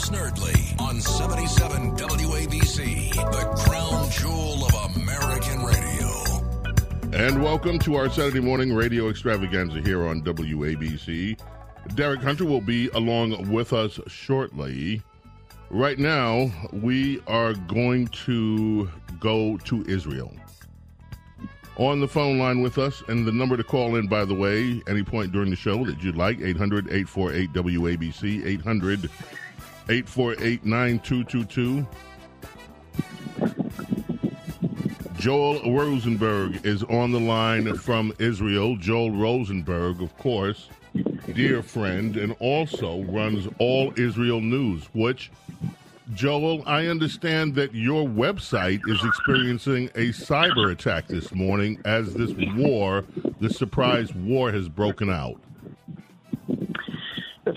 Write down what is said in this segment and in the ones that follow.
Snerdley on 77 WABC, the crown jewel of American radio. And welcome to our Saturday morning radio extravaganza here on WABC. Derek Hunter will be along with us shortly. Right now, we are going to go to Israel. On the phone line with us, and the number to call in, by the way, any point during the show that you'd like, 800 848 WABC, 800 848 9222. Joel Rosenberg is on the line from Israel. Joel Rosenberg, of course, dear friend, and also runs All Israel News, which, Joel, I understand that your website is experiencing a cyber attack this morning as this war, the surprise war, has broken out.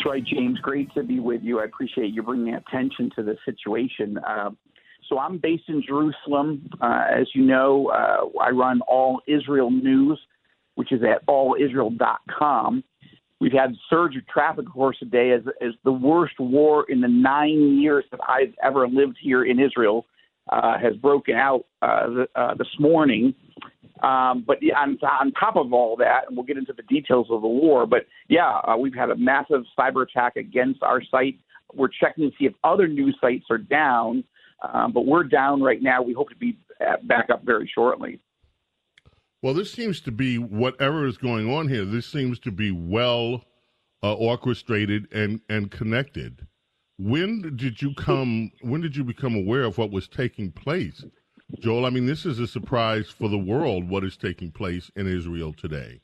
That's right, James. Great to be with you. I appreciate you bringing attention to the situation. Uh, so I'm based in Jerusalem. Uh, as you know, uh, I run All Israel News, which is at allisrael.com. We've had a surge of traffic, of course, today as, as the worst war in the nine years that I've ever lived here in Israel uh, has broken out uh, uh, this morning. Um, but on, on top of all that, and we'll get into the details of the war, but yeah, uh, we've had a massive cyber attack against our site. We're checking to see if other news sites are down, um, but we're down right now. We hope to be back up very shortly. Well, this seems to be whatever is going on here. This seems to be well uh, orchestrated and and connected. When did you come? When did you become aware of what was taking place? Joel, I mean, this is a surprise for the world what is taking place in Israel today.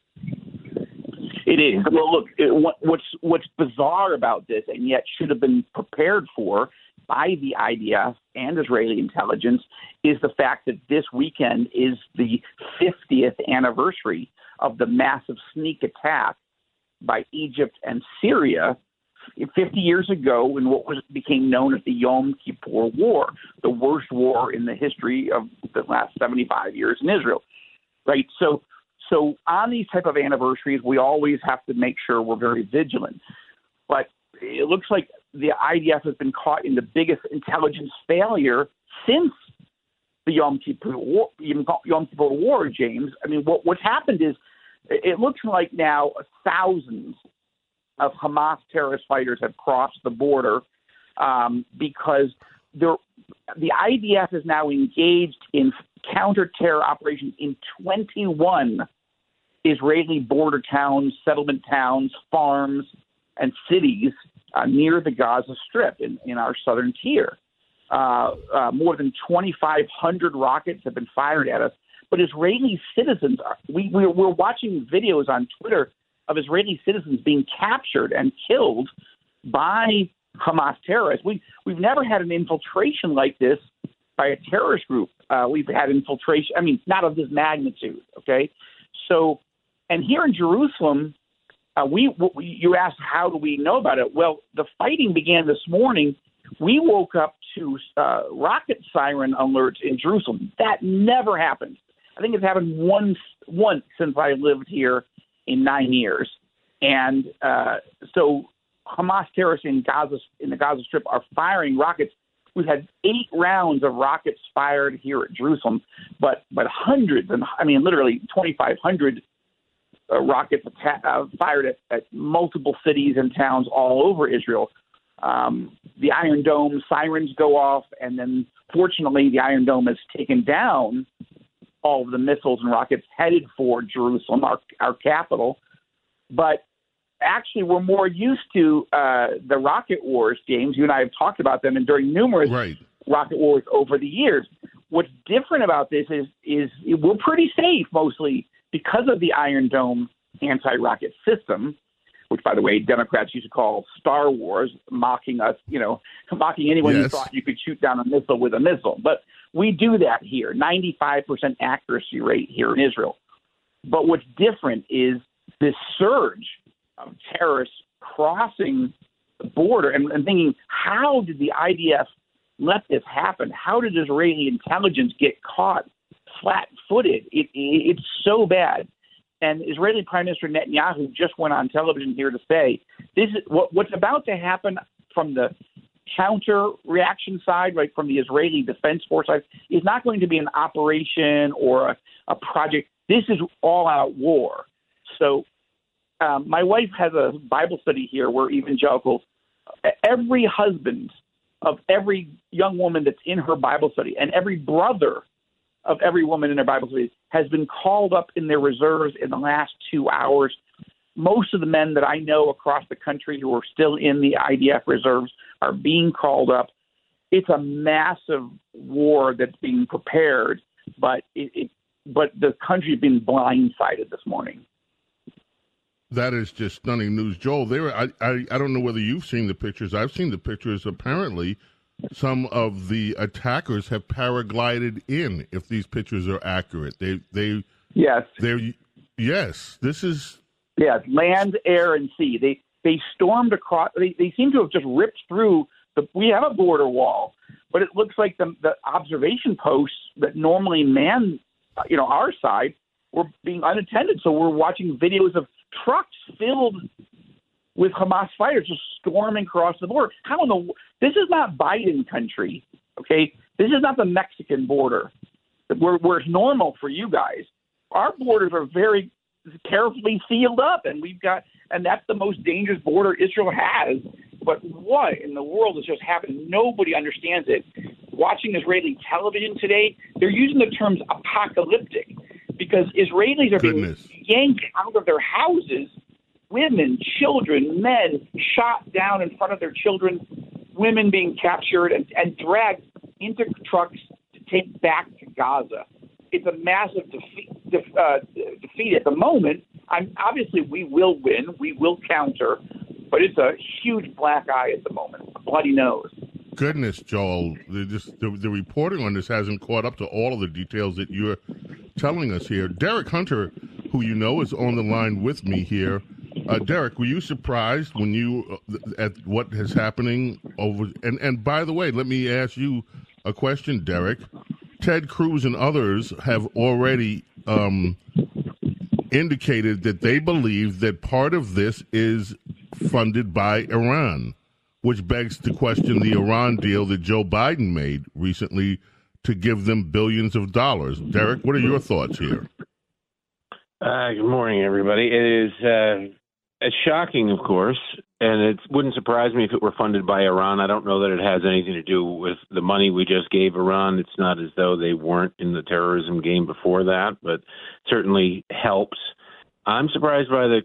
It is. Well, look, it, what, what's what's bizarre about this, and yet should have been prepared for by the IDF and Israeli intelligence, is the fact that this weekend is the 50th anniversary of the massive sneak attack by Egypt and Syria 50 years ago in what was became known as the Yom Kippur War, the worst war in the history of the last 75 years in Israel. Right? So so on these type of anniversaries, we always have to make sure we're very vigilant. But it looks like the IDF has been caught in the biggest intelligence failure since the Yom Kippur War, Yom Kippur War, James. I mean, what what's happened is it looks like now thousands of Hamas terrorist fighters have crossed the border um, because the IDF is now engaged in counter-terror operations in 21 Israeli border towns, settlement towns, farms, and cities uh, near the Gaza Strip in, in our southern tier. Uh, uh, more than 2,500 rockets have been fired at us. But Israeli citizens, are, we, we're, we're watching videos on Twitter of Israeli citizens being captured and killed by Hamas terrorists. We we've never had an infiltration like this by a terrorist group. Uh, we've had infiltration. I mean, not of this magnitude. Okay, so and here in Jerusalem, uh, we, we you asked how do we know about it? Well, the fighting began this morning. We woke up to uh, rocket siren alerts in Jerusalem. That never happened. I think it's happened once once since I lived here in nine years. And uh, so Hamas terrorists in Gaza in the Gaza Strip are firing rockets. We've had eight rounds of rockets fired here at Jerusalem, but but hundreds and I mean literally 2,500 uh, rockets atta- uh, fired at, at multiple cities and towns all over Israel. Um, the Iron Dome sirens go off, and then fortunately the Iron Dome is taken down all of the missiles and rockets headed for Jerusalem, our, our capital. But actually, we're more used to uh, the rocket wars, James. You and I have talked about them, and during numerous right. rocket wars over the years. What's different about this is is we're pretty safe mostly because of the Iron Dome anti-rocket system, which, by the way, Democrats used to call Star Wars, mocking us, you know, mocking anyone yes. who thought you could shoot down a missile with a missile. But we do that here, 95% accuracy rate here in Israel. But what's different is this surge of terrorists crossing the border and, and thinking, how did the IDF let this happen? How did Israeli intelligence get caught flat-footed? It, it, it's so bad. And Israeli Prime Minister Netanyahu just went on television here to say this is what, what's about to happen from the counter reaction side, right from the Israeli Defense Force side, is not going to be an operation or a, a project. This is all out war. So, um, my wife has a Bible study here where evangelicals, every husband of every young woman that's in her Bible study and every brother of every woman in their Bible study has been called up in their reserves in the last two hours. Most of the men that I know across the country who are still in the IDF reserves are being called up. It's a massive war that's being prepared, but it, it but the country's been blindsided this morning. That is just stunning news, Joel. There, I, I, I don't know whether you've seen the pictures. I've seen the pictures. Apparently, some of the attackers have paraglided in. If these pictures are accurate, they, they, yes, they, yes. This is yes, land, air, and sea. They, they stormed across. They, they seem to have just ripped through the. We have a border wall, but it looks like the, the observation posts that normally man, you know, our side were being unattended. So we're watching videos of trucks filled with Hamas fighters just storming across the border. How in the this is not Biden country, okay? This is not the Mexican border, where, where it's normal for you guys. Our borders are very carefully sealed up, and we've got, and that's the most dangerous border Israel has. But what in the world has just happened? Nobody understands it. Watching Israeli television today, they're using the terms apocalyptic because Israelis are Goodness. being yanked out of their houses. Women, children, men shot down in front of their children, women being captured and, and dragged into trucks to take back to Gaza. It's a massive defeat, def, uh, defeat at the moment. I'm, obviously, we will win. We will counter, but it's a huge black eye at the moment, bloody nose. Goodness, Joel, the, the, the reporting on this hasn't caught up to all of the details that you're telling us here. Derek Hunter, who you know is on the line with me here. Uh, Derek, were you surprised when you uh, at what is happening over? And and by the way, let me ask you a question, Derek. Ted Cruz and others have already um, indicated that they believe that part of this is funded by Iran, which begs to question the Iran deal that Joe Biden made recently to give them billions of dollars. Derek, what are your thoughts here? Uh, good morning, everybody. It is uh, it's shocking, of course, and it wouldn't surprise me if it were funded by Iran. I don't know that it has anything to do with the money we just gave Iran. It's not as though they weren't in the terrorism game before that, but certainly helps. I'm surprised by the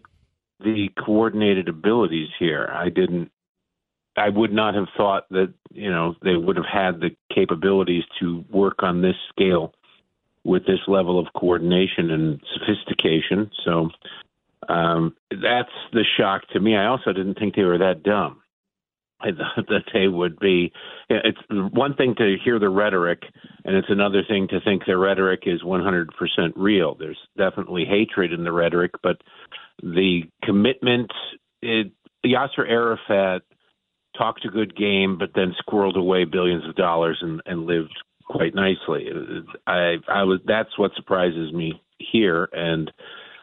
the coordinated abilities here. I didn't I would not have thought that you know they would have had the capabilities to work on this scale with this level of coordination and sophistication. So um, that's the shock to me. I also didn't think they were that dumb. I thought that they would be. It's one thing to hear the rhetoric, and it's another thing to think the rhetoric is 100% real. There's definitely hatred in the rhetoric, but the commitment. It, Yasser Arafat talked a good game, but then squirreled away billions of dollars and, and lived quite nicely. I, I was that's what surprises me here, and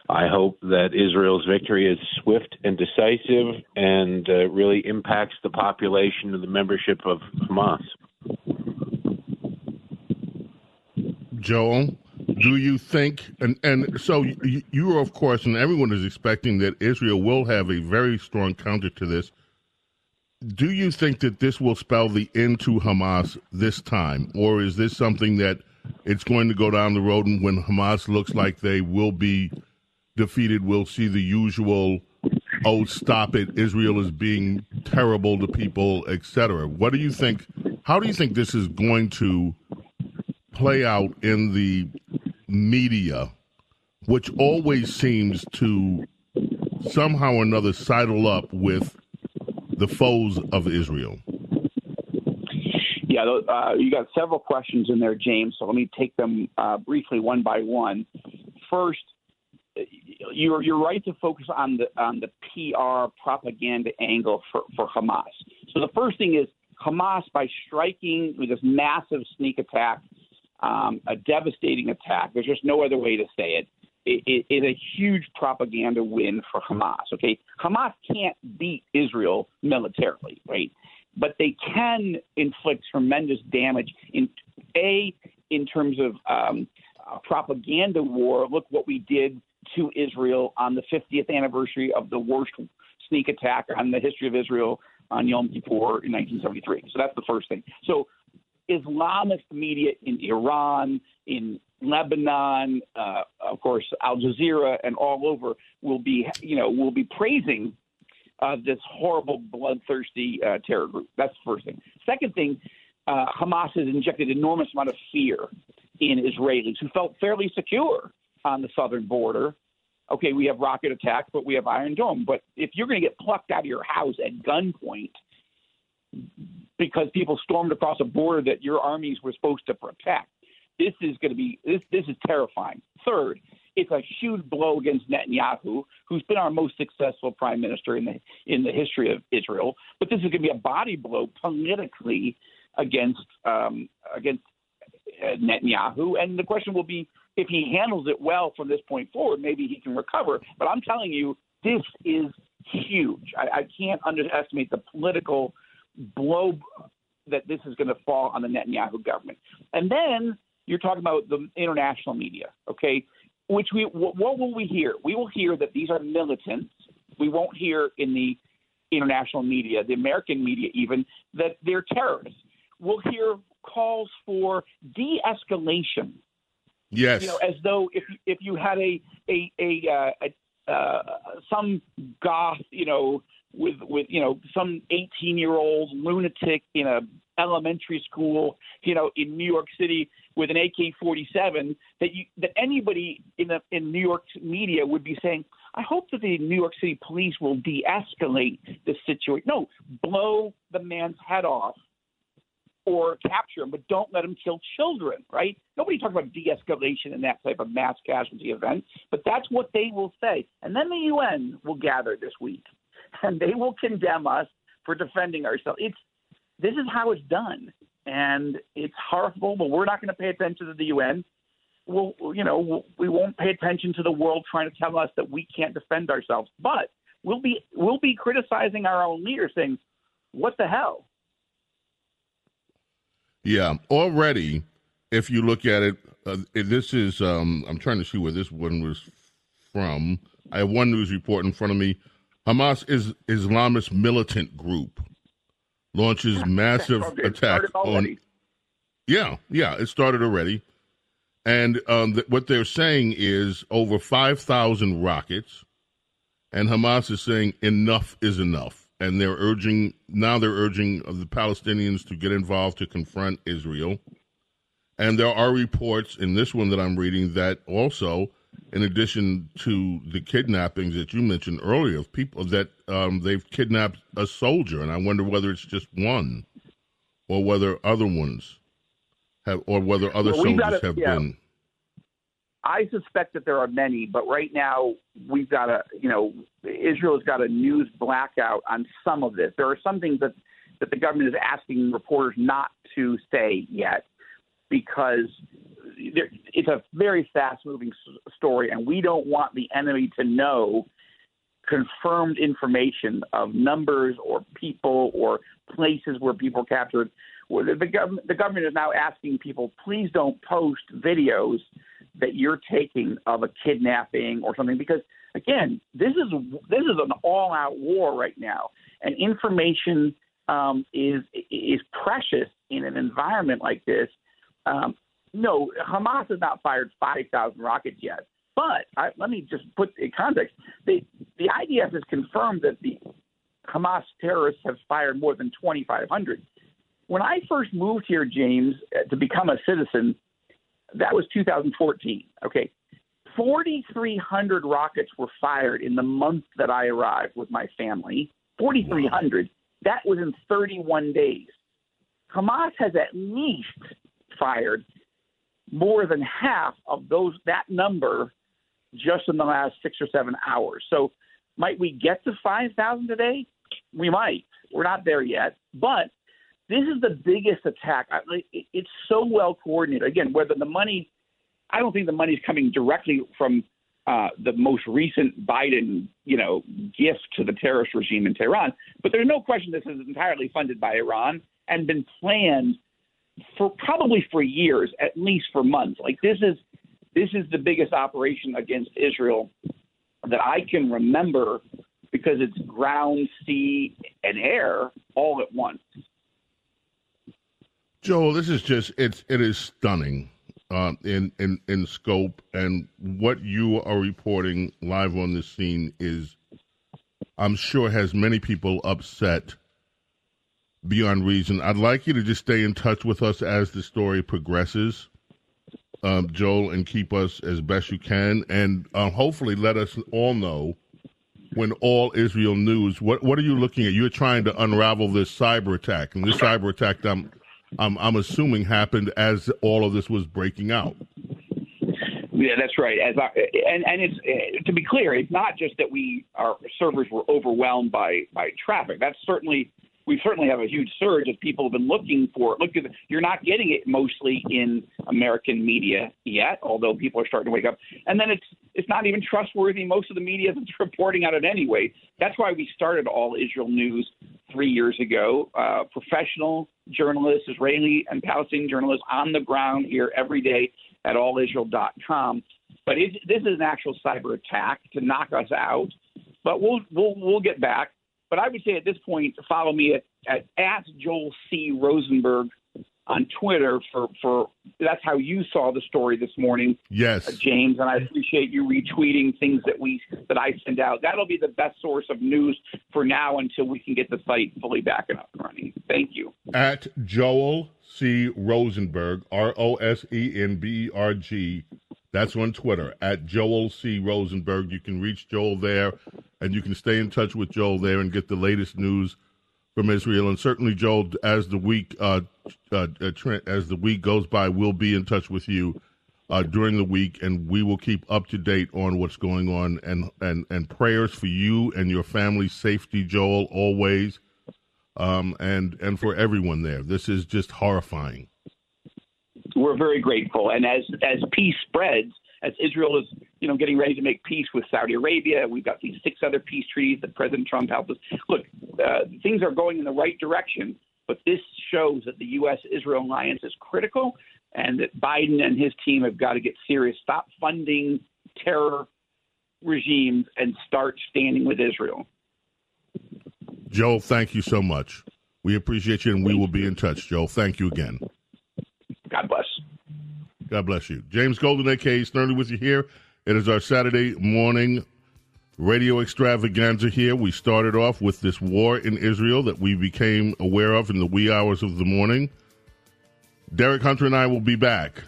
I hope that Israel's victory is swift and decisive and uh, really impacts the population and the membership of Hamas. Joel, do you think, and, and so you, you are, of course, and everyone is expecting that Israel will have a very strong counter to this do you think that this will spell the end to Hamas this time, or is this something that it's going to go down the road and when Hamas looks like they will be defeated, we'll see the usual, oh, stop it, Israel is being terrible to people, etc. What do you think? How do you think this is going to play out in the media, which always seems to somehow or another sidle up with the foes of Israel? Yeah, uh, you got several questions in there, James. So let me take them uh, briefly one by one. First, you're you're right to focus on the on the PR propaganda angle for, for Hamas. So the first thing is Hamas by striking with this massive sneak attack, um, a devastating attack. There's just no other way to say it. it is a huge propaganda win for Hamas. Okay, Hamas can't beat Israel militarily, right? but they can inflict tremendous damage in a in terms of um, propaganda war. Look what we did to Israel on the 50th anniversary of the worst sneak attack on the history of Israel on Yom Kippur in 1973. So that's the first thing. So Islamist media in Iran, in Lebanon, uh, of course, Al Jazeera, and all over will be, you know, will be praising uh, this horrible, bloodthirsty uh, terror group. That's the first thing. Second thing, uh, Hamas has injected enormous amount of fear in Israelis who felt fairly secure on the southern border. Okay, we have rocket attacks, but we have Iron Dome. But if you're going to get plucked out of your house at gunpoint because people stormed across a border that your armies were supposed to protect, this is going to be this. This is terrifying. Third, it's a huge blow against Netanyahu, who's been our most successful prime minister in the in the history of Israel. But this is going to be a body blow politically against um, against uh, Netanyahu, and the question will be if he handles it well from this point forward, maybe he can recover. But I'm telling you, this is huge. I, I can't underestimate the political blow that this is going to fall on the Netanyahu government. And then you're talking about the international media, okay? Which we what will we hear? We will hear that these are militants. We won't hear in the international media, the American media even, that they're terrorists. We'll hear calls for de-escalation. Yes. You know, as though if if you had a a a, uh, a uh, some goth, you know, with with you know some 18 year old lunatic in a elementary school, you know, in New York City with an AK-47, that you that anybody in the in New York media would be saying, I hope that the New York City police will de-escalate the situation. No, blow the man's head off or capture him, but don't let him kill children, right? Nobody talks about de escalation in that type of mass casualty event, but that's what they will say. And then the UN will gather this week and they will condemn us for defending ourselves. It's this is how it's done. And it's horrible, but we're not going to pay attention to the UN. We'll, you know, we won't pay attention to the world trying to tell us that we can't defend ourselves. But we'll be we'll be criticizing our own leaders, saying, "What the hell? Yeah, already, if you look at it, uh, this is, um, I'm trying to see where this one was from. I have one news report in front of me. Hamas is Islamist militant group launches massive attack on. Yeah, yeah, it started already. And um, th- what they're saying is over 5,000 rockets. And Hamas is saying enough is enough and they're urging now they're urging the Palestinians to get involved to confront Israel. And there are reports in this one that I'm reading that also, in addition to the kidnappings that you mentioned earlier, of people that um, they've kidnapped a soldier, and I wonder whether it's just one, or whether other ones have, or whether other well, soldiers have yeah. been. I suspect that there are many, but right now we've got a, you know, Israel has got a news blackout on some of this. There are some things that that the government is asking reporters not to say yet because it's a very fast moving story, and we don't want the enemy to know confirmed information of numbers or people or places where people captured. The government, the government is now asking people, please don't post videos that you're taking of a kidnapping or something because again this is this is an all out war right now. And information um, is is precious in an environment like this. Um, no Hamas has not fired 5,000 rockets yet. But I, let me just put in context. The the IDF has confirmed that the Hamas terrorists have fired more than 2,500 when I first moved here, James, uh, to become a citizen, that was 2014. Okay. 4,300 rockets were fired in the month that I arrived with my family. 4,300. That was in 31 days. Hamas has at least fired more than half of those that number just in the last six or seven hours. So, might we get to 5,000 today? We might. We're not there yet, but this is the biggest attack. It's so well coordinated. Again, whether the money, I don't think the money is coming directly from uh, the most recent Biden, you know, gift to the terrorist regime in Tehran. But there's no question this is entirely funded by Iran and been planned for probably for years, at least for months. Like this is this is the biggest operation against Israel that I can remember because it's ground, sea, and air all at once. Joel, this is just it's it is stunning uh, in in in scope, and what you are reporting live on the scene is, I'm sure, has many people upset beyond reason. I'd like you to just stay in touch with us as the story progresses, um, Joel, and keep us as best you can, and uh, hopefully let us all know when all Israel news. What what are you looking at? You're trying to unravel this cyber attack, and this cyber attack, I'm I'm, I'm assuming happened as all of this was breaking out. Yeah, that's right. As I, and and it's to be clear, it's not just that we our servers were overwhelmed by by traffic. That's certainly we certainly have a huge surge of people have been looking for it. Look, you're not getting it mostly in American media yet, although people are starting to wake up. And then it's it's not even trustworthy. Most of the media that's reporting on it anyway. That's why we started All Israel News three years ago. Uh, professional journalists, Israeli and Palestinian journalists on the ground here every day at allisrael.com. But it, this is an actual cyber attack to knock us out. But we'll we'll we'll get back. But I would say at this point, follow me at, at, at Joel C. Rosenberg on Twitter for, for that's how you saw the story this morning. Yes, uh, James, and I appreciate you retweeting things that we that I send out. That'll be the best source of news for now until we can get the site fully back and up and running. Thank you. At Joel C. Rosenberg, R O S E N B E R G. That's on Twitter at Joel C. Rosenberg. You can reach Joel there and you can stay in touch with Joel there and get the latest news from Israel. And certainly, Joel, as the week uh, uh, uh as the week goes by, we'll be in touch with you uh, during the week, and we will keep up to date on what's going on. And and and prayers for you and your family's safety, Joel, always, um, and and for everyone there. This is just horrifying. We're very grateful, and as as peace spreads as Israel is, you know, getting ready to make peace with Saudi Arabia. We've got these six other peace treaties that President Trump helped us. Look, uh, things are going in the right direction, but this shows that the U.S.-Israel alliance is critical, and that Biden and his team have got to get serious. Stop funding terror regimes and start standing with Israel. Joe, thank you so much. We appreciate you, and we will be in touch, Joe. Thank you again. God bless. God bless you. James Golden, a.k.a. Snerdley, with you here. It is our Saturday morning radio extravaganza here. We started off with this war in Israel that we became aware of in the wee hours of the morning. Derek Hunter and I will be back.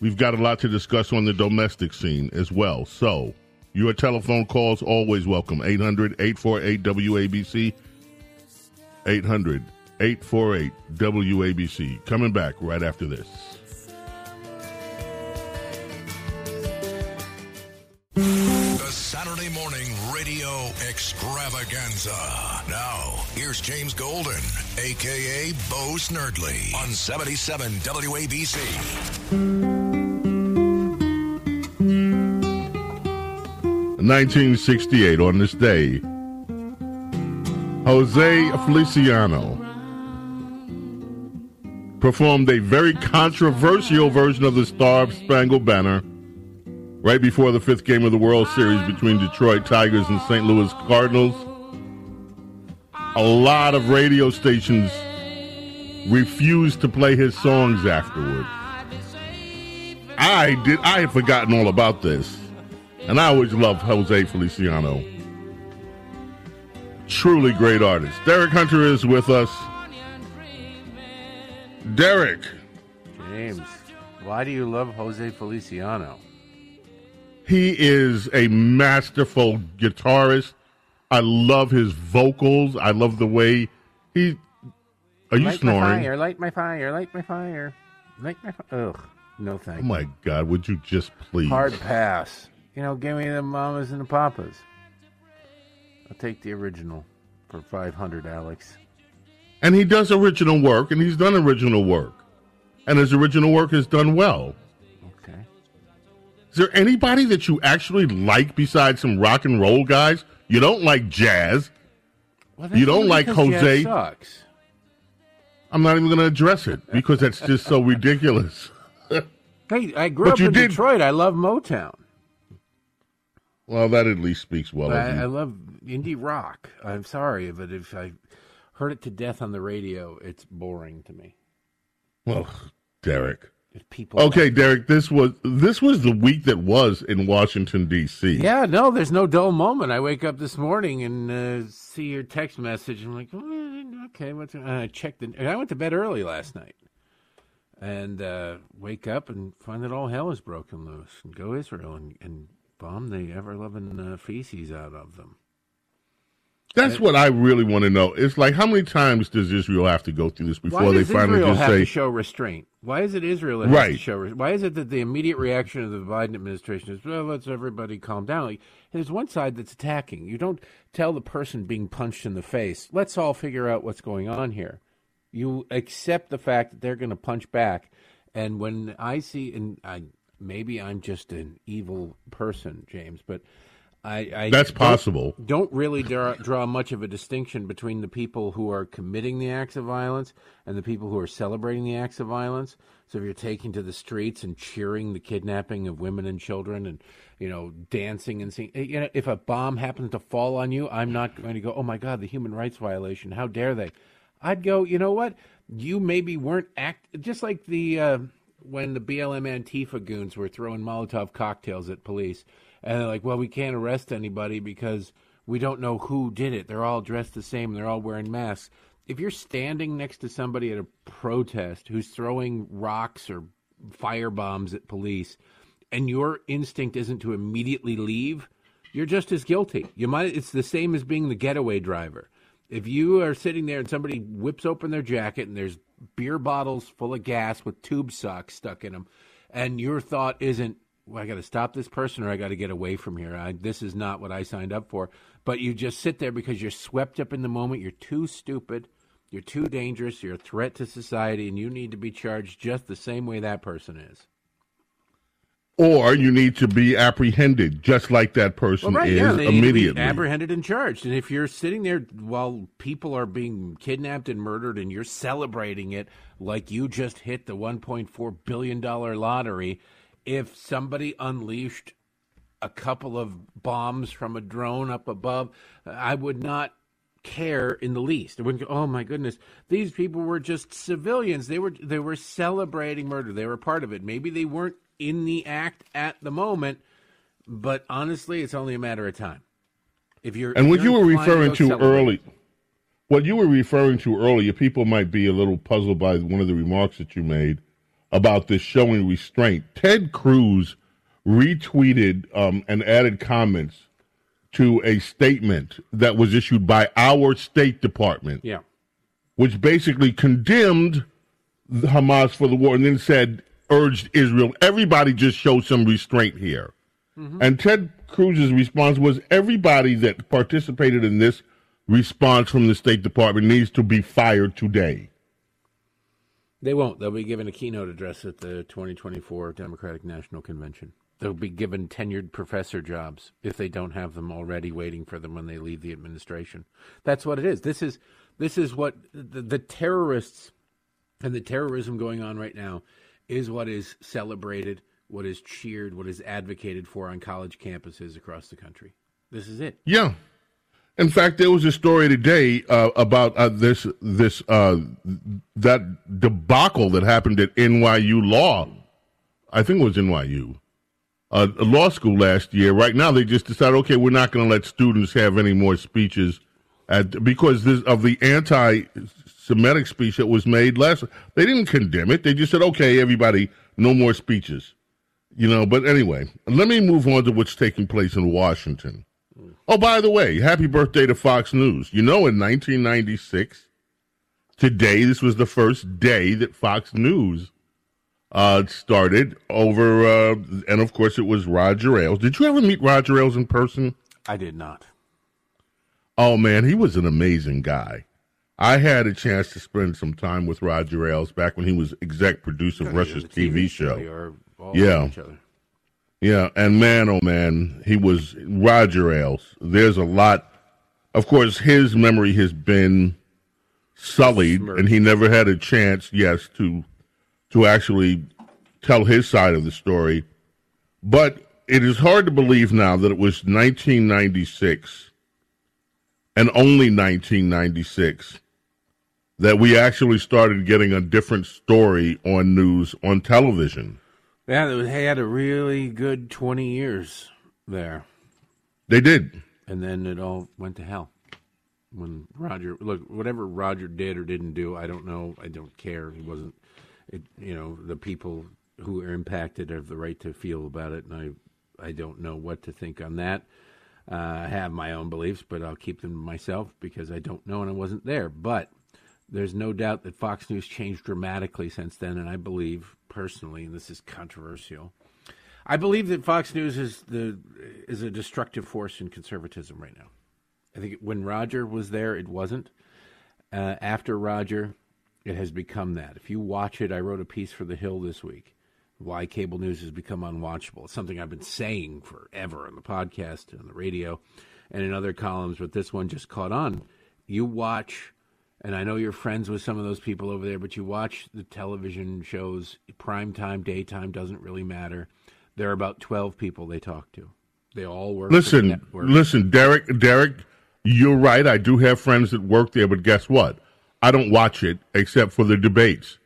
We've got a lot to discuss on the domestic scene as well. So, your telephone calls always welcome. 800 848 WABC. 800 848 WABC. Coming back right after this. Saturday morning radio extravaganza. Now, here's James Golden, aka Bo Snerdley, on 77 WABC. 1968, on this day, Jose Feliciano performed a very controversial version of the Star Spangled Banner right before the fifth game of the World Series between Detroit Tigers and St. Louis Cardinals. A lot of radio stations refused to play his songs afterward. I did. I had forgotten all about this, and I always loved Jose Feliciano. Truly great artist. Derek Hunter is with us. Derek. James, why do you love Jose Feliciano? He is a masterful guitarist. I love his vocals. I love the way he. Are you light snoring? My fire, light my fire, light my fire, light my fire. Ugh, no thank Oh my God! Would you just please? Hard pass. You know, give me the mamas and the papas. I'll take the original for five hundred, Alex. And he does original work, and he's done original work, and his original work is done well. Is there anybody that you actually like besides some rock and roll guys? You don't like jazz. Well, You don't like Jose? Sucks. I'm not even going to address it because that's just so ridiculous. Hey, I grew But up in did- Detroit. I love Motown. Well, that at least speaks well I, I love indie rock. I'm sorry, but if I heard it to death on the radio, it's boring to me. Well, Derek. People, Okay, Derek. This was this was the week that was in Washington D.C. Yeah, no, there's no dull moment. I wake up this morning and uh, see your text message. I'm like, "Oh, okay, what's? And I checked. The, and I went to bed early last night, and uh, wake up and find that all hell is broken loose. And go Israel and, and bomb the ever loving uh, feces out of them. That's what I really want to know. It's like how many times does Israel have to go through this before they finally Israel just have say, to show restraint? Why is it Israel that has to show? Re- why is it that the immediate reaction of the Biden administration is, well, let's everybody calm down? Like, there's one side that's attacking. You don't tell the person being punched in the face, let's all figure out what's going on here. You accept the fact that they're going to punch back. And when I see, and I maybe I'm just an evil person, James, but I, I "That's don't- possible"? don't really draw, draw much of a distinction between the people who are committing the acts of violence and the people who are celebrating the acts of violence. So if you're taking to the streets and cheering the kidnapping of women and children and you know dancing and singing, you know, if a bomb happens to fall on you, I'm not going to go, "Oh my God, the human rights violation! How dare they?" I'd go, you know what? You maybe weren't act just like the uh, when the BLM Antifa goons were throwing Molotov cocktails at police, and they're like, "Well, we can't arrest anybody because we don't know who did it. They're all dressed the same. They're all wearing masks." If you're standing next to somebody at a protest who's throwing rocks or fire bombs at police, and your instinct isn't to immediately leave, you're just as guilty. You might. It's the same as being the getaway driver. If you are sitting there and somebody whips open their jacket and there's beer bottles full of gas with tube socks stuck in them, and your thought isn't, well, I got to stop this person or I got to get away from here. I, this is not what I signed up for. But you just sit there because you're swept up in the moment. You're too stupid. You're too dangerous. You're a threat to society, and you need to be charged just the same way that person is. Or you need to be apprehended, just like that person Well, right, is yeah, they need to be immediately. apprehended and charged. And if you're sitting there while people are being kidnapped and murdered, and you're celebrating it like you just hit the 1.4 billion dollar lottery, if somebody unleashed a couple of bombs from a drone up above, I would not care in the least. I wouldn't go, "Oh my goodness, these people were just civilians. They were they were celebrating murder. They were part of it. Maybe they weren't in the act at the moment, but honestly, it's only a matter of time. If you're and what you're were referring to early, what you were referring to earlier, people might be a little puzzled by one of the remarks that you made about this showing restraint. Ted Cruz retweeted um, and added comments to a statement that was issued by our State Department, yeah, which basically condemned Hamas for the war and then said, urged Israel, everybody just show some restraint here. And Ted Cruz's response was everybody that participated in this response from the State Department needs to be fired today. They won't. They'll be given a keynote address at the 2024 Democratic National Convention. They'll be given tenured professor jobs if they don't have them already waiting for them when they leave the administration. That's what it is. This is this is what the, the terrorists and the terrorism going on right now is what is celebrated, what is cheered, what is advocated for on college campuses across the country. This is it. Yeah. In fact, there was a story today uh, about uh, this this uh, that debacle that happened at NYU Law. I think it was NYU, uh, law school last year. Right now, they just decided, okay, we're not going to let students have any more speeches at, because this, of the anti-Semitic speech that was made last. They didn't condemn it. They just said, okay, everybody, no more speeches. You know, but anyway, let me move on to what's taking place in Washington. Oh, by the way, happy birthday to Fox News. You know, in 1996, today, this was the first day that Fox News uh, started over, uh, and of course, it was Roger Ailes. Did you ever meet Roger Ailes in person? I did not. Oh, man, he was an amazing guy. I had a chance to spend some time with Roger Ailes back when he was exec producer of Rush's TV show. Or all Yeah. Yeah, and man, oh man, he was Roger Ailes. There's a lot. Of course, his memory has been sullied, and he never had a chance, yes, to to actually tell his side of the story. But it is hard to believe now that it was 1996 and only 1996 that we actually started getting a different story on news on television. Yeah, they had a really good 20 years there. They did. And then it all went to hell. When Roger, look, whatever Roger did or didn't do, I don't know. I don't care. He wasn't, it, you know, the people who are impacted have the right to feel about it. And I, I don't know what to think on that. Uh, I have my own beliefs, but I'll keep them to myself because I don't know and I wasn't there. But there's no doubt that Fox News changed dramatically since then, and I believe personally, and this is controversial, I believe that Fox News is the is a destructive force in conservatism right now. I think when Roger was there, it wasn't. Uh, after Roger, it has become that. If you watch it, I wrote a piece for The Hill this week. Why cable news has become unwatchable. It's something I've been saying forever on the podcast, on the radio, and in other columns, but this one just caught on. You watch and I know you're friends with some of those people over there, but you watch the television shows, prime time, daytime doesn't really matter. There are about 12 people they talk to. They all work. Listen, listen, Derek, Derek, you're right. I do have friends that work there, but guess what? I don't watch it except for the debates.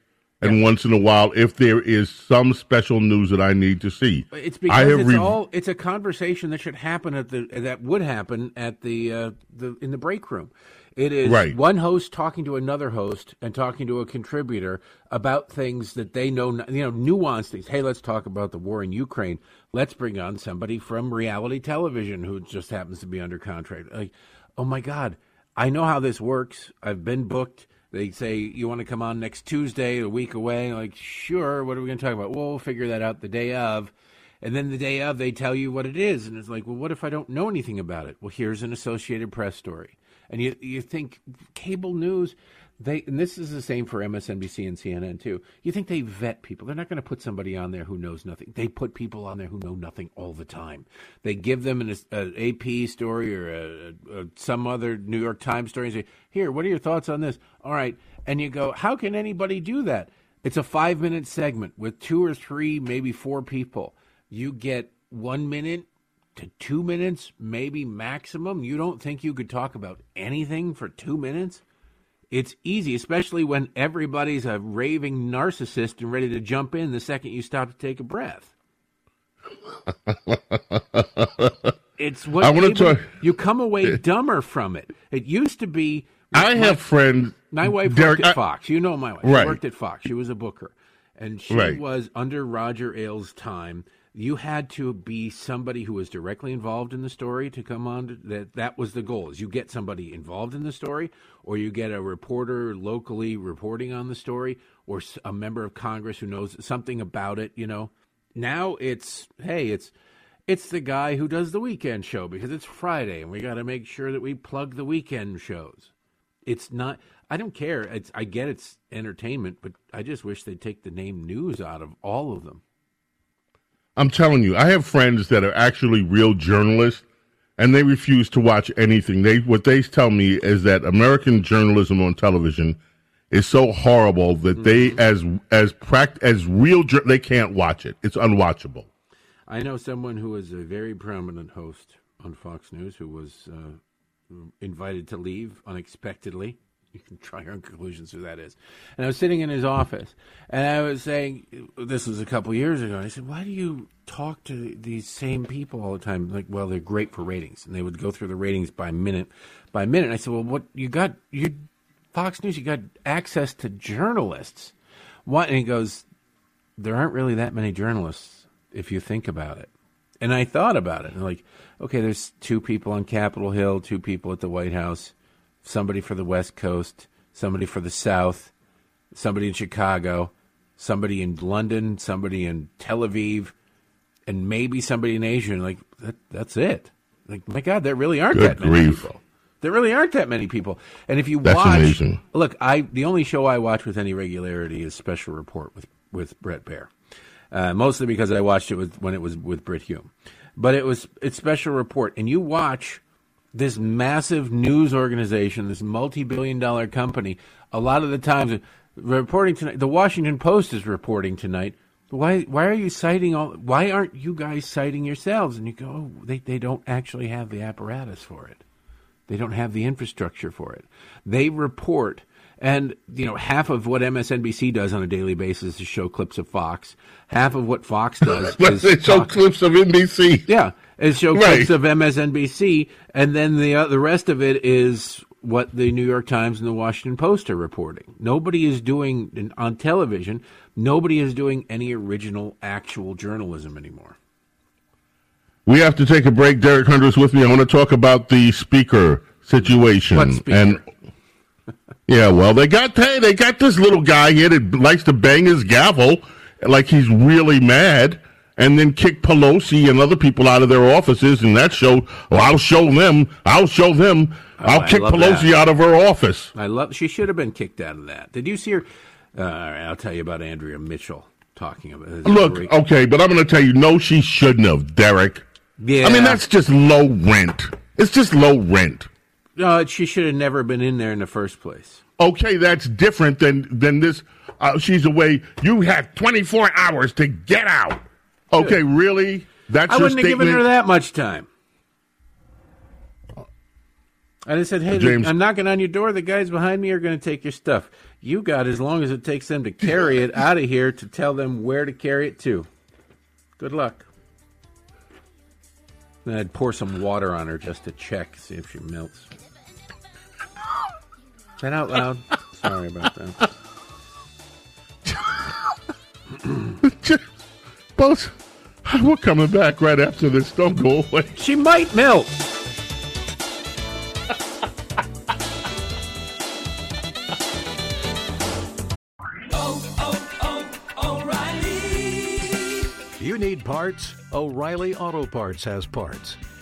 And yeah. once in a while, if there is some special news that I need to see, it's because it's re- all it's a conversation that should happen at the that would happen at the uh, the in the break room. It is right. one host talking to another host and talking to a contributor about things that they know, you know, nuanced things. Hey, let's talk about the war in Ukraine. Let's bring on somebody from reality television who just happens to be under contract. Like, oh my God, I know how this works. I've been booked. They say, you want to come on next Tuesday, a week away? Like, sure. What are we going to talk about? Well, we'll figure that out the day of. And then the day of, they tell you what it is. And it's like, well, what if I don't know anything about it? Well, here's an Associated Press story. And you you think cable news they and this is the same for MSNBC and CNN too. You think they vet people? They're not going to put somebody on there who knows nothing. They put people on there who know nothing all the time. They give them an, an AP story or a, a, some other New York Times story and say, "Here, what are your thoughts on this?" All right, and you go, "How can anybody do that?" It's a five minute segment with two or three, maybe four people. You get one minute to two minutes, maybe maximum. You don't think you could talk about anything for two minutes? It's easy, especially when everybody's a raving narcissist and ready to jump in the second you stop to take a breath. it's what I want to talk. You come away dumber from it. It used to be. I my, have friends. My wife Derek, worked at I, Fox. You know my wife. Right. She worked at Fox. She was a booker, and she right. was under Roger Ailes' time you had to be somebody who was directly involved in the story to come on to, that that was the goal is you get somebody involved in the story or you get a reporter locally reporting on the story or a member of congress who knows something about it you know? Now it's hey it's it's the guy who does the weekend show because it's friday and we got to make sure that we plug the weekend shows. It's not i don't care it's i get it's entertainment but i just wish they'd take the name news out of all of them I'm telling you, I have friends that are actually real journalists, and they refuse to watch anything. They what they tell me is that American journalism on television is so horrible that they, mm-hmm. as as pract- as real, they can't watch it. It's unwatchable. I know someone who is a very prominent host on Fox News who was uh, invited to leave unexpectedly you can try your own conclusions who that is. And I was sitting in his office, and I was saying, this was a couple years ago. I said, why do you talk to these same people all the time? Like, well, they're great for ratings, and they would go through the ratings by minute by minute. And I said, well, what you got? You Fox News, you got access to journalists. What? And he goes, there aren't really that many journalists if you think about it. And I thought about it, and like, okay, there's two people on Capitol Hill, two people at the White House somebody for the West Coast, somebody for the South, somebody in Chicago, somebody in London, somebody in Tel Aviv, and maybe somebody in Asia. And like that, that's it. Like my God, there really aren't Good that many grief. people. There really aren't that many people. And if you that's watch, amazing. look, I the only show I watch with any regularity is Special Report with with Bret Baier. uh, mostly because I watched it with, when it was with Brit Hume. But it was it's special report, and you watch this massive news organization, this multi-billion dollar company. A lot of the times, reporting tonight, the Washington Post is reporting tonight. Why why are you citing all? Why aren't you guys citing yourselves? And you go, oh, they they don't actually have the apparatus for it. They don't have the infrastructure for it. They report and you know, half of what MSNBC does on a daily basis is show clips of Fox. Half of what Fox does is show clips of NBC. Yeah, is show right. clips of MSNBC, and then the uh, the rest of it is what the New York Times and the Washington Post are reporting. Nobody is doing on television. Nobody is doing any original, actual journalism anymore. We have to take a break. Derek Hunter's with me. I want to talk about the speaker situation speaker? and yeah, well, they got hey, they got this little guy here that likes to bang his gavel like he's really mad, and then kick Pelosi and other people out of their offices, and that showed. Well, I'll show them. I'll show them. Oh, I'll kick Pelosi that. out of her office. I love. She should have been kicked out of that. Did you see her? Uh, I'll tell you about Andrea Mitchell talking about. It. Look, okay, but I'm going to tell you, no, she shouldn't have, Derek. Yeah, I mean that's just low rent. It's just low rent. No, she should have never been in there in the first place. Okay, that's different than than this. Uh, she's away. You have 24 hours to get out. Okay, really? That's I wouldn't statement? have given her that much time. I just said, "Hey, James, I'm knocking on your door. The guys behind me are going to take your stuff. You got as long as it takes them to carry it out of here to tell them where to carry it to. Good luck." Then I'd pour some water on her just to check, see if she melts. That out loud. Sorry about that. Both, we're coming back right after this. Don't go away. She might melt. Oh, oh, oh, O'Reilly. You need parts? O'Reilly Auto Parts has parts.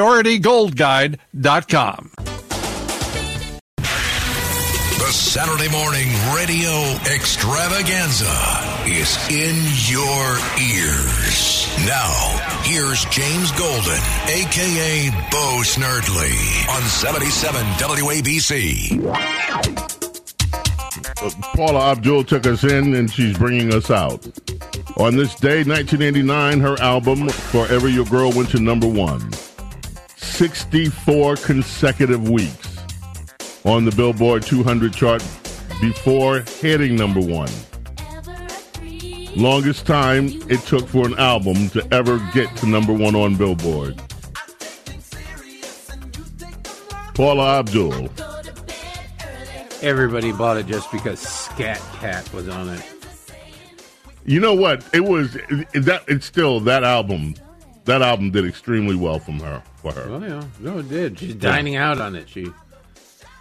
PriorityGoldGuide.com. The Saturday morning radio extravaganza is in your ears. Now, here's James Golden, aka Bo Snerdley, on 77 WABC. Paula Abdul took us in and she's bringing us out. On this day, 1989, her album, Forever Your Girl, went to number one. 64 consecutive weeks on the Billboard 200 chart before hitting number one. Longest time it took for an album to ever get to number one on Billboard. Paula Abdul. Everybody bought it just because Skat Kat was on it. You know what? It was that. It's still that album that album did extremely well from her for her. Oh yeah, no, it did. She's dining yeah. out on it. She,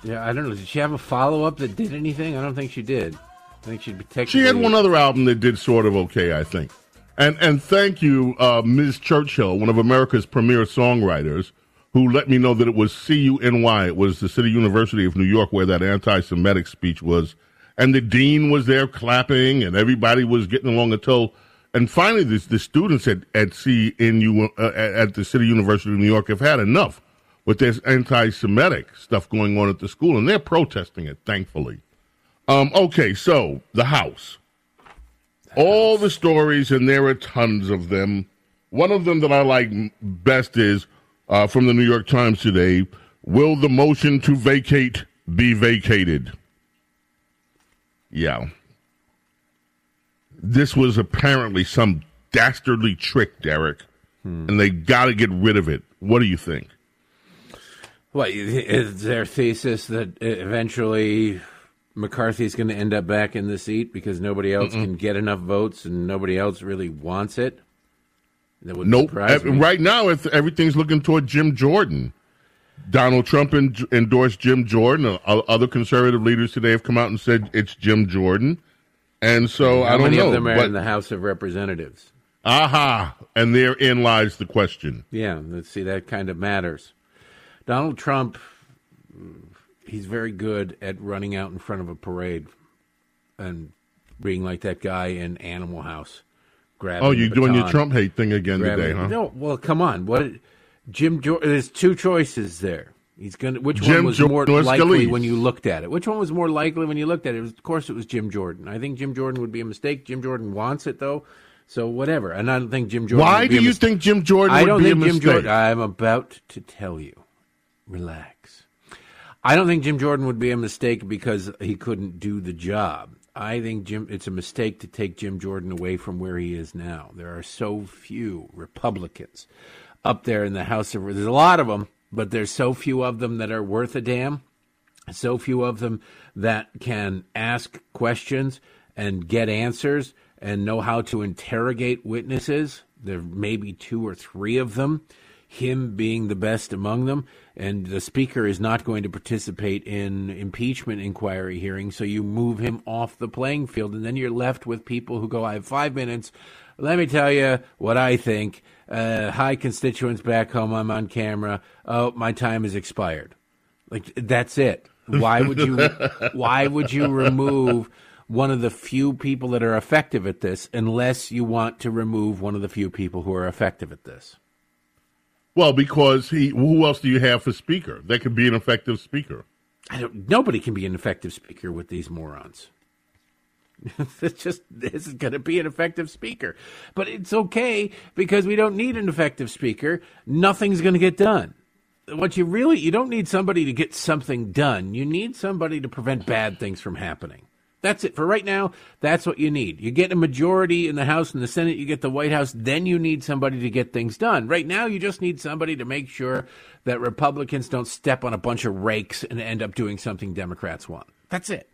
yeah, I don't know. Did she have a follow up that did anything? I don't think she did. I think she'd be technically. She had one other album that did sort of okay, I think. And and thank you, uh, Ms. Churchill, one of America's premier songwriters, who let me know that it was CUNY. It was the City University of New York where that anti-Semitic speech was, and the dean was there clapping, and everybody was getting along until and finally, the, the students at, at CNU, uh, at the City University of New York have had enough with this anti Semitic stuff going on at the school, and they're protesting it, thankfully. Um, okay, so the House. All the stories, and there are tons of them. One of them that I like best is uh, from the New York Times today Will the motion to vacate be vacated? Yeah. This was apparently some dastardly trick, Derek, and they got to get rid of it. What do you think? What is their thesis that eventually McCarthy's going to end up back in the seat because nobody else can get enough votes and nobody else really wants it? That would Nope. Right now, everything's looking toward Jim Jordan. Donald Trump en- endorsed Jim Jordan. Uh, other conservative leaders today have come out and said it's Jim Jordan. And so How I don't many know. of them are but- in the House of Representatives? aha. And therein lies the question. Yeah, let's see, that kind of matters. Donald Trump, he's very good at running out in front of a parade and being like that guy in Animal House. Grabbing Oh, you're doing your Trump hate thing again grabbing- today, huh? No, well, come on. What Jim Jordan? There's two choices there. He's gonna. Which Jim one was Jordan more or likely Scalise? when you looked at it? Which one was more likely when you looked at it? it was, of course, it was Jim Jordan. I think Jim Jordan would be a mistake. Jim Jordan wants it though, so whatever. And I don't think Jim Jordan. Why would be do you mistake. think Jim Jordan I don't think Jim? Jordan. I'm about to tell you. Relax. I don't think Jim Jordan would be a mistake because he couldn't do the job. I think Jim. It's a mistake to take Jim Jordan away from where he is now. There are so few Republicans up there in the House of. There's a lot of them, but there's so few of them that are worth a damn. So few of them that can ask questions and get answers and know how to interrogate witnesses. There may be two or three of them, him being the best among them. And the speaker is not going to participate in impeachment inquiry hearings, so you move him off the playing field. And then you're left with people who go, I have five minutes. Let me tell you what I think. Uh, hi, constituents back home. I'm on camera. Oh, my time has expired. Like that's it. Why would you? why would you remove one of the few people that are effective at this, unless you want to remove one of the few people who are effective at this? Well, because he. Who else do you have for speaker? That could be an effective speaker. I don't. Nobody can be an effective speaker with these morons. it's just this is going to be an effective speaker, but it's okay because we don't need an effective speaker. Nothing's going to get done. What you really you don't need somebody to get something done. You need somebody to prevent bad things from happening. That's it for right now. That's what you need. You get a majority in the House and the Senate. You get the White House. Then you need somebody to get things done. Right now, you just need somebody to make sure that Republicans don't step on a bunch of rakes and end up doing something Democrats want. That's it.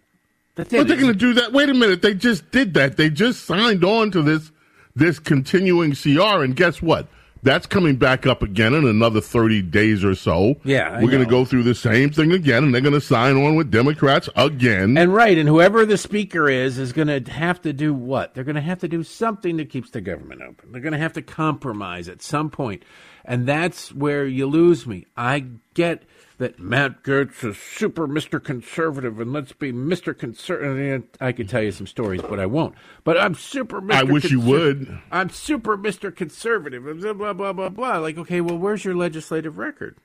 But they're going to do that. Wait a minute. They just did that. They just signed on to this this continuing CR, and guess what? That's coming back up again in another thirty days or so. Yeah, I we're going to go through the same thing again, and they're going to sign on with Democrats again. And right, and whoever the speaker is is going to have to do what? They're going to have to do something that keeps the government open. They're going to have to compromise at some point, and that's where you lose me. I get that Matt Gaetz is super Mr. Conservative, and let's be Mr. Conservative. I could tell you some stories, but I won't. But I'm super. Mr. I wish you would. I'm super Mr. Conservative. Blah blah blah blah blah. Like, okay, well, where's your legislative record?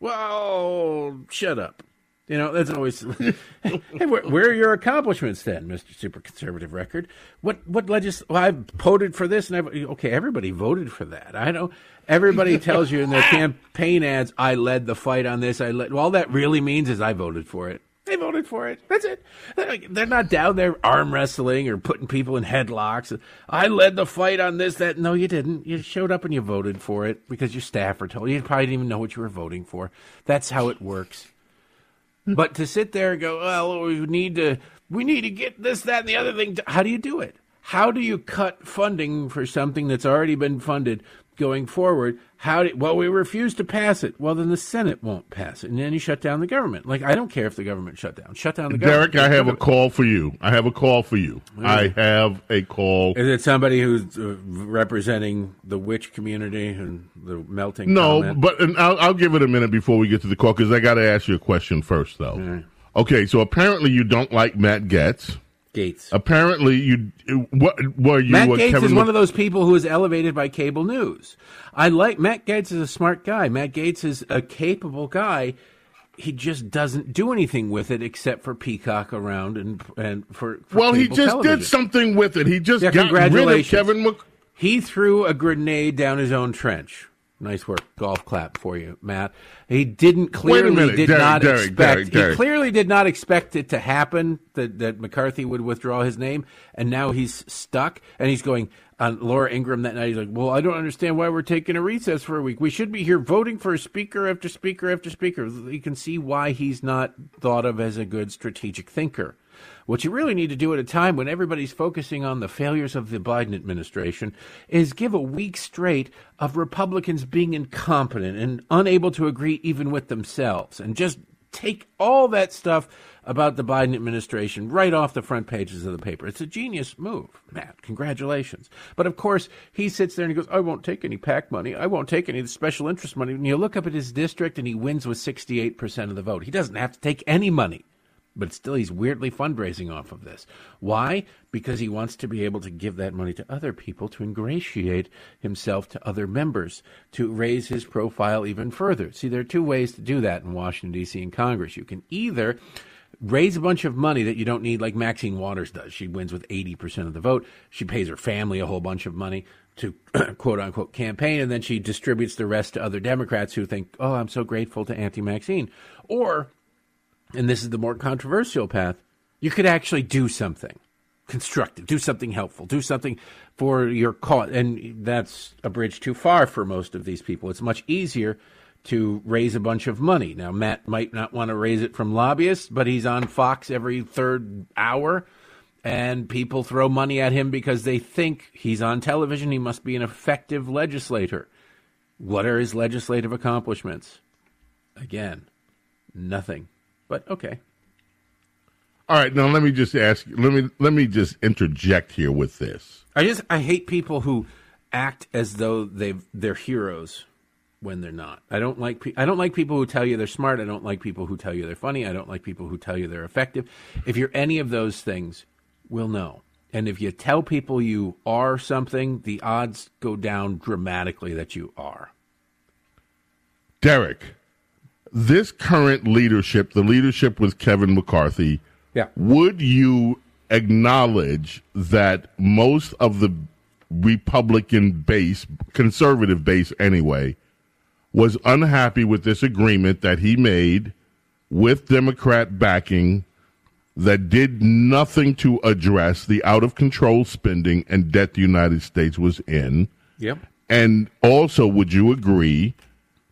Well, shut up. You know, that's always. hey, where, where are your accomplishments then, Mister Super Conservative Record? What what legis? Well, I voted for this, and I've, okay, everybody voted for that. I know everybody tells you in their campaign ads, "I led the fight on this." I led. Well, all that really means is I voted for it. They voted for it. That's it. They're not down there arm wrestling or putting people in headlocks. I led the fight on this, that. No, you didn't. You showed up and you voted for it because your staffer told you. You probably didn't even know what you were voting for. That's how it works. But to sit there and go, well, we need to, we need to get this, that, and the other thing. How do you do it? How do you cut funding for something that's already been funded going forward? How do, well, we refuse to pass it. Well, then the Senate won't pass it, and then you shut down the government. Like I don't care if the government shut down. Shut down the government. Derek, I have a call for you. I have a call for you. I have a call. Is it somebody who's uh, representing the witch community and the melting? No, comment? but and I'll, I'll give it a minute before we get to the call because I got to ask you a question first, though. Okay, so apparently you don't like Matt Gaetz. Gaetz. Apparently you what were you? Matt Gaetz Kevin is one of those people who is elevated by cable news. I like Matt Gaetz is a smart guy. Matt Gaetz is a capable guy. He just doesn't do anything with it except for peacock around and and for, for Well, he just television. did something with it. He just Yeah, got rid of. Kevin Mc. He threw a grenade down his own trench. Nice work. Golf clap for you, Matt. He didn't clearly minute, did Derek, not Derek, expect Derek, he clearly did not expect it to happen that, that McCarthy would withdraw his name and now he's stuck and he's going on Laura Ingraham that night he's like, "Well, I don't understand why we're taking a recess for a week. We should be here voting for a speaker after speaker after speaker." You can see why he's not thought of as a good strategic thinker. What you really need to do at a time when everybody's focusing on the failures of the Biden administration is give a week straight of Republicans being incompetent and unable to agree even with themselves and just take all that stuff about the Biden administration right off the front pages of the paper. It's a genius move, Matt. Congratulations. But of course, he sits there and he goes, I won't take any PAC money. I won't take any special interest money. And you look up at his district and he wins with 68% of the vote. He doesn't have to take any money but still he's weirdly fundraising off of this. Why? Because he wants to be able to give that money to other people to ingratiate himself to other members, to raise his profile even further. See, there are two ways to do that in Washington, D.C. and Congress. You can either raise a bunch of money that you don't need, like Maxine Waters does. She wins with 80% of the vote. She pays her family a whole bunch of money to quote unquote campaign, and then she distributes the rest to other Democrats who think, oh, I'm so grateful to Auntie Maxine. Or and this is the more controversial path, you could actually do something constructive, do something helpful, do something for your cause. And that's a bridge too far for most of these people. It's much easier to raise a bunch of money. Now, Matt might not want to raise it from lobbyists, but he's on Fox every third hour, and people throw money at him because they think he's on television. He must be an effective legislator. What are his legislative accomplishments? Again, nothing. But okay. All right, now let me just ask. Let me let me just interject here with this. I just I hate people who act as though they they're heroes when they're not. I don't like pe- I don't like people who tell you they're smart. I don't like people who tell you they're funny. I don't like people who tell you they're effective. If you're any of those things, we'll know. And if you tell people you are something, the odds go down dramatically that you are. Derek, this current leadership, the leadership with Kevin McCarthy, Yeah. would you acknowledge that most of the Republican base, conservative base anyway, was unhappy with this agreement that he made with Democrat backing that did nothing to address the out of control spending and debt the United States was in? Yep. And also, would you agree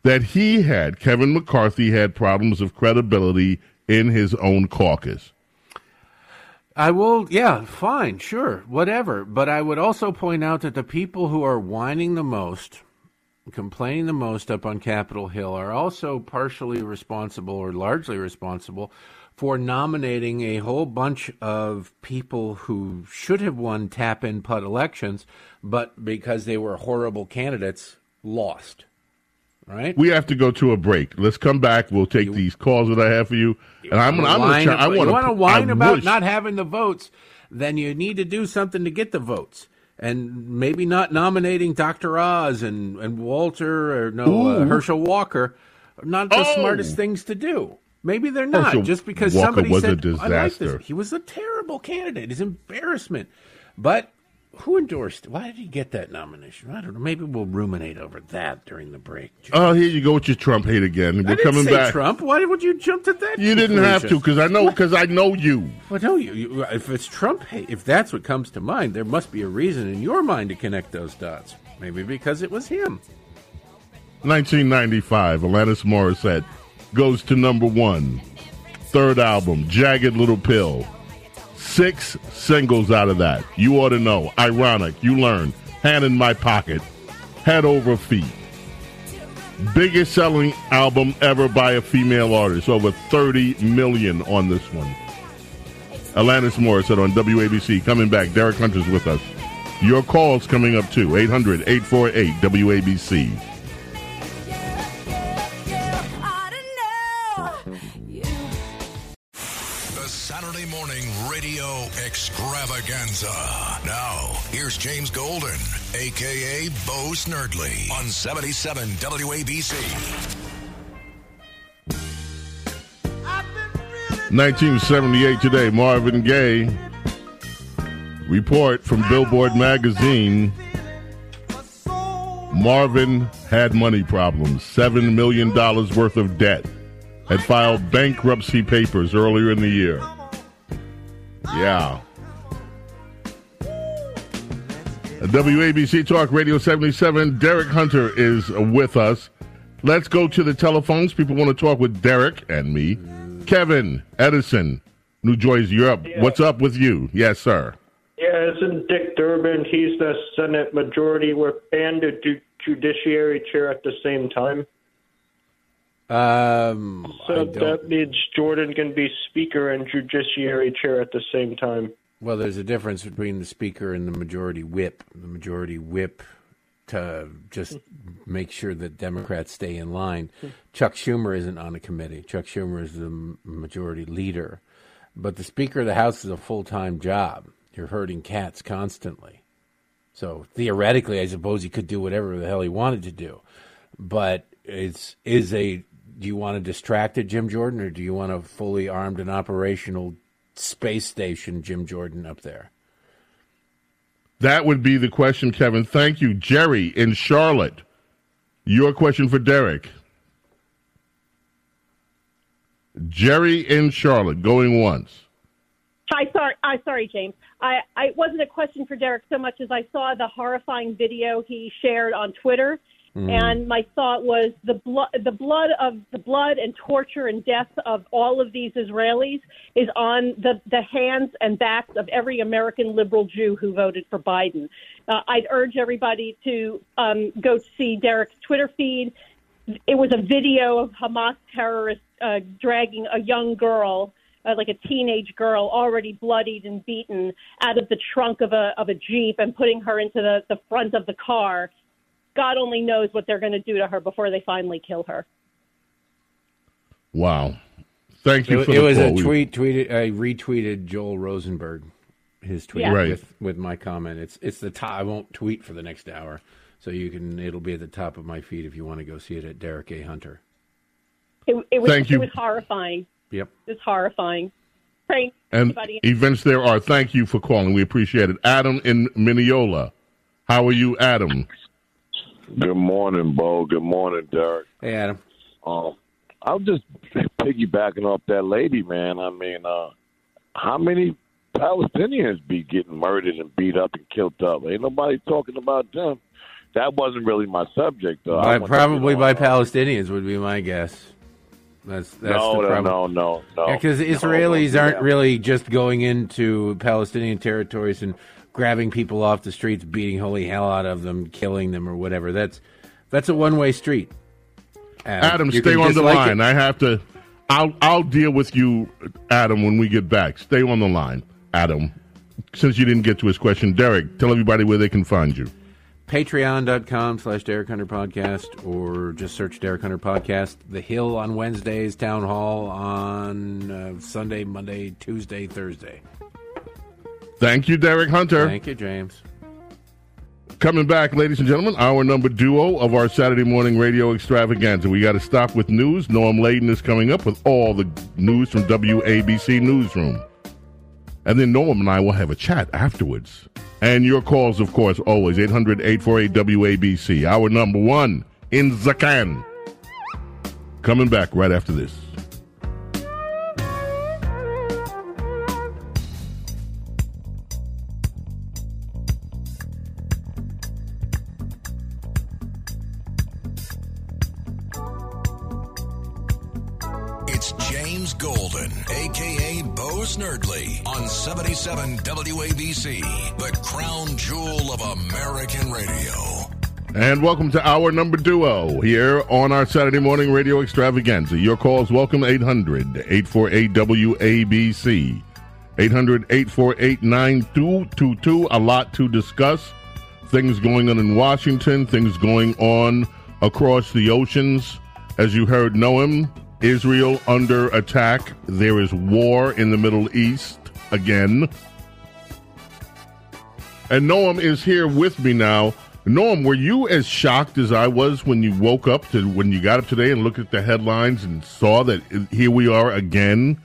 that he had, Kevin McCarthy had problems of credibility in his own caucus? I will, yeah, fine, sure, whatever. But I would also point out that the people who are whining the most, complaining the most up on Capitol Hill, are also partially responsible or largely responsible for nominating a whole bunch of people who should have won tap in putt elections, but because they were horrible candidates, lost. Right? We have to go to a break. Let's come back. We'll take these calls that I have for you. And I'm, I'm going to try. I you want to whine about wish, not having the votes, then you need to do something to get the votes. And maybe not nominating Dr. Oz and, and Walter or no uh, Herschel Walker are not the Oh. smartest things to do. Maybe they're not. Herschel just because Walker somebody was a said, I like this. He was a terrible candidate. His embarrassment. But who endorsed? Why did he get that nomination? I don't know. Maybe we'll ruminate over that during the break. Oh, here you go with your Trump hate again. We're didn't coming say back. Trump. Why would you jump to that? You didn't have to because I know because I know you. Well, no, you, you, if it's Trump hate, if that's what comes to mind, there must be a reason in your mind to connect those dots. Maybe because it was him. 1995, Alanis Morissette goes to number one. Third album, Jagged Little Pill. Six singles out of that. You ought to know. Ironic. You learn. Hand in my pocket. Head over feet. Biggest selling album ever by a female artist. Over 30 million on this one. Alanis Morissette on WABC. Coming back. Derek Hunter's with us. Your calls coming up too. 800 848 WABC. Extravaganza. Now, here's James Golden, aka Bo Snerdley, on 77 WABC. 1978 today, Marvin Gaye. Report from Billboard magazine. Marvin had money problems, $7 million worth of debt, had filed bankruptcy papers earlier in the year. Yeah. WABC Talk Radio 77, Derek Hunter is with us. Let's go to the telephones. People want to talk with Derek and me. Kevin Edison, New Jersey, you're up. Yeah. What's up with you? Yes, sir. Yeah, isn't Dick Durbin? He's the Senate Majority Whip and the ju- Judiciary Chair at the same time. Um, So that means Jordan can be Speaker and Judiciary Chair at the same time. Well, there's a difference between the speaker and the majority whip. The majority whip to just make sure that Democrats stay in line. Chuck Schumer isn't on a committee. Chuck Schumer is the majority leader. But the Speaker of the House is a full time job. You're herding cats constantly. So theoretically, I suppose he could do whatever the hell he wanted to do. But it's is a do you want a distracted Jim Jordan or do you want a fully armed and operational space station Jim Jordan up there? That would be the question, Kevin. Thank you. Jerry in Charlotte. Your question for Derek. Jerry in Charlotte, going once. Hi, sorry, I sorry, James. I, I it wasn't a question for Derek so much as I saw the horrifying video he shared on Twitter, and my thought was the blood, the blood of the blood and torture and death of all of these Israelis is on the the hands and backs of every American liberal Jew who voted for Biden. Uh, I'd urge everybody to um, go see Derek's Twitter feed. It was a video of Hamas terrorists uh, dragging a young girl uh, like a teenage girl already bloodied and beaten out of the trunk of a of a jeep and putting her into the the front of the car. God only knows what they're going to do to her before they finally kill her. Wow. Thank you It, for it the was call. a tweet. Tweeted. I retweeted Joel Rosenberg, his tweet Yeah. Right. with with my comment. It's it's the top. I won't tweet for the next hour, so you can. It'll be at the top of my feed if you want to go see it at Derek A Hunter. It, it was Thank you. it was horrifying. Yep. It was horrifying. Praying for and everybody. events there are. Thank you for calling. We appreciate it. Adam in Mineola. How are you, Adam? Good morning, Bo. Good morning, Derek. Hey Adam. Um, I'm just piggybacking off that lady, man. I mean, uh, how many Palestinians be getting murdered and beat up and killed up? Ain't nobody talking about them. That wasn't really my subject, though. By, probably by uh, Palestinians would be my guess. That's that's no, the no, no, no, no. because No, Israelis don't do aren't that. really just going into Palestinian territories and grabbing people off the streets, beating holy hell out of them, killing them, or whatever. That's that's a one way street. Adam, stay on the line. it. I have to. I'll I'll deal with you, Adam, when we get back. Stay on the line, Adam. Since you didn't get to his question, Derek, tell everybody where they can find you. Patreon.com slash Derek Hunter Podcast, or just search Derek Hunter Podcast. The Hill on Wednesdays, Town Hall on uh, Sunday, Monday, Tuesday, Thursday. Thank you, Derek Hunter. Thank you, James. Coming back, ladies and gentlemen, our number duo of our Saturday morning radio extravaganza. We got to stop with news. Norm Laden is coming up with all the news from WABC Newsroom. And then Norm and I will have a chat afterwards. And your calls, of course, always 800 848 WABC, our number one in Zakan. Coming back right after this. 77 WABC, the crown jewel of American radio. And welcome to our number duo here on our Saturday morning radio extravaganza. Your calls welcome 800 848 WABC. 800 848 9222. A lot to discuss. Things going on in Washington, things going on across the oceans. As you heard Noam, Israel under attack. There is war in the Middle East again. And Noam is here with me now. Noam, were you as shocked as I was when you woke up to when you got up today and looked at the headlines and saw that here we are again,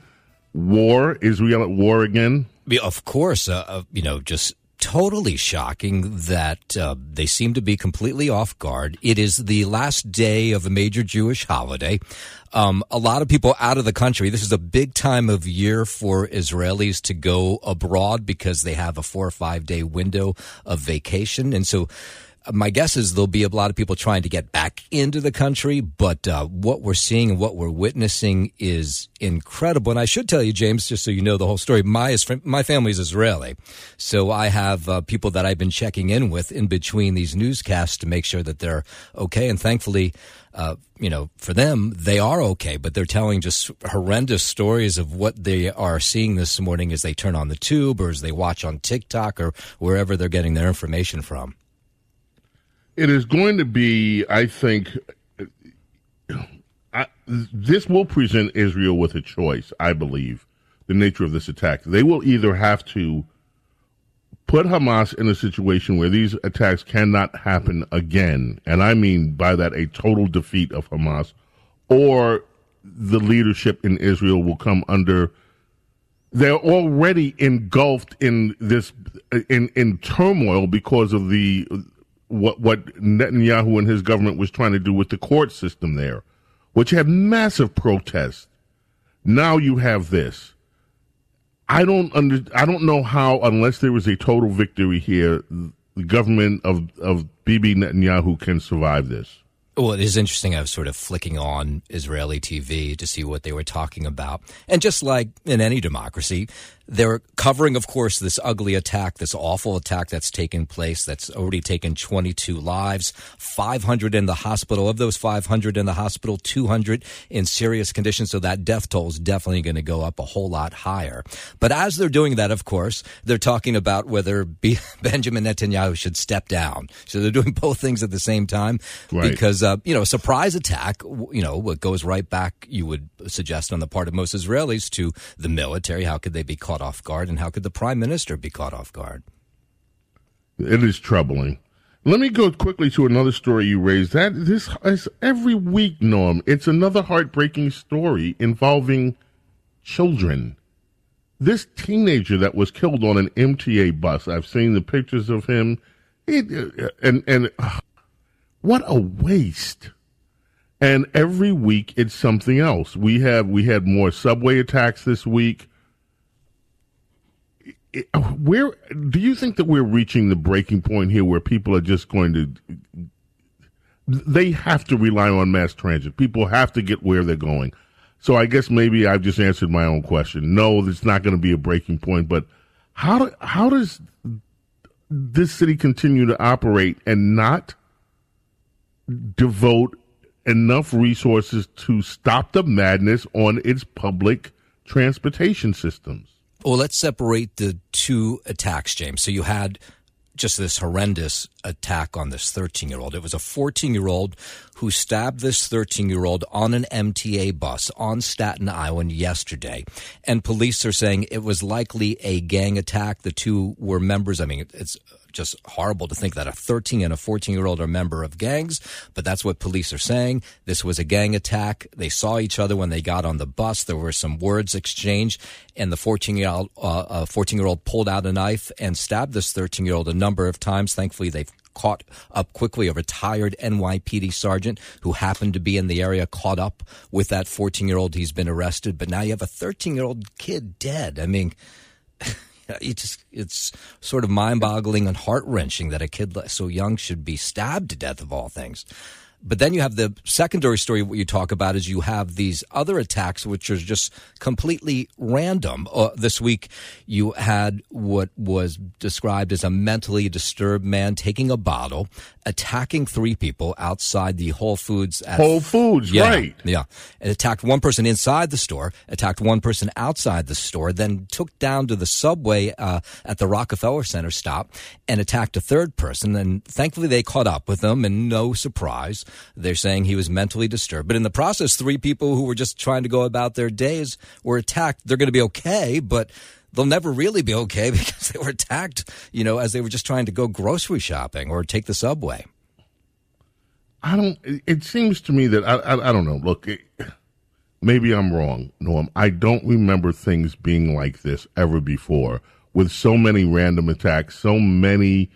war, Israel at war again? Of course, uh, uh, you know, just totally shocking that uh, they seem to be completely off guard. It is the last day of a major Jewish holiday. Um, a lot of people out of the country. This is a big time of year for Israelis to go abroad because they have a four or five day window of vacation. And so my guess is there'll be a lot of people trying to get back into the country, but uh, what we're seeing and what we're witnessing is incredible. And I should tell you, James, just so you know the whole story, my my family is Israeli, so I have uh, people that I've been checking in with in between these newscasts to make sure that they're okay. And thankfully, uh, you know, for them, they are okay, but they're telling just horrendous stories of what they are seeing this morning as they turn on the tube or as they watch on TikTok or wherever they're getting their information from. It is going to be, I think, I, this will present Israel with a choice, I believe, the nature of this attack. They will either have to put Hamas in a situation where these attacks cannot happen again, and I mean by that a total defeat of Hamas, or the leadership in Israel will come under. They're already engulfed in this in in turmoil because of the what what Netanyahu and his government was trying to do with the court system there, which had massive protests. Now you have this. I don't under I don't know how unless there is a total victory here, the government of of Bibi Netanyahu can survive this. Well, it is interesting. I was sort of flicking on Israeli TV to see what they were talking about. And just like in any democracy, they're covering, of course, this ugly attack, this awful attack that's taken place, that's already taken 22 lives, 500 in the hospital. Of those 500 in the hospital, 200 in serious condition. So that death toll is definitely going to go up a whole lot higher. But as they're doing that, of course, they're talking about whether B- Benjamin Netanyahu should step down. So they're doing both things at the same time Right. because, uh, you know, a surprise attack, you know, what goes right back, you would suggest on the part of most Israelis to the military. How could they be caught off guard? And how could the prime minister be caught off guard? It is troubling. Let me go quickly to another story you raised. That this is every week, Norm. It's another heartbreaking story involving children. This teenager that was killed on an MTA bus. I've seen the pictures of him. It, uh, and and uh, what a waste. And every week it's something else. We have we had more subway attacks this week where do you think that we're reaching the breaking point here where people are just going to they have to rely on mass transit. People have to get where they're going. So i guess maybe i've just answered my own question. No it's not going to be a breaking point but how do, how does this city continue to operate and not devote enough resources to stop the madness on its public transportation systems Well, let's separate the two attacks, James. So you had just this horrendous attack on this 13 year old. It was a 14 year old who stabbed this 13 year old on an MTA bus on Staten Island yesterday. And police are saying it was likely a gang attack. The two were members. I mean, it's just horrible to think that a 13 and a 14 year old are member of gangs, but that's what police are saying. This was a gang attack. They saw each other when they got on the bus. There were some words exchanged, and the 14 year old uh, 14 year old pulled out a knife and stabbed this 13 year old a number of times. Thankfully, they've caught up quickly. A retired NYPD sergeant who happened to be in the area caught up with that 14 year old. He's been arrested, but now you have a 13 year old kid dead. I mean, it just it's sort of mind boggling and heart wrenching that a kid so young should be stabbed to death of all things. But then you have the secondary story. What you talk about is you have these other attacks, which are just completely random. Uh, this week, you had what was described as a mentally disturbed man taking a bottle, attacking three people outside the Whole Foods. At, Whole Foods, yeah, right. Yeah. It attacked one person inside the store, attacked one person outside the store, then took down to the subway uh, at the Rockefeller Center stop and attacked a third person. And thankfully, they caught up with him, and no surprise. They're saying he was mentally disturbed. But in the process, three people who were just trying to go about their days were attacked. They're going to be okay, but they'll never really be okay because they were attacked, you know, as they were just trying to go grocery shopping or take the subway. I don't. It seems to me that I. I, I don't know. Look, it, maybe I'm wrong, Norm. I don't remember things being like this ever before, with so many random attacks, so many.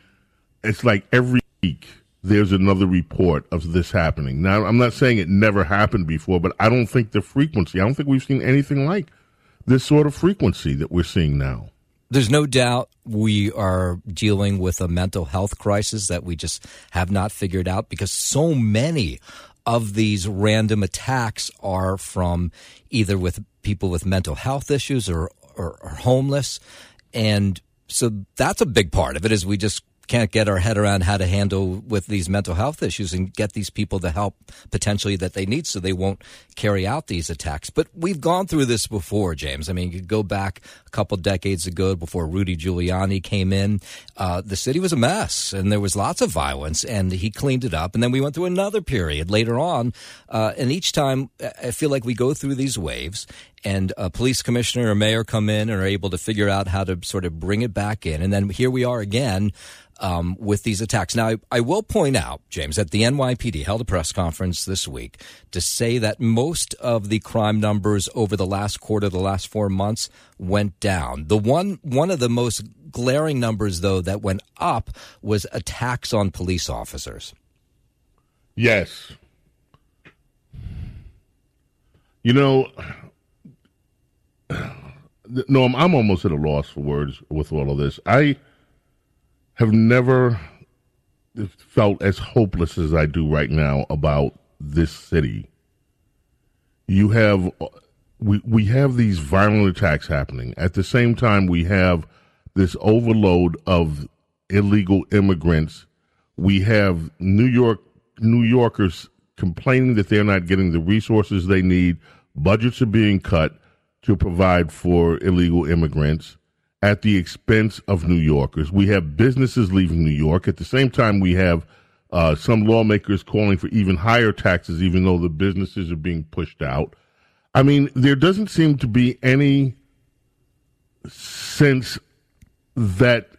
It's like every week there's another report of this happening. Now, I'm not saying it never happened before, but I don't think the frequency, I don't think we've seen anything like this sort of frequency that we're seeing now. There's no doubt we are dealing with a mental health crisis that we just have not figured out because so many of these random attacks are from either with people with mental health issues or, or, or homeless. And so that's a big part of it is we just can't get our head around how to handle with these mental health issues and get these people the help potentially that they need so they won't carry out these attacks. But we've gone through this before, James. I mean, you go back a couple decades ago before Rudy Giuliani came in. Uh, the city was a mess and there was lots of violence and he cleaned it up. And then we went through another period later on. Uh, and each time I feel like we go through these waves and a police commissioner or mayor come in and are able to figure out how to sort of bring it back in. And then here we are again um, with these attacks. Now, I, I, will point out, James, that the NYPD held a press conference this week to say that most of the crime numbers over the last quarter, the last four months, went down. The one one of the most glaring numbers, though, that went up was attacks on police officers. Yes. You know, no, I'm, I'm almost at a loss for words with all of this. I have never felt as hopeless as I do right now about this city. You have we we have these violent attacks happening. At the same time we have this overload of illegal immigrants. We have New York New Yorkers complaining that they're not getting the resources they need. Budgets are being cut to provide for illegal immigrants at the expense of New Yorkers. We have businesses leaving New York. At the same time, we have uh, some lawmakers calling for even higher taxes, even though the businesses are being pushed out. I mean, there doesn't seem to be any sense that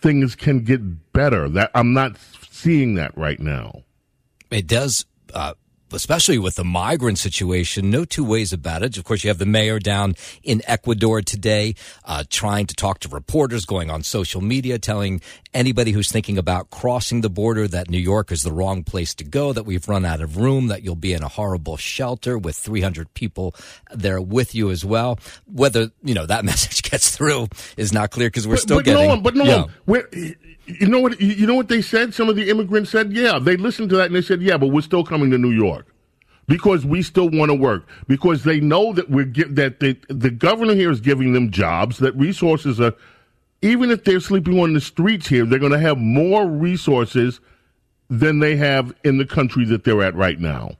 things can get better. That I'm not seeing that right now. It does. Uh especially with the migrant situation, no two ways about it. Of course, you have the mayor down in Ecuador today, uh, trying to talk to reporters, going on social media, telling anybody who's thinking about crossing the border that New York is the wrong place to go, that we've run out of room, that you'll be in a horrible shelter with 300 people there with you as well. Whether, you know, that message gets through is not clear because we're but, still but getting. No, but no, yeah. You know what? You know what they said. Some of the immigrants said, "Yeah." They listened to that and they said, "Yeah, but we're still coming to New York because we still want to work because they know that we're that the the governor here is giving them jobs. That resources are, even if they're sleeping on the streets here, they're going to have more resources than they have in the country that they're at right now.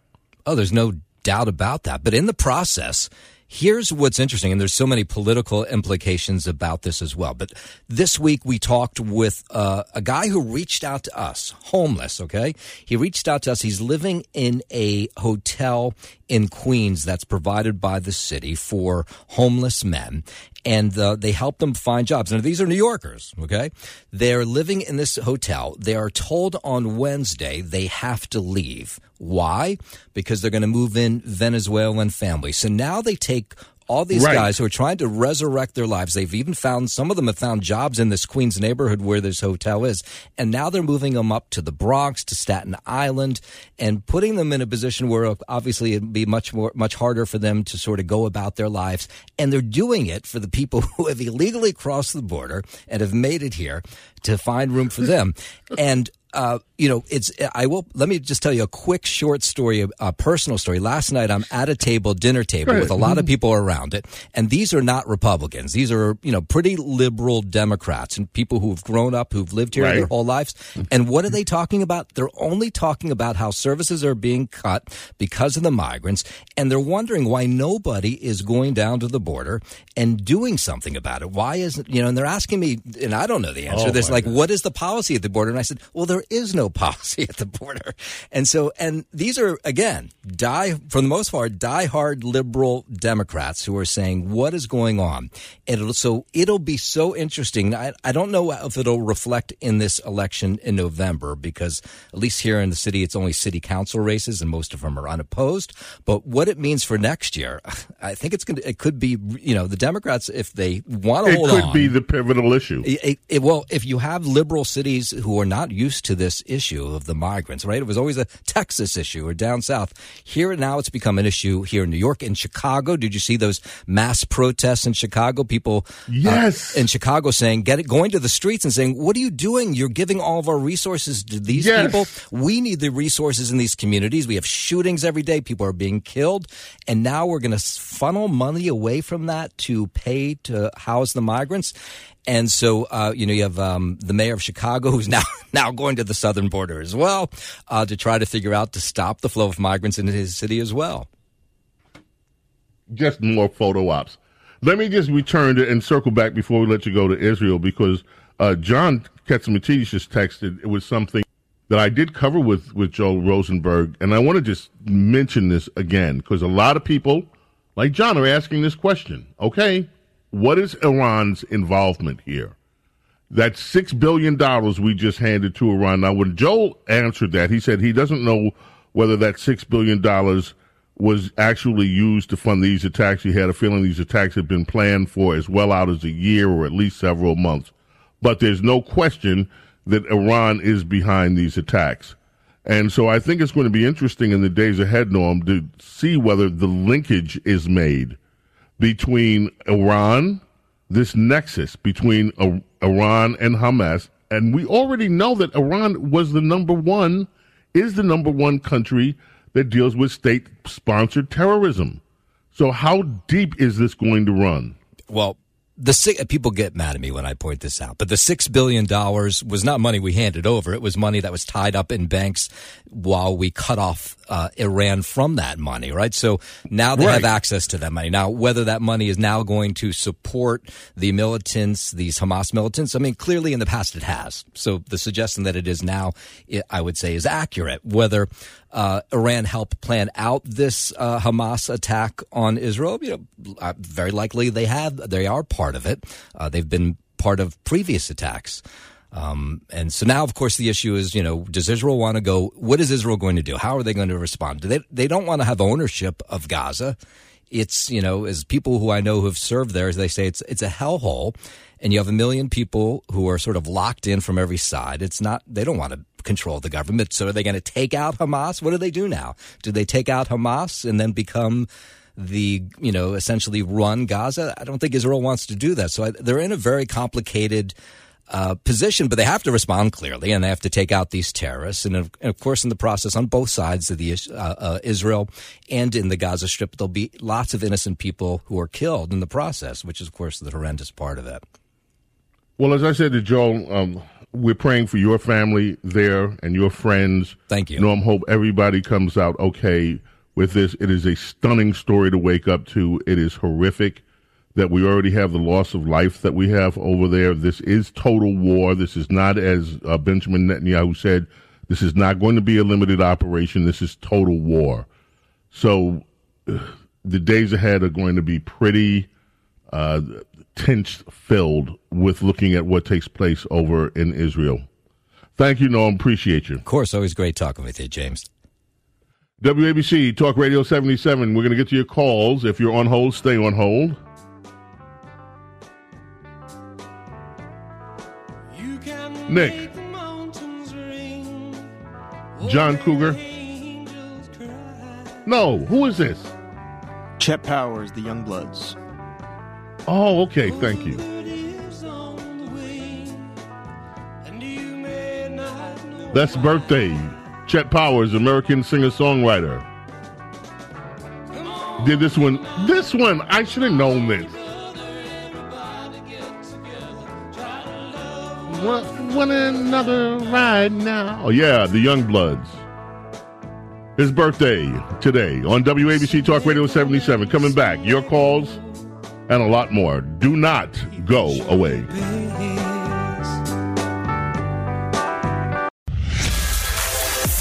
Oh, there's no doubt about that. But in the process, Here's what's interesting, and there's so many political implications about this as well. But this week we talked with uh, a guy who reached out to us, homeless, okay? He reached out to us. He's living in a hotel in Queens that's provided by the city for homeless men. And uh, they help them find jobs. Now, these are New Yorkers, okay? They're living in this hotel. They are told on Wednesday they have to leave. Why? Because they're going to move in Venezuelan families. So now they take all these right. guys who are trying to resurrect their lives. They've even found some of them have found jobs in this Queens neighborhood where this hotel is, and now they're moving them up to the Bronx, to Staten Island, and putting them in a position where uh, obviously it'd be much more much harder for them to sort of go about their lives. And they're doing it for the people who have illegally crossed the border and have made it here to find room for them. and uh, you know, it's, I will, let me just tell you a quick short story, a personal story. Last night I'm at a table, dinner table with a lot of mm-hmm. people around it. And these are not Republicans. These are, you know, pretty liberal Democrats and people who've grown up, who've lived here right. their whole lives. And what are they talking about? They're only talking about how services are being cut because of the migrants. And they're wondering why nobody is going down to the border and doing something about it. Why isn't, you know, and they're asking me, and I don't know the answer. Oh, There's like, God. what is the policy at the border? And I said, well, there there is no policy at the border. And so, and these are, again, die, for the most part, diehard liberal Democrats who are saying, what is going on? And it'll, so it'll be so interesting. I, I don't know if it'll reflect in this election in November because at least here in the city, it's only city council races and most of them are unopposed. But what it means for next year, I think it's going to, it could be, you know, the Democrats, if they want to It could be the pivotal issue. It- it- well, if you have liberal cities who are not used to this issue of the migrants, right? It was always a Texas issue or down south. Here and now it's become an issue here in New York. In Chicago, did you see those mass protests in Chicago? People uh, Yes. in Chicago saying, get it, going to the streets and saying, what are you doing? You're giving all of our resources to these Yes. people. We need the resources in these communities. We have shootings every day. People are being killed. And now we're going to funnel money away from that to pay to house the migrants. And so, uh, you know, you have um, the mayor of Chicago who's now now going to the southern border as well uh, to try to figure out to stop the flow of migrants into his city as well. just more photo ops. Let me just return to and circle back before we let you go to Israel because uh, John Catsimatidis just texted. It was something that I did cover with, with Joel Rosenberg, and I want to just mention this again because a lot of people, like John, are asking this question. Okay, what is Iran's involvement here? That six billion dollars we just handed to Iran. Now, when Joel answered that, he said he doesn't know whether that six billion dollars was actually used to fund these attacks. He had a feeling these attacks had been planned for as well out as a year or at least several months. But there's no question that Iran is behind these attacks. And so I think it's going to be interesting in the days ahead, Norm, to see whether the linkage is made between Iran, this nexus between uh, Iran and Hamas. And we already know that Iran was the number one, is the number one country that deals with state sponsored terrorism. So, how deep is this going to run? Well, the people get mad at me when I point this out, but the six billion dollars was not money we handed over. It was money that was tied up in banks while we cut off uh, Iran from that money. Right. So now they have access to that money. Now, whether that money is now going to support the militants, these Hamas militants, I mean, clearly in the past it has. So the suggestion that it is now, I would say, is accurate. Whether uh, Iran helped plan out this uh, Hamas attack on Israel, you know, uh, very likely they have. They are part of it. Uh, they've been part of previous attacks. Um, and so now, of course, the issue is, you know, does Israel want to go? What is Israel going to do? How are they going to respond? They they don't want to have ownership of Gaza. It's you know, as people who I know who have served there, as they say, it's it's a hellhole, and you have a million people who are sort of locked in from every side. It's not they don't want to control the government. So are they going to take out Hamas? What do they do now? Do they take out Hamas and then become the you know essentially run Gaza? I don't think Israel wants to do that. So I, they're in a very complicated uh, position, but they have to respond clearly, and they have to take out these terrorists. And of, and of course, in the process, on both sides of the uh, uh, Israel and in the Gaza Strip, there'll be lots of innocent people who are killed in the process, which is, of course, the horrendous part of it. Well, as I said to Joel, um, we're praying for your family there and your friends. Thank you. Norm, hope everybody comes out okay with this. It is a stunning story to wake up to. It is horrific that we already have the loss of life that we have over there. This is total war. This is not, as uh, Benjamin Netanyahu said, this is not going to be a limited operation. This is total war. So uh, the days ahead are going to be pretty uh, tense filled with looking at what takes place over in Israel. Thank you, Norm. Appreciate you. Of course, always great talking with you, James. WABC Talk Radio 77. We're going to get to your calls. If you're on hold, stay on hold. Nick. John Cougar. No, who is this? Chet Powers, the Youngbloods. Oh, okay. Thank you. That's birthday. Chet Powers, American singer songwriter. Did this one? This one, I should have known this. What, one another right now. Oh, yeah, the Young Bloods. His birthday today on WABC Talk Radio 77. Coming back. Your calls and a lot more. Do not go away.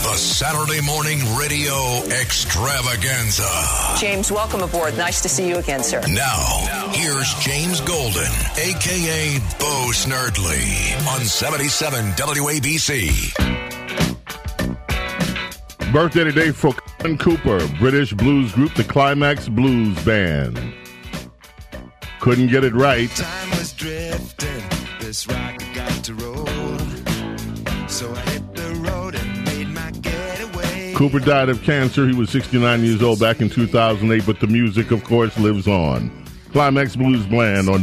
The Saturday morning radio extravaganza. James, welcome aboard. Nice to see you again, sir. Now, here's James Golden, aka Bo Snerdley, on 77 WABC. Birthday today for Colin Cooper, British blues group, the Climax Blues Band. Couldn't get it right. Time was drifting, this rock got to roll. So I hit the road and made my getaway. Cooper died of cancer. He was 69 years old back in 2008, but the music, of course, lives on. Climax Blues Band on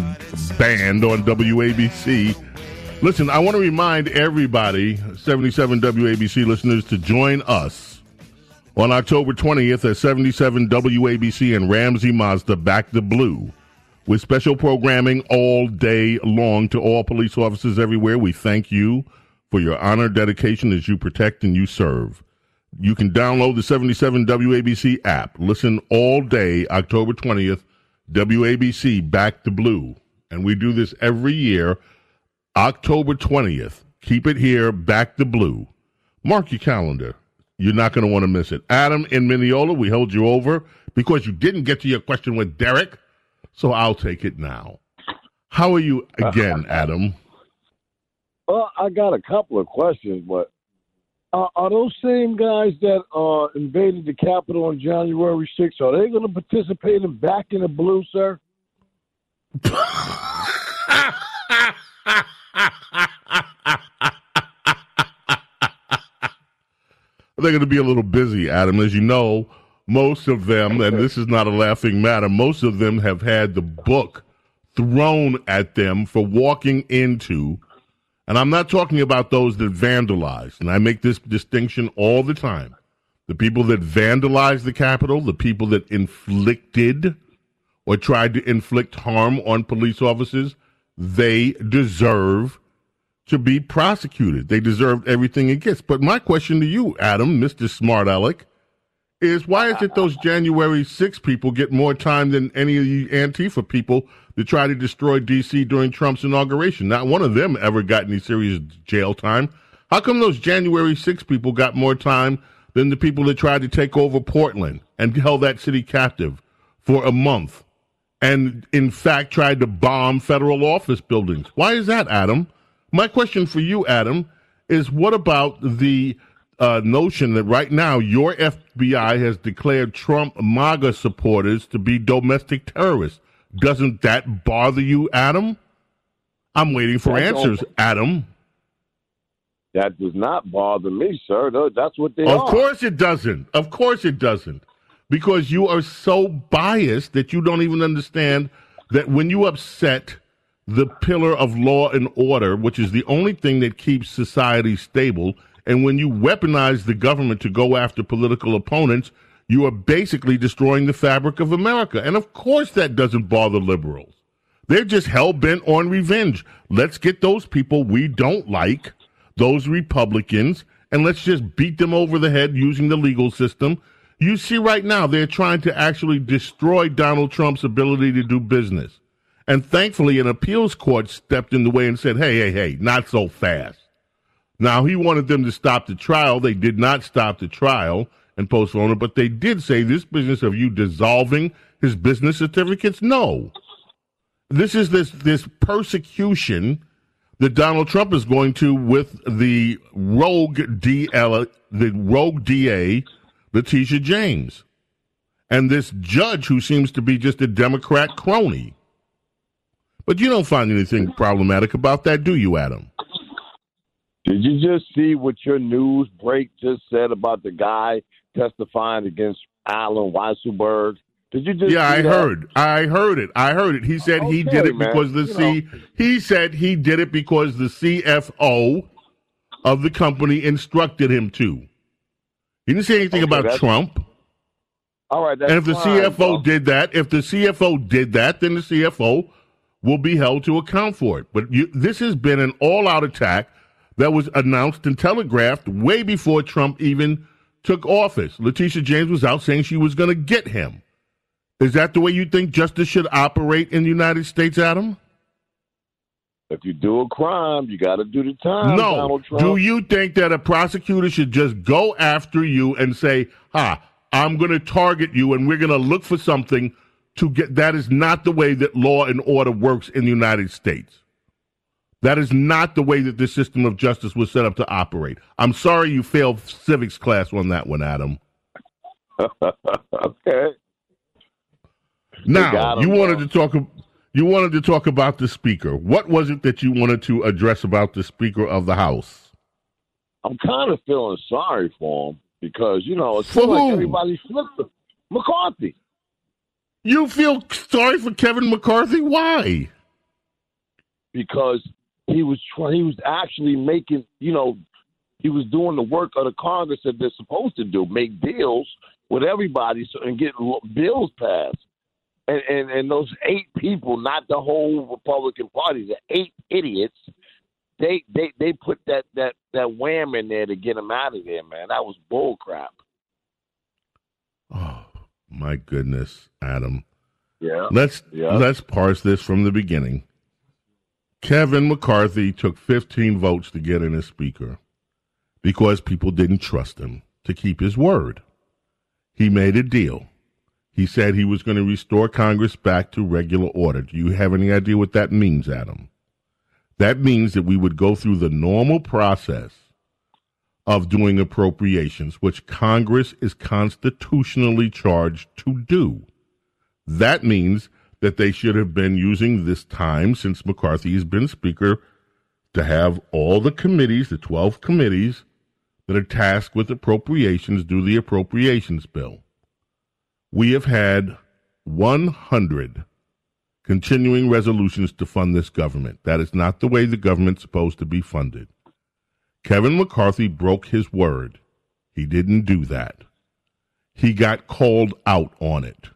Band on WABC. Listen, I want to remind everybody, 77 WABC listeners, to join us on October 20th at 77 WABC and Ramsey Mazda Back the Blue with special programming all day long to all police officers everywhere. We thank you for your honor, dedication as you protect and you serve. You can download the 77 WABC app. Listen all day, October 20th, WABC Back to Blue. And we do this every year, October 20th. Keep it here, Back to Blue. Mark your calendar. You're not going to want to miss it. Adam in Mineola, we held you over because you didn't get to your question with Derek, so I'll take it now. How are you again, Adam? Well, I got a couple of questions, but uh, are those same guys that uh, invaded the Capitol on January 6th, are they going to participate in Back in the Blue, sir? They're going to be a little busy, Adam. As you know, most of them, and this is not a laughing matter, most of them have had the book thrown at them for walking into, and I'm not talking about those that vandalized, and I make this distinction all the time. The people that vandalized the Capitol, the people that inflicted or tried to inflict harm on police officers, they deserve to be prosecuted. They deserved everything it gets. But my question to you, Adam, Mr. Smart Alec, is why is it those January 6 people get more time than any of the Antifa people that try to destroy D.C. during Trump's inauguration? Not one of them ever got any serious jail time. How come those January 6 people got more time than the people that tried to take over Portland and held that city captive for a month and, in fact, tried to bomb federal office buildings? Why is that, Adam? My question for you, Adam, is what about the uh, notion that right now your FBI has declared Trump MAGA supporters to be domestic terrorists? Doesn't that bother you, Adam? I'm waiting for answers, Adam. That does not bother me, sir. That's what they Of are. course it doesn't. Of course it doesn't. Because you are so biased that you don't even understand that when you upset the pillar of law and order, which is the only thing that keeps society stable, and when you weaponize the government to go after political opponents, you are basically destroying the fabric of America. And of course that doesn't bother liberals. They're just hell bent on revenge. Let's get those people we don't like, those Republicans, and let's just beat them over the head using the legal system. You see, right now, they're trying to actually destroy Donald Trump's ability to do business. And thankfully, an appeals court stepped in the way and said, hey, hey, hey, not so fast. Now, he wanted them to stop the trial. They did not stop the trial and postpone it, but they did say this business of you dissolving his business certificates, no. This is this this persecution that Donald Trump is going to with the rogue DL, the rogue DA, Letitia James, and this judge who seems to be just a Democrat crony. But you don't find anything problematic about that, do you, Adam? Did you just see what your news break just said about the guy testifying against Allen Weisselberg? Did you just yeah, I that? heard. I heard it. I heard it. He said he did it man. because the You C. He said he did it because the CFO of the company instructed him to. He didn't say anything Okay, about Trump. All right, that's and if the fine, CFO bro. did that, if the CFO did that, then the CFO will be held to account for it. But you, this has been an all-out attack that was announced and telegraphed way before Trump even took office. Letitia James was out saying she was going to get him. Is that the way you think justice should operate in the United States, Adam? if you do a crime, you got to do the time. no. Donald Trump. Do you think that a prosecutor should just go after you and say, "Ha, I'm going to target you, and we're going to look for something to get"? That is not the way that law and order works in the United States. That is not the way that the system of justice was set up to operate. I'm sorry you failed civics class on that one, Adam. okay. Now you wanted to talk. You wanted to talk about the speaker. What was it that you wanted to address about the speaker of the House? I'm kind of feeling sorry for him because you know it's For like everybody flipped him. McCarthy. You feel sorry for Kevin McCarthy? Why? because he was trying. He was actually making. You know, he was doing the work of the Congress that they're supposed to do: make deals with everybody so, and get bills passed. And, and and those eight people, not the whole Republican Party, the eight idiots, they they they put that that that wham in there to get him out of there, man. That was bull crap. Oh my goodness, Adam. Yeah. Let's Yeah. let's parse this from the beginning. Kevin McCarthy took 15 votes to get in as speaker because people didn't trust him to keep his word. He made a deal. He said he was going to restore Congress back to regular order. Do you have any idea what that means, Adam? That means that we would go through the normal process of doing appropriations, which Congress is constitutionally charged to do. That means that they should have been using this time since McCarthy has been Speaker to have all the committees, the 12 committees that are tasked with appropriations, do the appropriations bill. We have had 100 continuing resolutions to fund this government. That is not the way the government's supposed to be funded. Kevin McCarthy broke his word. He didn't do that. He got called out on it.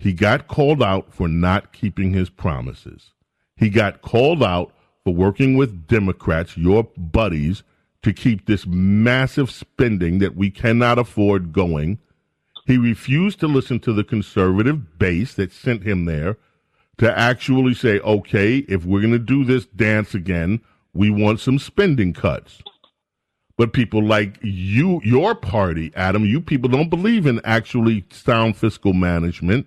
He got called out for not keeping his promises. He got called out for working with Democrats, your buddies, to keep this massive spending that we cannot afford going. He refused to listen to the conservative base that sent him there to actually say, okay, if we're going to do this dance again, we want some spending cuts. But people like you, your party, Adam, you people don't believe in actually sound fiscal management.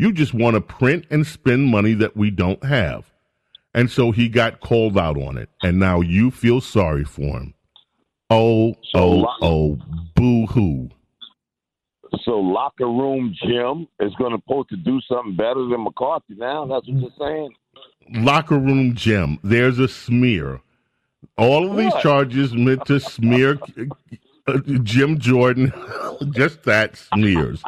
You just want to print and spend money that we don't have. And so he got called out on it. And now you feel sorry for him. Oh, oh, oh, boo hoo. So locker room Jim is going to supposed to do something better than McCarthy now. That's what you're saying. Locker room Jim, there's a smear. All of these What? charges meant to smear uh, Jim Jordan. Just that smears.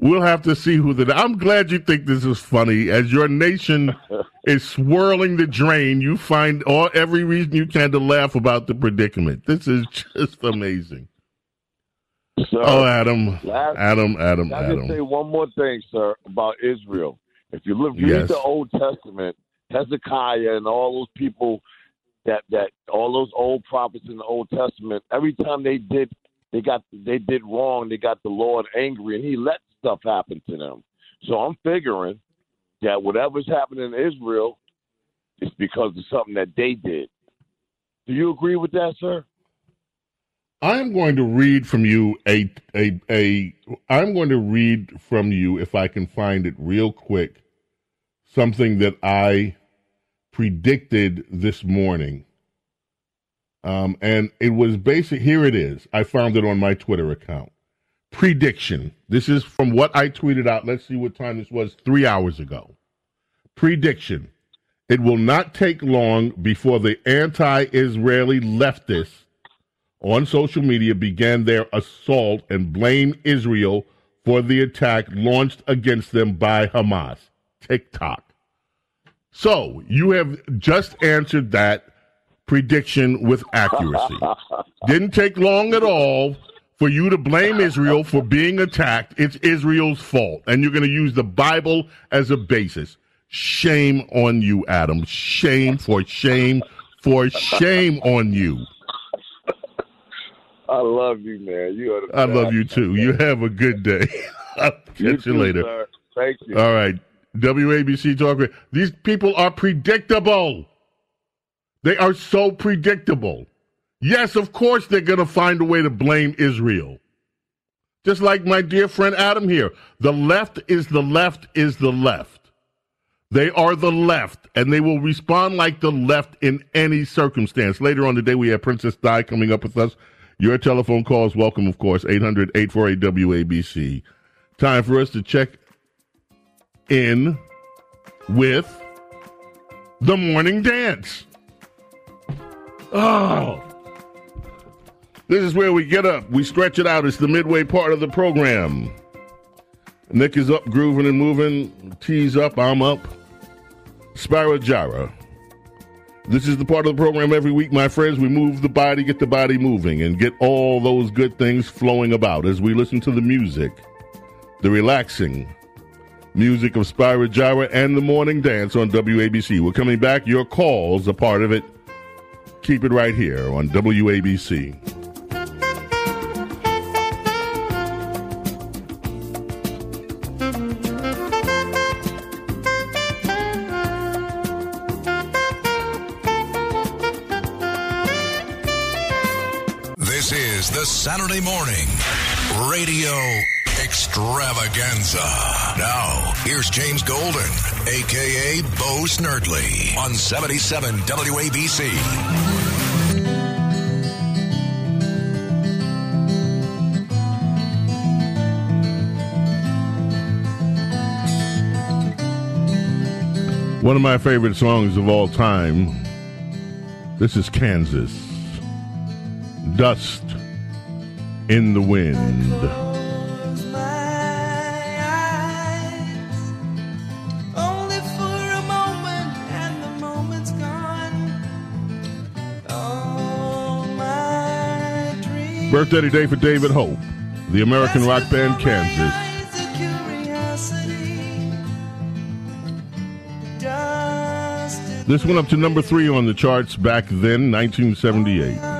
We'll have to see who the. I'm glad you think this is funny. As your nation is swirling the drain, you find all every reason you can to laugh about the predicament. This is just amazing. Sir, oh, Adam, last- Adam, Adam, I just say one more thing, sir, about Israel. If you look, read Yes. the Old Testament, Hezekiah and all those people that that all those old prophets in the Old Testament, every time they did they got they did wrong, they got the Lord angry, and He let stuff happen to them. So I'm figuring that whatever's happening in Israel is because of something that they did. Do you agree with that, sir? I'm going to read from you a a a. I'm going to read from you if I can find it real quick. Something that I predicted this morning, um, and it was basic. Here it is. I found it on my Twitter account. Prediction. This is from what I tweeted out. Let's see what time this was. Three hours ago. Prediction. It will not take long before the anti-Israeli leftists on social media began their assault and blame Israel for the attack launched against them by Hamas. TikTok. So you have just answered that prediction with accuracy. Didn't take long at all for you to blame Israel for being attacked. It's Israel's fault. And you're going to use the Bible as a basis. Shame on you, Adam. Shame for shame for shame on you. I love you, man. You are the I love you too. You have a good day. I'll catch You you, too, later. sir. Thank you. All right. WABC Talk. These people are predictable. They are so predictable. Yes, of course they're going to find a way to blame Israel. Just like my dear friend Adam here. The left is the left is the left. They are the left, and they will respond like the left in any circumstance. Later on today, we have Princess Di coming up with us. Your telephone calls welcome, of course, 800 848 WABC. Time for us to check in with the morning dance. Oh. This is where we get up. We stretch it out. It's the midway part of the program. Nick is up, grooving and moving. T's up, I'm up. Spyro Gyra. This is the part of the program every week, my friends. We move the body, get the body moving, and get all those good things flowing about as we listen to the music, the relaxing music of Spyro Gyra and the morning dance on WABC. We're coming back. Your calls are part of it. Keep it right here on WABC. Saturday morning radio extravaganza. Now, here's James Golden, aka Bo Snerdley, on 77 WABC. One of my favorite songs of all time. This is Kansas. Dust in the Wind. Only for a moment, and the moment's gone. All my dreams Birthday today for David Hope, the American rock band Kansas. of curiosity. Dust in This went up to number three on the charts back then, 1978.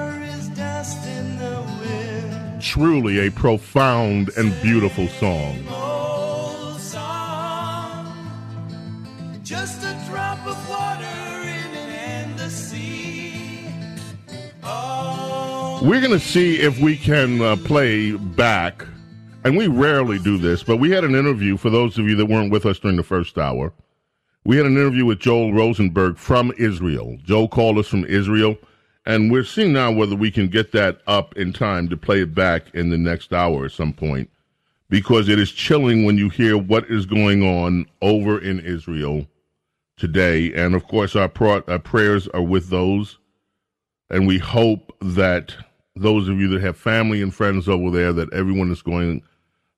Truly a profound and beautiful song. Just a drop of water in an endless sea. We're going to see if we can uh, play back, and we rarely do this, but we had an interview for those of you that weren't with us during the first hour. We had an interview with Joel Rosenberg from Israel. Joe called us from Israel, and we're seeing now whether we can get that up in time to play it back in the next hour at some point, because it is chilling when you hear what is going on over in Israel today. And of course, our, our prayers are with those. And we hope that those of you that have family and friends over there that everyone is going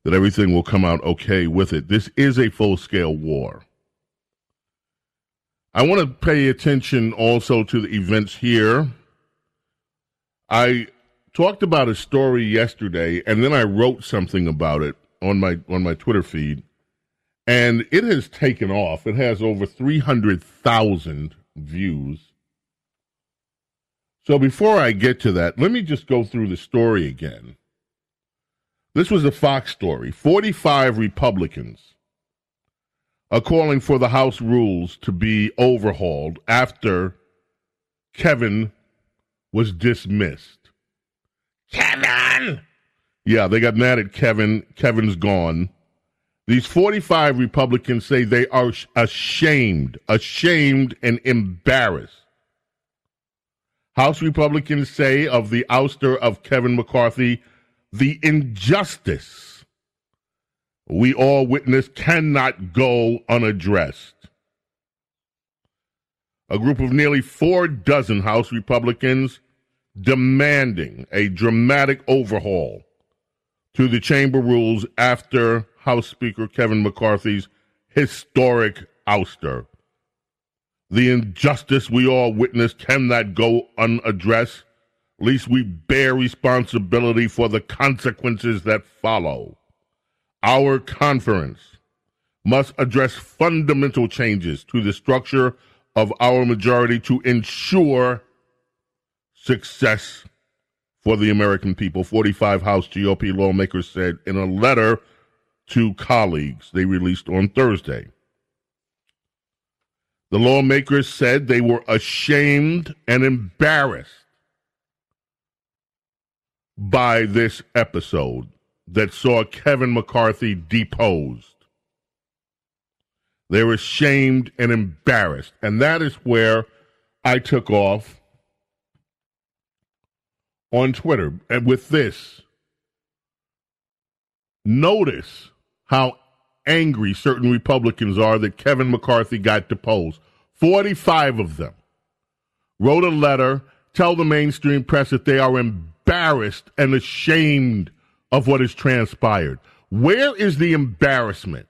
that everything will come out okay with it. This is a full scale war. I want to pay attention also to the events here i talked about a story yesterday and then i wrote something about it on my on my twitter feed and it has taken off it has over 300,000 views so before I get to that, let me just go through the story again. This was a Fox story. 45 Republicans are calling for the House rules to be overhauled after Kevin was dismissed. Kevin! Yeah, they got mad at Kevin. Kevin's gone. These 45 Republicans say they are ashamed, ashamed and embarrassed House Republicans say of the ouster of Kevin McCarthy, the injustice we all witness cannot go unaddressed. A group of nearly four dozen House Republicans demanding a dramatic overhaul to the chamber rules after House Speaker Kevin McCarthy's historic ouster. The injustice we all witness cannot go unaddressed. Least we bear responsibility for the consequences that follow. Our conference must address fundamental changes to the structure of our majority to ensure success for the American people. 45 House GOP lawmakers said in a letter to colleagues they released on Thursday. The lawmakers said they were ashamed and embarrassed by this episode that saw Kevin McCarthy deposed. They're ashamed and embarrassed. And that is where I took off on Twitter. And with this, notice how angry certain Republicans are that Kevin McCarthy got deposed. 45 of them wrote a letter, tell the mainstream press that they are embarrassed and ashamed of what has transpired. Where is the embarrassment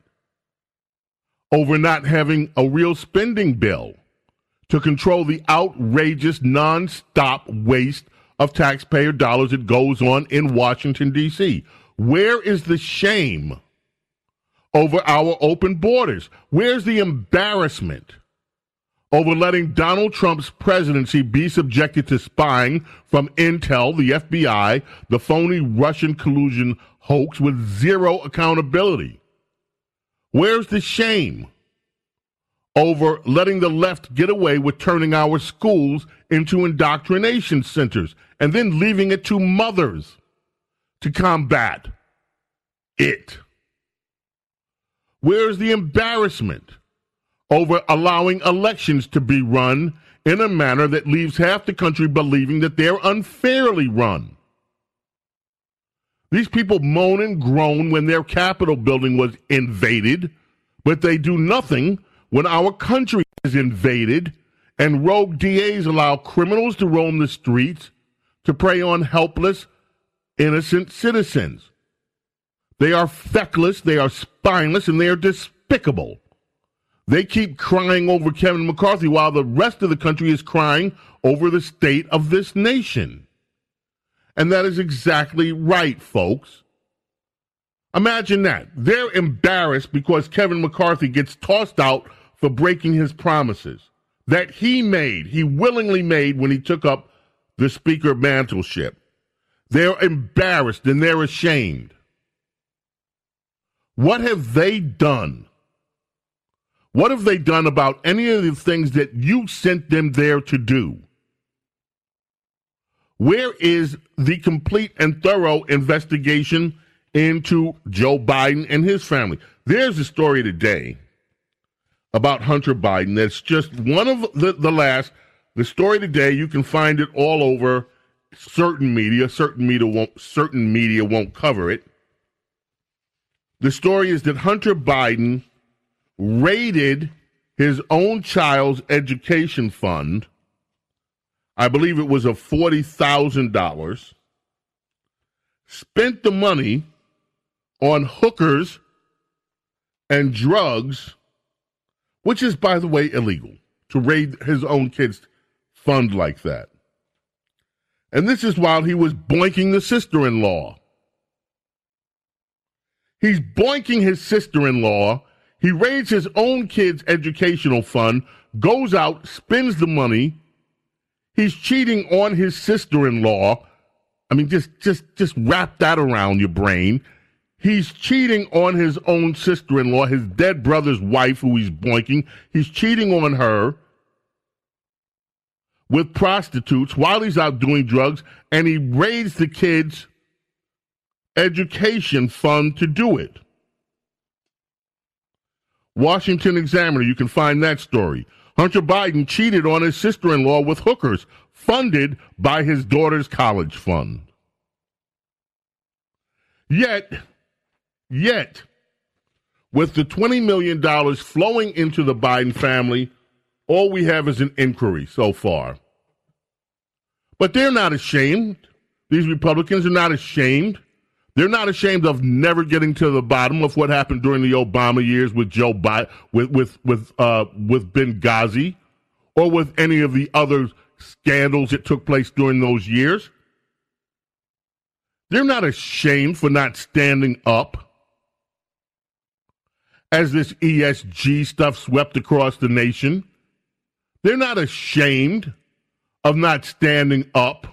over not having a real spending bill to control the outrageous, nonstop waste of taxpayer dollars that goes on in Washington, D.C.? Where is the shame over our open borders? Where's the embarrassment over letting Donald Trump's presidency be subjected to spying from Intel, the FBI, the phony Russian collusion hoax with zero accountability? Where's the shame over letting the left get away with turning our schools into indoctrination centers and then leaving it to mothers to combat it? Where's the embarrassment over allowing elections to be run in a manner that leaves half the country believing that they're unfairly run? These people moan and groan when their Capitol building was invaded, but they do nothing when our country is invaded and rogue DAs allow criminals to roam the streets to prey on helpless, innocent citizens. They are feckless, they are spineless, and they are despicable. They keep crying over Kevin McCarthy while the rest of the country is crying over the state of this nation. And that is exactly right, folks. Imagine that. They're embarrassed because Kevin McCarthy gets tossed out for breaking his promises that he made, he willingly made when he took up the speaker mantleship. They're embarrassed and they're ashamed. What have they done? What have they done about any of the things that you sent them there to do? Where is the complete and thorough investigation into Joe Biden and his family? There's a story today about Hunter Biden that's just one of the, the last. The story today, you can find it all over certain media. Certain media won't certain media won't cover it. The story is that Hunter Biden raided his own child's education fund. I believe it was of $40,000. Spent the money on hookers and drugs, which is, by the way, illegal to raid his own kid's fund like that. And this is while he was boinking the sister in law. He's boinking his sister in law. He raids his own kid's educational fund, goes out, spends the money. He's cheating on his sister in law. I mean, just just just wrap that around your brain. He's cheating on his own sister in law, his dead brother's wife, who he's boinking. He's cheating on her with prostitutes while he's out doing drugs, and he raids the kids' education fund to do it. Washington Examiner, you can find that story. Hunter Biden cheated on his sister in law with hookers funded by his daughter's college fund. Yet, yet, with the $20 million flowing into the Biden family, all we have is an inquiry so far. But they're not ashamed. These Republicans are not ashamed they're not ashamed of never getting to the bottom of what happened during the Obama years with Joe Biden, with with with uh, with Benghazi, or with any of the other scandals that took place during those years. They're not ashamed for not standing up as this ESG stuff swept across the nation. They're not ashamed of not standing up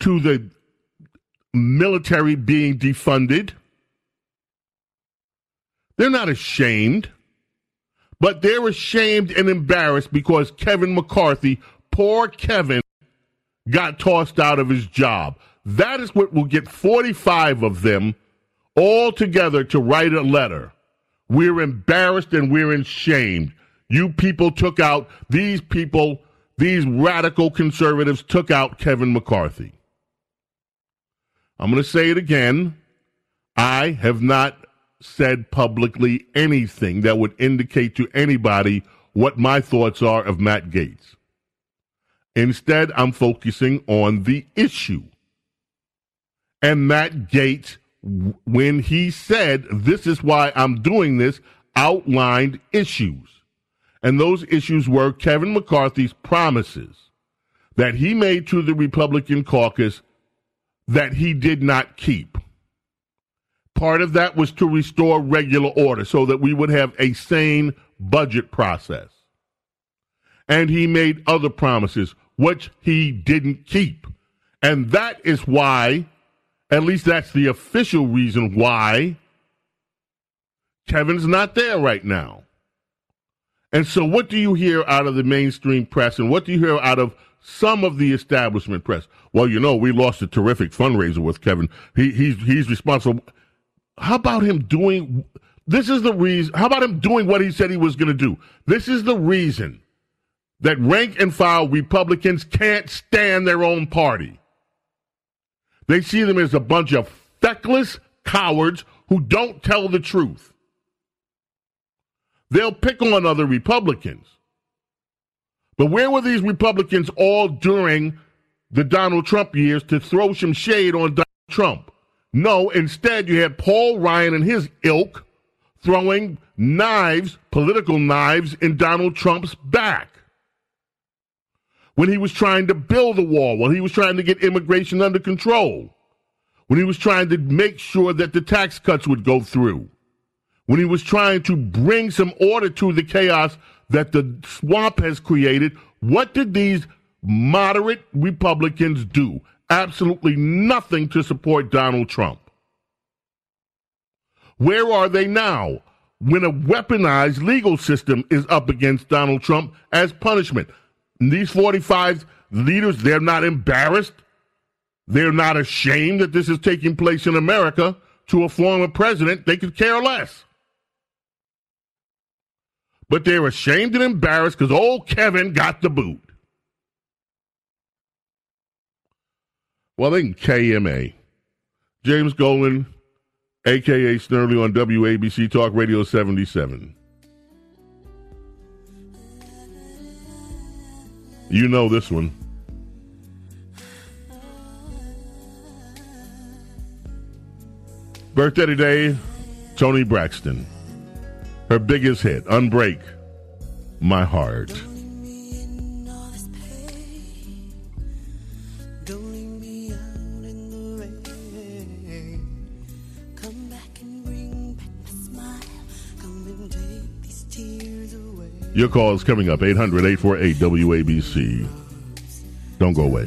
to the military being defunded. They're not ashamed. But they're ashamed and embarrassed because Kevin McCarthy, poor Kevin, got tossed out of his job. That is what will get 45 of them all together to write a letter. We're embarrassed and we're ashamed. You people took out, these people, these radical conservatives took out Kevin McCarthy. I'm going to say it again. I have not said publicly anything that would indicate to anybody what my thoughts are of Matt Gaetz. Instead, I'm focusing on the issue. And Matt Gaetz, when he said, This is why I'm doing this, outlined issues. And those issues were Kevin McCarthy's promises that he made to the Republican caucus that he did not keep. Part of that was to restore regular order so that we would have a sane budget process. And he made other promises, which he didn't keep. And that is why, at least that's the official reason why, Kevin's not there right now. And so, what do you hear out of the mainstream press and what do you hear out of some of the establishment press? Well, you know, we lost a terrific fundraiser with Kevin. He, he's, he's responsible. How about him doing? This is the reason. How about him doing what he said he was going to do? This is the reason that rank and file Republicans can't stand their own party. They see them as a bunch of feckless cowards who don't tell the truth. They'll pick on other Republicans. But where were these Republicans all during the Donald Trump years to throw some shade on Donald Trump? No, instead, you had Paul Ryan and his ilk throwing knives, political knives, in Donald Trump's back. When he was trying to build a wall, when he was trying to get immigration under control, when he was trying to make sure that the tax cuts would go through, when he was trying to bring some order to the chaos that the swamp has created, what did these moderate Republicans do? Absolutely nothing to support Donald Trump. Where are they now when a weaponized legal system is up against Donald Trump as punishment? these 45 leaders, they're not embarrassed. They're not ashamed that this is taking place in America to a former president. They could care less but they're ashamed and embarrassed because old Kevin got the boot. Well, they can KMA. James Golden, a.k.a. Snerdley on WABC Talk Radio 77. You know this one. Birthday today, Toni Braxton. Her biggest hit, Unbreak My Heart. Your call is coming up 800 848 WABC. Don't go away.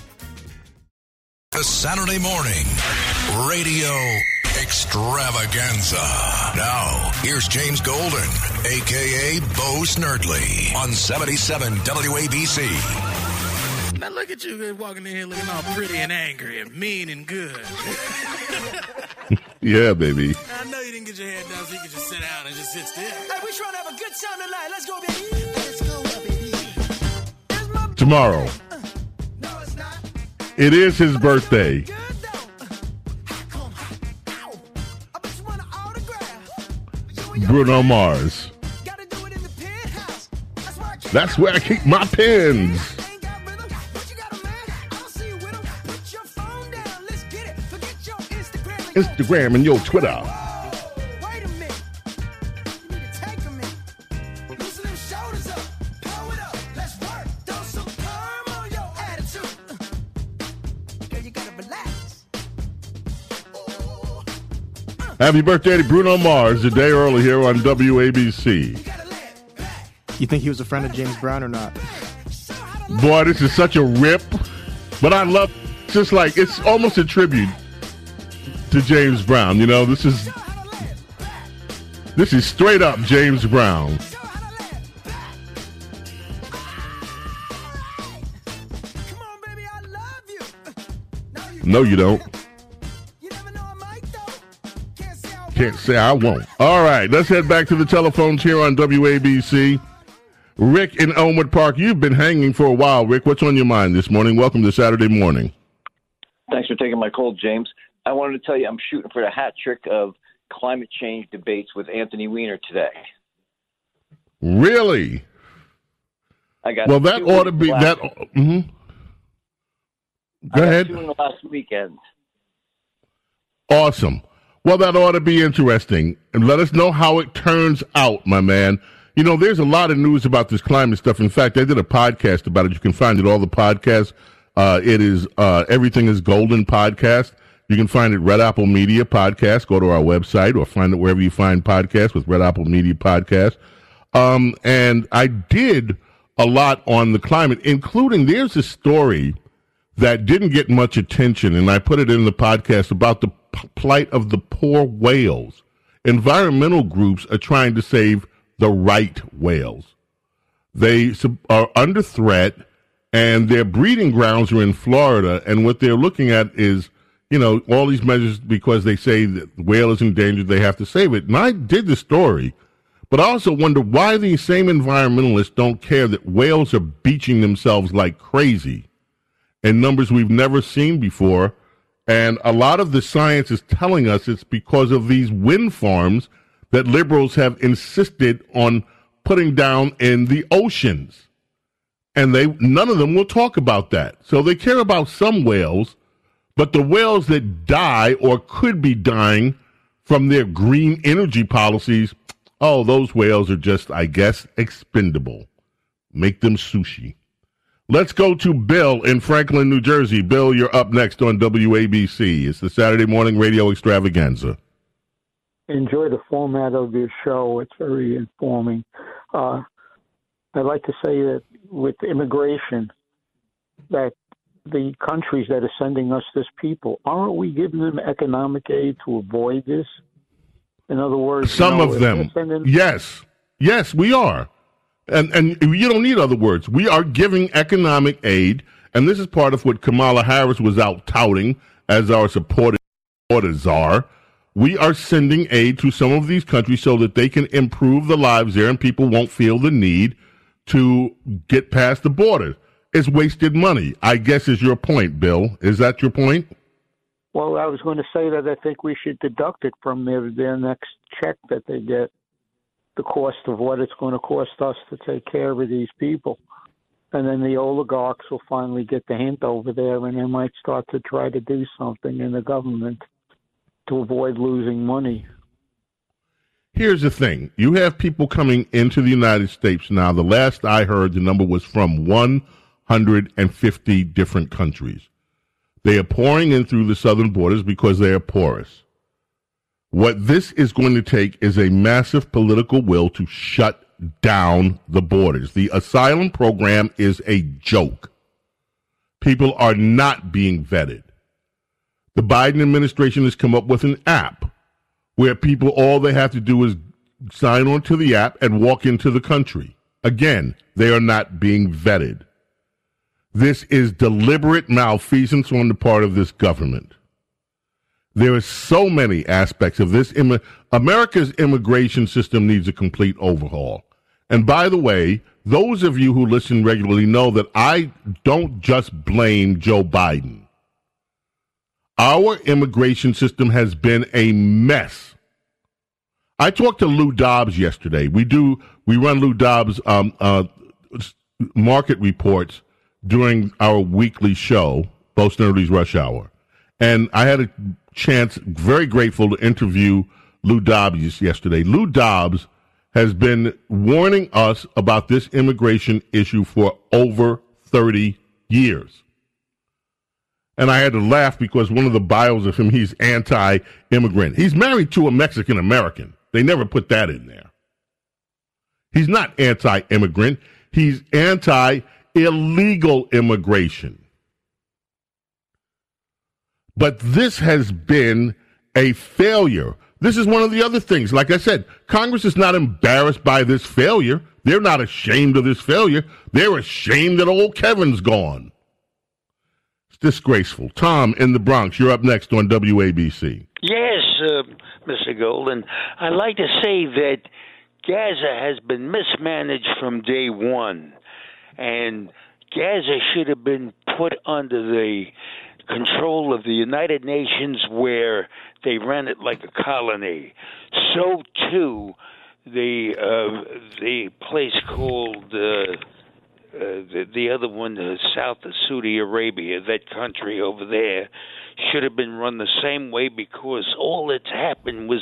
The Saturday morning radio extravaganza. Now, here's James Golden, aka Bo Snerdley, on 77 WABC. Now look at you walking in here looking all pretty and angry and mean and good. yeah, baby. I know you didn't get your head down so you could just sit down and just sit still. Hey, we trying to have a good time tonight. Let's go, baby. Let's go, baby. Tomorrow. It is his birthday. Bruno Mars. That's where I keep my pins. Instagram, and your Twitter. Happy birthday to Bruno Mars, a day early here on WABC. You think he was a friend of James Brown or not? Boy, this is such a rip, but I love just like it's almost a tribute to James Brown. You know, this is this is straight up James Brown. No, you don't. Can't say I won't. All right, let's head back to the telephones here on WABC. Rick in Elmwood Park, you've been hanging for a while. Rick, what's on your mind this morning? Welcome to Saturday morning. Thanks for taking my call, James. I wanted to tell you I'm shooting for the hat trick of climate change debates with Anthony Weiner today. Really? I got Well, that ought to be that. mhm. I Go got ahead. Two in the last weekend. Awesome. Well, that ought to be interesting. And let us know how it turns out, my man. You know, there's a lot of news about this climate stuff. In fact, I did a podcast about it. You can find it all the podcasts. Uh, it is uh, Everything is Golden podcast. You can find it Red Apple Media podcast. Go to our website or find it wherever you find podcasts with Red Apple Media podcast. Um, and I did a lot on the climate, including there's a story that didn't get much attention, and I put it in the podcast about the plight of the poor whales. Environmental groups are trying to save the right whales. They are under threat, and their breeding grounds are in Florida. And what they're looking at is, you know, all these measures because they say that the whale is endangered, they have to save it. And I did the story, but I also wonder why these same environmentalists don't care that whales are beaching themselves like crazy in numbers we've never seen before. And a lot of the science is telling us it's because of these wind farms that liberals have insisted on putting down in the oceans. And they none of them will talk about that. So they care about some whales, but the whales that die or could be dying from their green energy policies, oh, those whales are just, I guess, expendable. Make them sushi. Let's go to Bill in Franklin, New Jersey. Bill, you're up next on WABC. It's the Saturday morning radio extravaganza. enjoy the format of your show. It's very informing. Uh, I'd like to say that with immigration, that the countries that are sending us this people, aren't we giving them economic aid to avoid this? In other words, you Some know, of them. sending- Yes. Yes, we are. And and you don't need other words. We are giving economic aid, and this is part of what Kamala Harris was out touting as our supporters are. We are sending aid to some of these countries so that they can improve the lives there and people won't feel the need to get past the border. It's wasted money, I guess is your point, Bill. Is that your point? Well, I was going to say that I think we should deduct it from their their next check that they get, the cost of what it's going to cost us to take care of these people, and then the oligarchs will finally get the hint over there, and they might start to try to do something in the government to avoid losing money. Here's the thing. You have people coming into the United States now. The last I heard, the number was from 150 different countries. They are pouring in through the southern borders because they are porous. What this is going to take is a massive political will to shut down the borders. The asylum program is a joke. People are not being vetted. The Biden administration has come up with an app where people all they have to do is sign on to the app and walk into the country. Again, they are not being vetted. This is deliberate malfeasance on the part of this government. There are so many aspects of this. America's immigration system needs a complete overhaul. And by the way, those of you who listen regularly know that I don't just blame Joe Biden. Our immigration system has been a mess. I talked to Lou Dobbs yesterday. We do we run Lou Dobbs um, uh, market reports during our weekly show, Bo Snerdley's Rush Hour, and I had a chance, very grateful to interview Lou Dobbs yesterday. Lou Dobbs has been warning us about this immigration issue for over 30 years. And I had to laugh because one of the bios of him, he's anti immigrant. He's married to a Mexican American. They never put that in there. He's not anti immigrant, he's anti illegal immigration. But this has been a failure. This is one of the other things. Like I said, Congress is not embarrassed by this failure. They're not ashamed of this failure. They're ashamed that old Kevin's gone. It's disgraceful. Tom in the Bronx, you're up next on WABC. Yes, uh, Mr. Golden. I'd like to say that Gaza has been mismanaged from day one, and Gaza should have been put under the control of the United Nations where they ran it like a colony. So too the uh, the place called uh, uh, the, the other one, uh, south of Saudi Arabia, that country over there, should have been run the same way because all that's happened was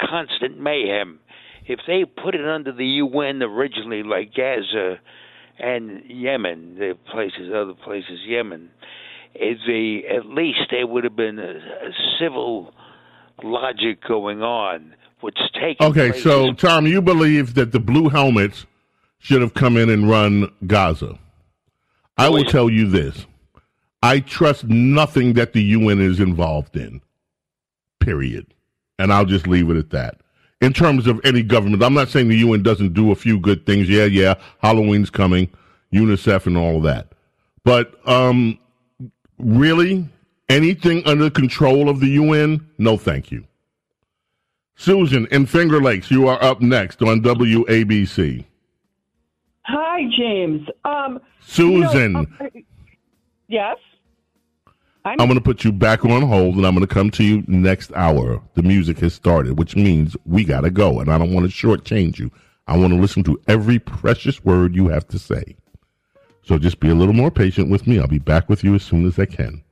constant mayhem. If they put it under the UN originally, like Gaza and Yemen, the places, other places, Yemen, if they, at least there would have been a, a civil logic going on. What's taking Okay, place so Tom, you believe that the blue helmets should have come in and run Gaza. I will tell you this. I trust nothing that the UN is involved in. Period. And I'll just leave it at that. In terms of any government, I'm not saying the UN doesn't do a few good things. Yeah, yeah, Halloween's coming, UNICEF and all of that. But um really anything under control of the UN? No, thank you. Susan in Finger Lakes, you are up next on WABC. Hi, James. Um, Susan. you know, uh, yes. I'm going to put you back on hold and I'm going to come to you next hour. The music has started, which means we got to go. And I don't want to shortchange you. I want to listen to every precious word you have to say. So just be a little more patient with me. I'll be back with you as soon as I can.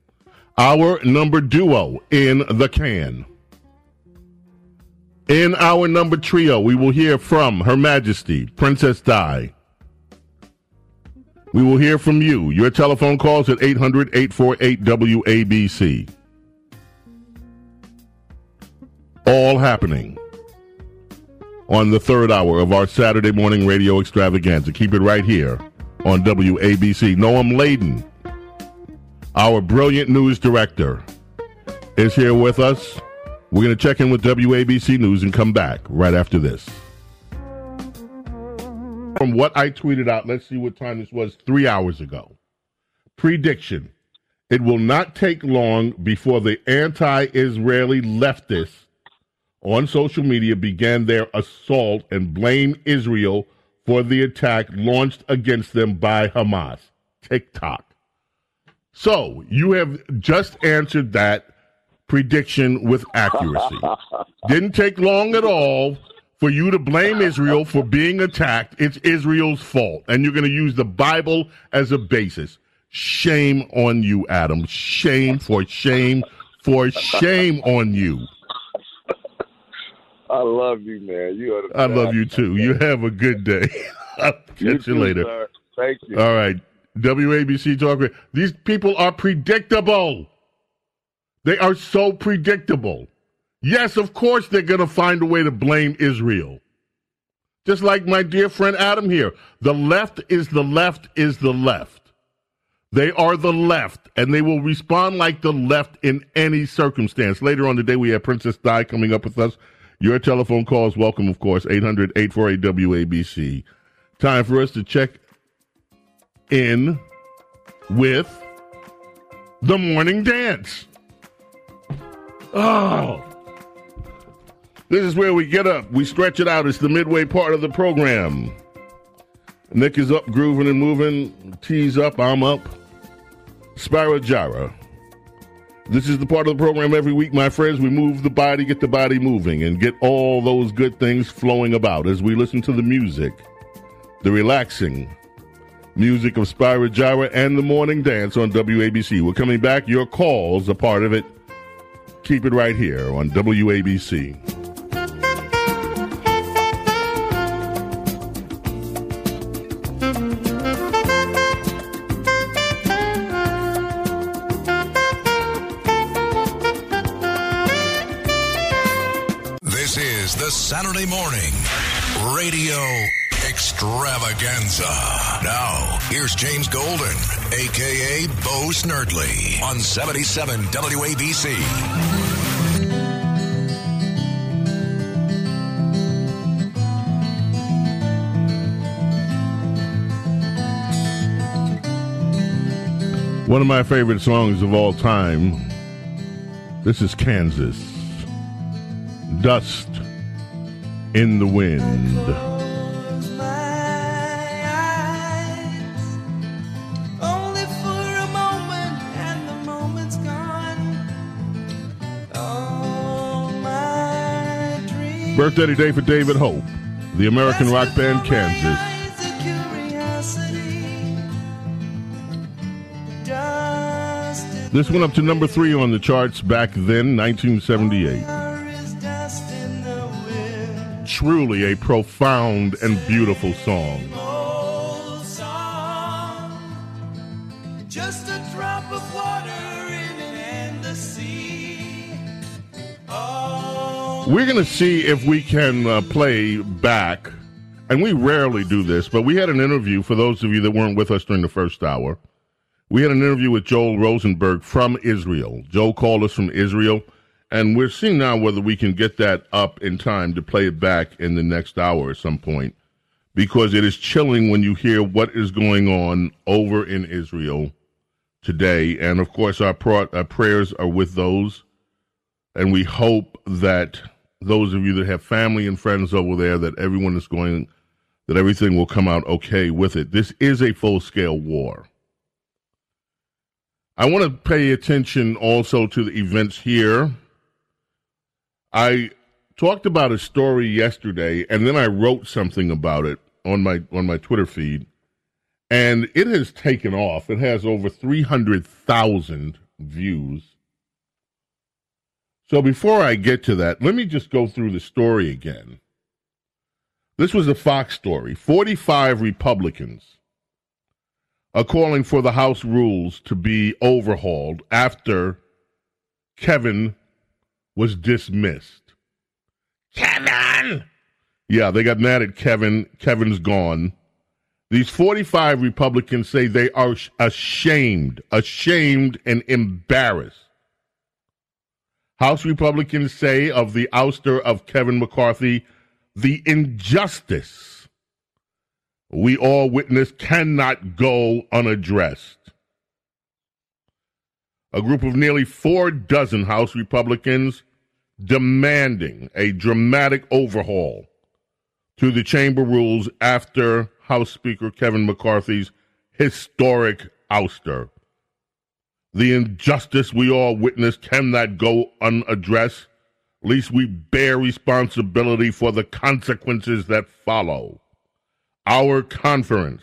Our number duo in the can. In our number trio, we will hear from Her Majesty, Princess Di. We will hear from you. Your telephone calls at 800 848 WABC. All happening on the third hour of our Saturday morning radio extravaganza. Keep it right here on WABC. Noam Laden, our brilliant news director, is here with us. We're going to check in with WABC News and come back right after this. From what I tweeted out, let's see what time this was three hours ago. Prediction it will not take long before the anti Israeli leftists on social media began their assault and blame Israel for the attack launched against them by Hamas. TikTok. So you have just answered that prediction with accuracy. Didn't take long at all for you to blame Israel for being attacked. It's Israel's fault. And you're going to use the Bible as a basis. Shame on you, Adam. Shame for shame for shame on you. I love you, man. You are the I love you too. You have a good day. I'll catch you, too, later. sir. Thank you. All right. WABC Talk. These people are predictable. They are so predictable. Yes, of course they're going to find a way to blame Israel. Just like my dear friend Adam here. The left is the left is the left. They are the left, and they will respond like the left in any circumstance. Later on today, we have Princess Di coming up with us. Your telephone calls welcome, of course, 800 848 WABC. Time for us to check in with the morning dance. Oh. This is where we get up. We stretch it out. It's the midway part of the program. Nick is up, grooving and moving. T's up, I'm up. Spyro Gyra. This is the part of the program every week, my friends. We move the body, get the body moving, and get all those good things flowing about as we listen to the music, the relaxing music of Spyro Gyra and the morning dance on WABC. We're coming back. Your calls a part of it. Keep it right here on WABC. Saturday morning radio extravaganza. Now, here's James Golden, aka Bo Snerdley, on 77 WABC. One of my favorite songs of all time. This is Kansas. Dust in the Wind. Only for a moment, and the moment's gone. All my dreams Birthday today for David Hope, the American rock band Kansas. of curiosity. Dust in This went up to number three on the charts back then, 1978. Truly a profound and beautiful song. Just a drop of water in sea. Oh, We're going to see if we can uh, play back, and we rarely do this, but we had an interview for those of you that weren't with us during the first hour. We had an interview with Joel Rosenberg from Israel. Joel called us from Israel, and we're seeing now whether we can get that up in time to play it back in the next hour at some point, because it is chilling when you hear what is going on over in Israel today. And of course, our, our prayers are with those. And we hope that those of you that have family and friends over there that everyone is going that everything will come out okay with it. This is a full scale war. I want to pay attention also to the events here i talked about a story yesterday and then i wrote something about it on my on my twitter feed and it has taken off it has over 300,000 views so before I get to that, let me just go through the story again. This was a Fox story. 45 Republicans are calling for the House rules to be overhauled after Kevin was dismissed. Kevin! Yeah, they got mad at Kevin. Kevin's gone. These 45 Republicans say they are ashamed, ashamed, and embarrassed House Republicans say of the ouster of Kevin McCarthy, the injustice we all witness cannot go unaddressed. A group of nearly four dozen House Republicans demanding a dramatic overhaul to the chamber rules after House Speaker Kevin McCarthy's historic ouster. The injustice we all witness cannot go unaddressed. Least we bear responsibility for the consequences that follow. Our conference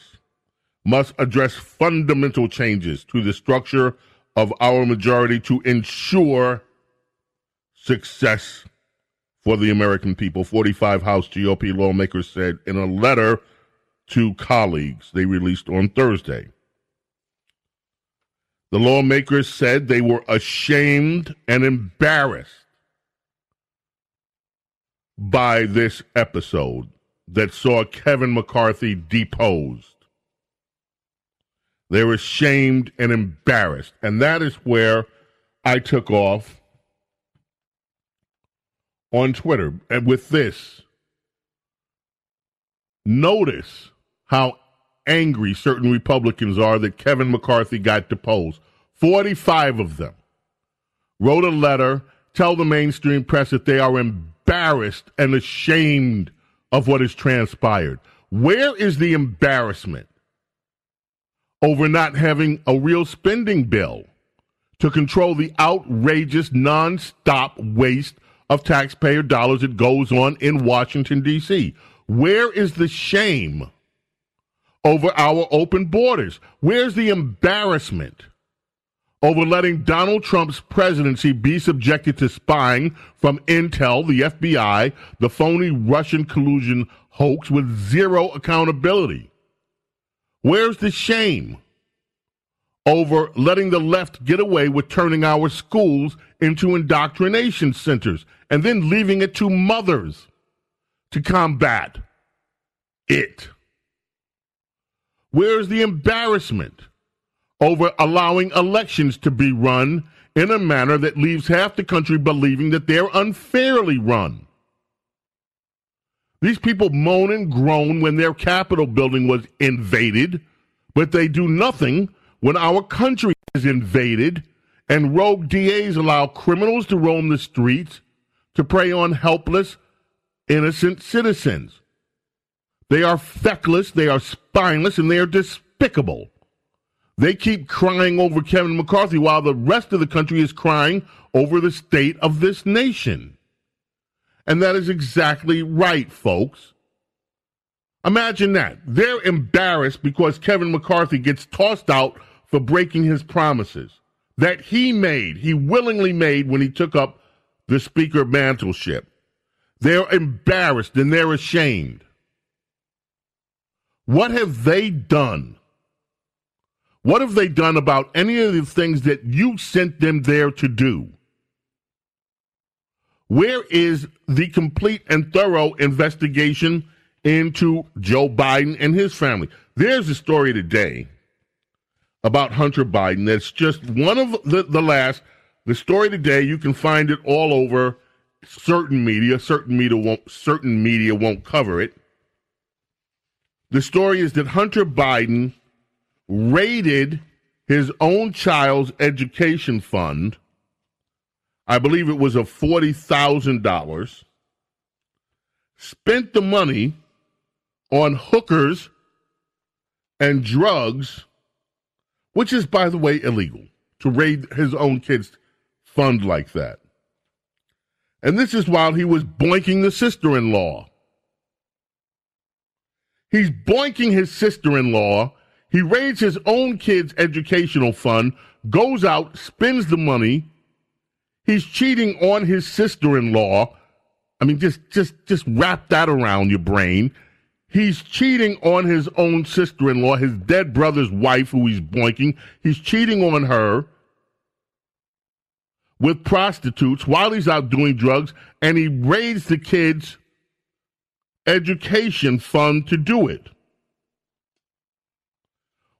must address fundamental changes to the structure of our majority to ensure success for the American people. 45 House GOP lawmakers said in a letter to colleagues they released on Thursday. The lawmakers said they were ashamed and embarrassed by this episode that saw Kevin McCarthy deposed. They're ashamed and embarrassed. And that is where I took off on Twitter. And with this, notice how angry certain Republicans are that Kevin McCarthy got deposed. 45 of them wrote a letter, tell the mainstream press that they are embarrassed and ashamed of what has transpired. Where is the embarrassment over not having a real spending bill to control the outrageous, nonstop waste of taxpayer dollars that goes on in Washington, D.C.? Where is the shame over our open borders? Where's the embarrassment over letting Donald Trump's presidency be subjected to spying from Intel, the FBI, the phony Russian collusion hoax with zero accountability? Where's the shame over letting the left get away with turning our schools into indoctrination centers and then leaving it to mothers to combat it? Where's the embarrassment over allowing elections to be run in a manner that leaves half the country believing that they're unfairly run? These people moan and groan when their Capitol building was invaded, but they do nothing when our country is invaded and rogue DAs allow criminals to roam the streets to prey on helpless, innocent citizens. They are feckless, they are spineless, and they are despicable. They keep crying over Kevin McCarthy while the rest of the country is crying over the state of this nation. And that is exactly right, folks. Imagine that. They're embarrassed because Kevin McCarthy gets tossed out for breaking his promises that he made, he willingly made when he took up the speaker mantleship. They're embarrassed and they're ashamed. What have they done? What have they done about any of the things that you sent them there to do? Where is the complete and thorough investigation into Joe Biden and his family? There's a story today about Hunter Biden that's just one of the, the last. The story today, you can find it all over certain media. Certain media won't certain media won't cover it. The story is that Hunter Biden raided his own child's education fund I believe it was of $40,000, spent the money on hookers and drugs, which is, by the way, illegal to raid his own kid's fund like that. And this is while he was boinking the sister in law. He's boinking his sister in law. He raids his own kid's educational fund, goes out, spends the money, He's cheating on his sister-in-law. I mean, just just just wrap that around your brain. He's cheating on his own sister-in-law, his dead brother's wife, who he's boinking. He's cheating on her with prostitutes while he's out doing drugs, and he raised the kids' education fund to do it.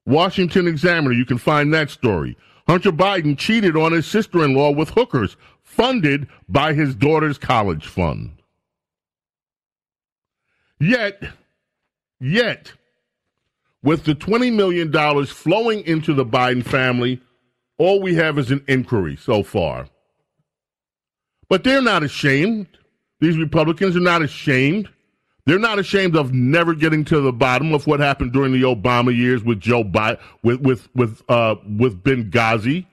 Washington Examiner, you can find that story. Hunter Biden cheated on his sister in law with hookers funded by his daughter's college fund. Yet, yet, with the $20 million flowing into the Biden family, all we have is an inquiry so far. But they're not ashamed. These Republicans are not ashamed they're not ashamed of never getting to the bottom of what happened during the Obama years with Joe Biden, with with with uh, with Benghazi,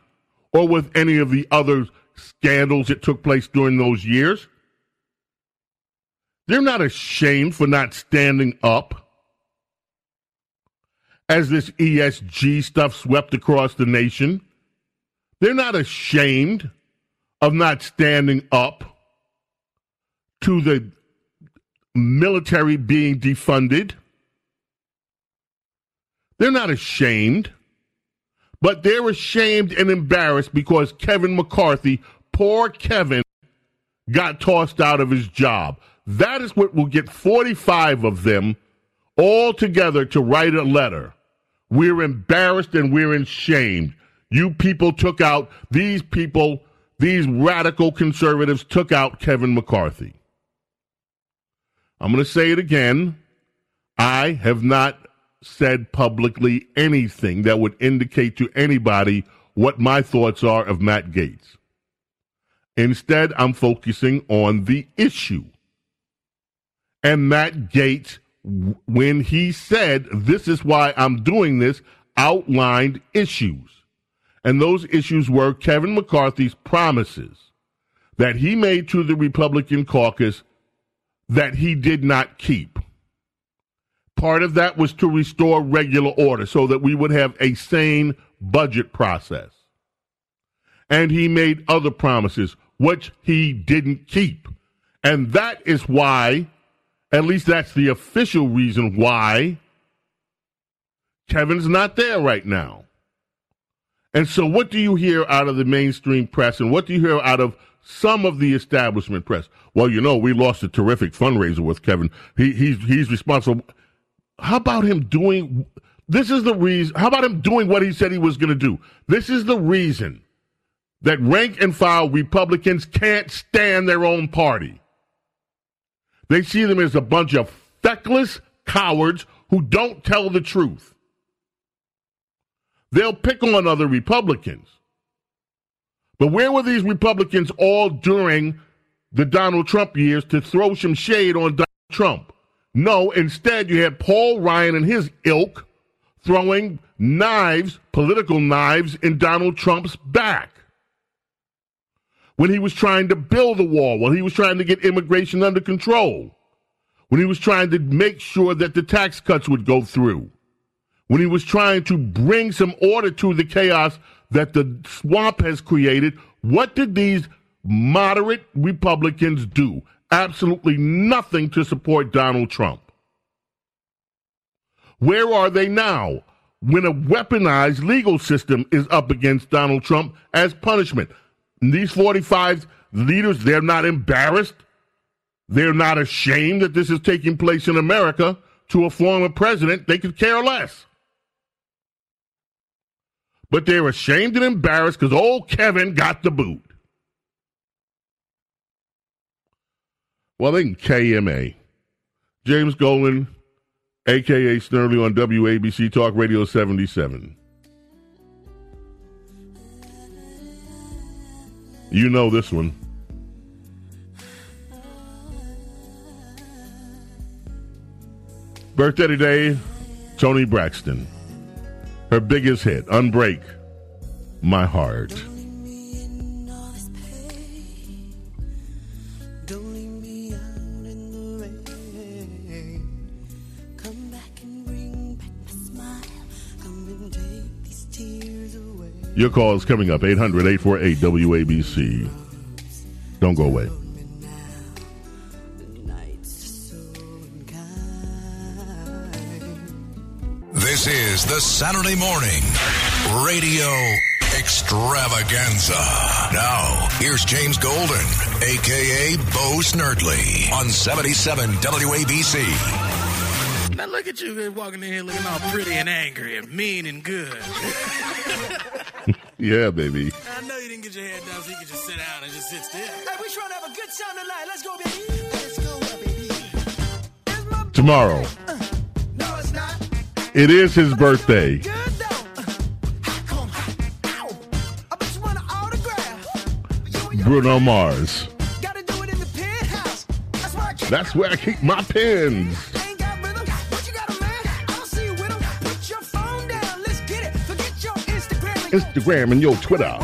or with any of the other scandals that took place during those years. They're not ashamed for not standing up as this ESG stuff swept across the nation. They're not ashamed of not standing up to the military being defunded. They're not ashamed, but they're ashamed and embarrassed because Kevin McCarthy, poor Kevin, got tossed out of his job. That is what will get 45 of them all together to write a letter. We're embarrassed and we're ashamed. You people took out, these people, these radical conservatives took out Kevin McCarthy. I'm going to say it again. I have not said publicly anything that would indicate to anybody what my thoughts are of Matt Gaetz. Instead, I'm focusing on the issue. And Matt Gaetz, when he said, This is why I'm doing this, outlined issues. And those issues were Kevin McCarthy's promises that he made to the Republican caucus that he did not keep. Part of that was to restore regular order so that we would have a sane budget process. and he made other promises, which he didn't keep. And that is why, at least that's the official reason why, Kevin's not there right now. And so, what do you hear out of the mainstream press and what do you hear out of some of the establishment press? Well, you know, we lost a terrific fundraiser with Kevin. He, he's, he's responsible. How about him doing this is the reason. How about him doing what he said he was going to do? This is the reason that rank and file Republicans can't stand their own party. They see them as a bunch of feckless cowards who don't tell the truth. They'll pick on other Republicans. But where were these Republicans all during the Donald Trump years to throw some shade on Donald Trump? No, instead, you had Paul Ryan and his ilk throwing knives, political knives, in Donald Trump's back. When he was trying to build a wall, when he was trying to get immigration under control, when he was trying to make sure that the tax cuts would go through, when he was trying to bring some order to the chaos that the swamp has created, what did these moderate Republicans do? Absolutely nothing to support Donald Trump. Where are they now when a weaponized legal system is up against Donald Trump as punishment? These 45 leaders, they're not embarrassed. They're not ashamed that this is taking place in America to a former president. They could care less. But they're ashamed and embarrassed because old Kevin got the boot. Well, then KMA. James Golden, aka Snerdley on WABC Talk Radio 77. You know this one. Birthday today, Toni Braxton. Her biggest hit, Unbreak My Heart. Your call is coming up 800 848 WABC. Don't go away. This is the Saturday morning radio extravaganza. Now, here's James Golden, aka Bo Snerdley, on 77 WABC. Now look at you walking in here looking all pretty and angry and mean and good. Yeah, baby. I know you didn't get your hair done so you could just sit down and just sit still. Hey, we trying to have a good time tonight. Let's go, baby. Let's go, baby. Tomorrow. No, It is his birthday. Bruno Mars. That's where I keep my pins. Instagram and your Twitter.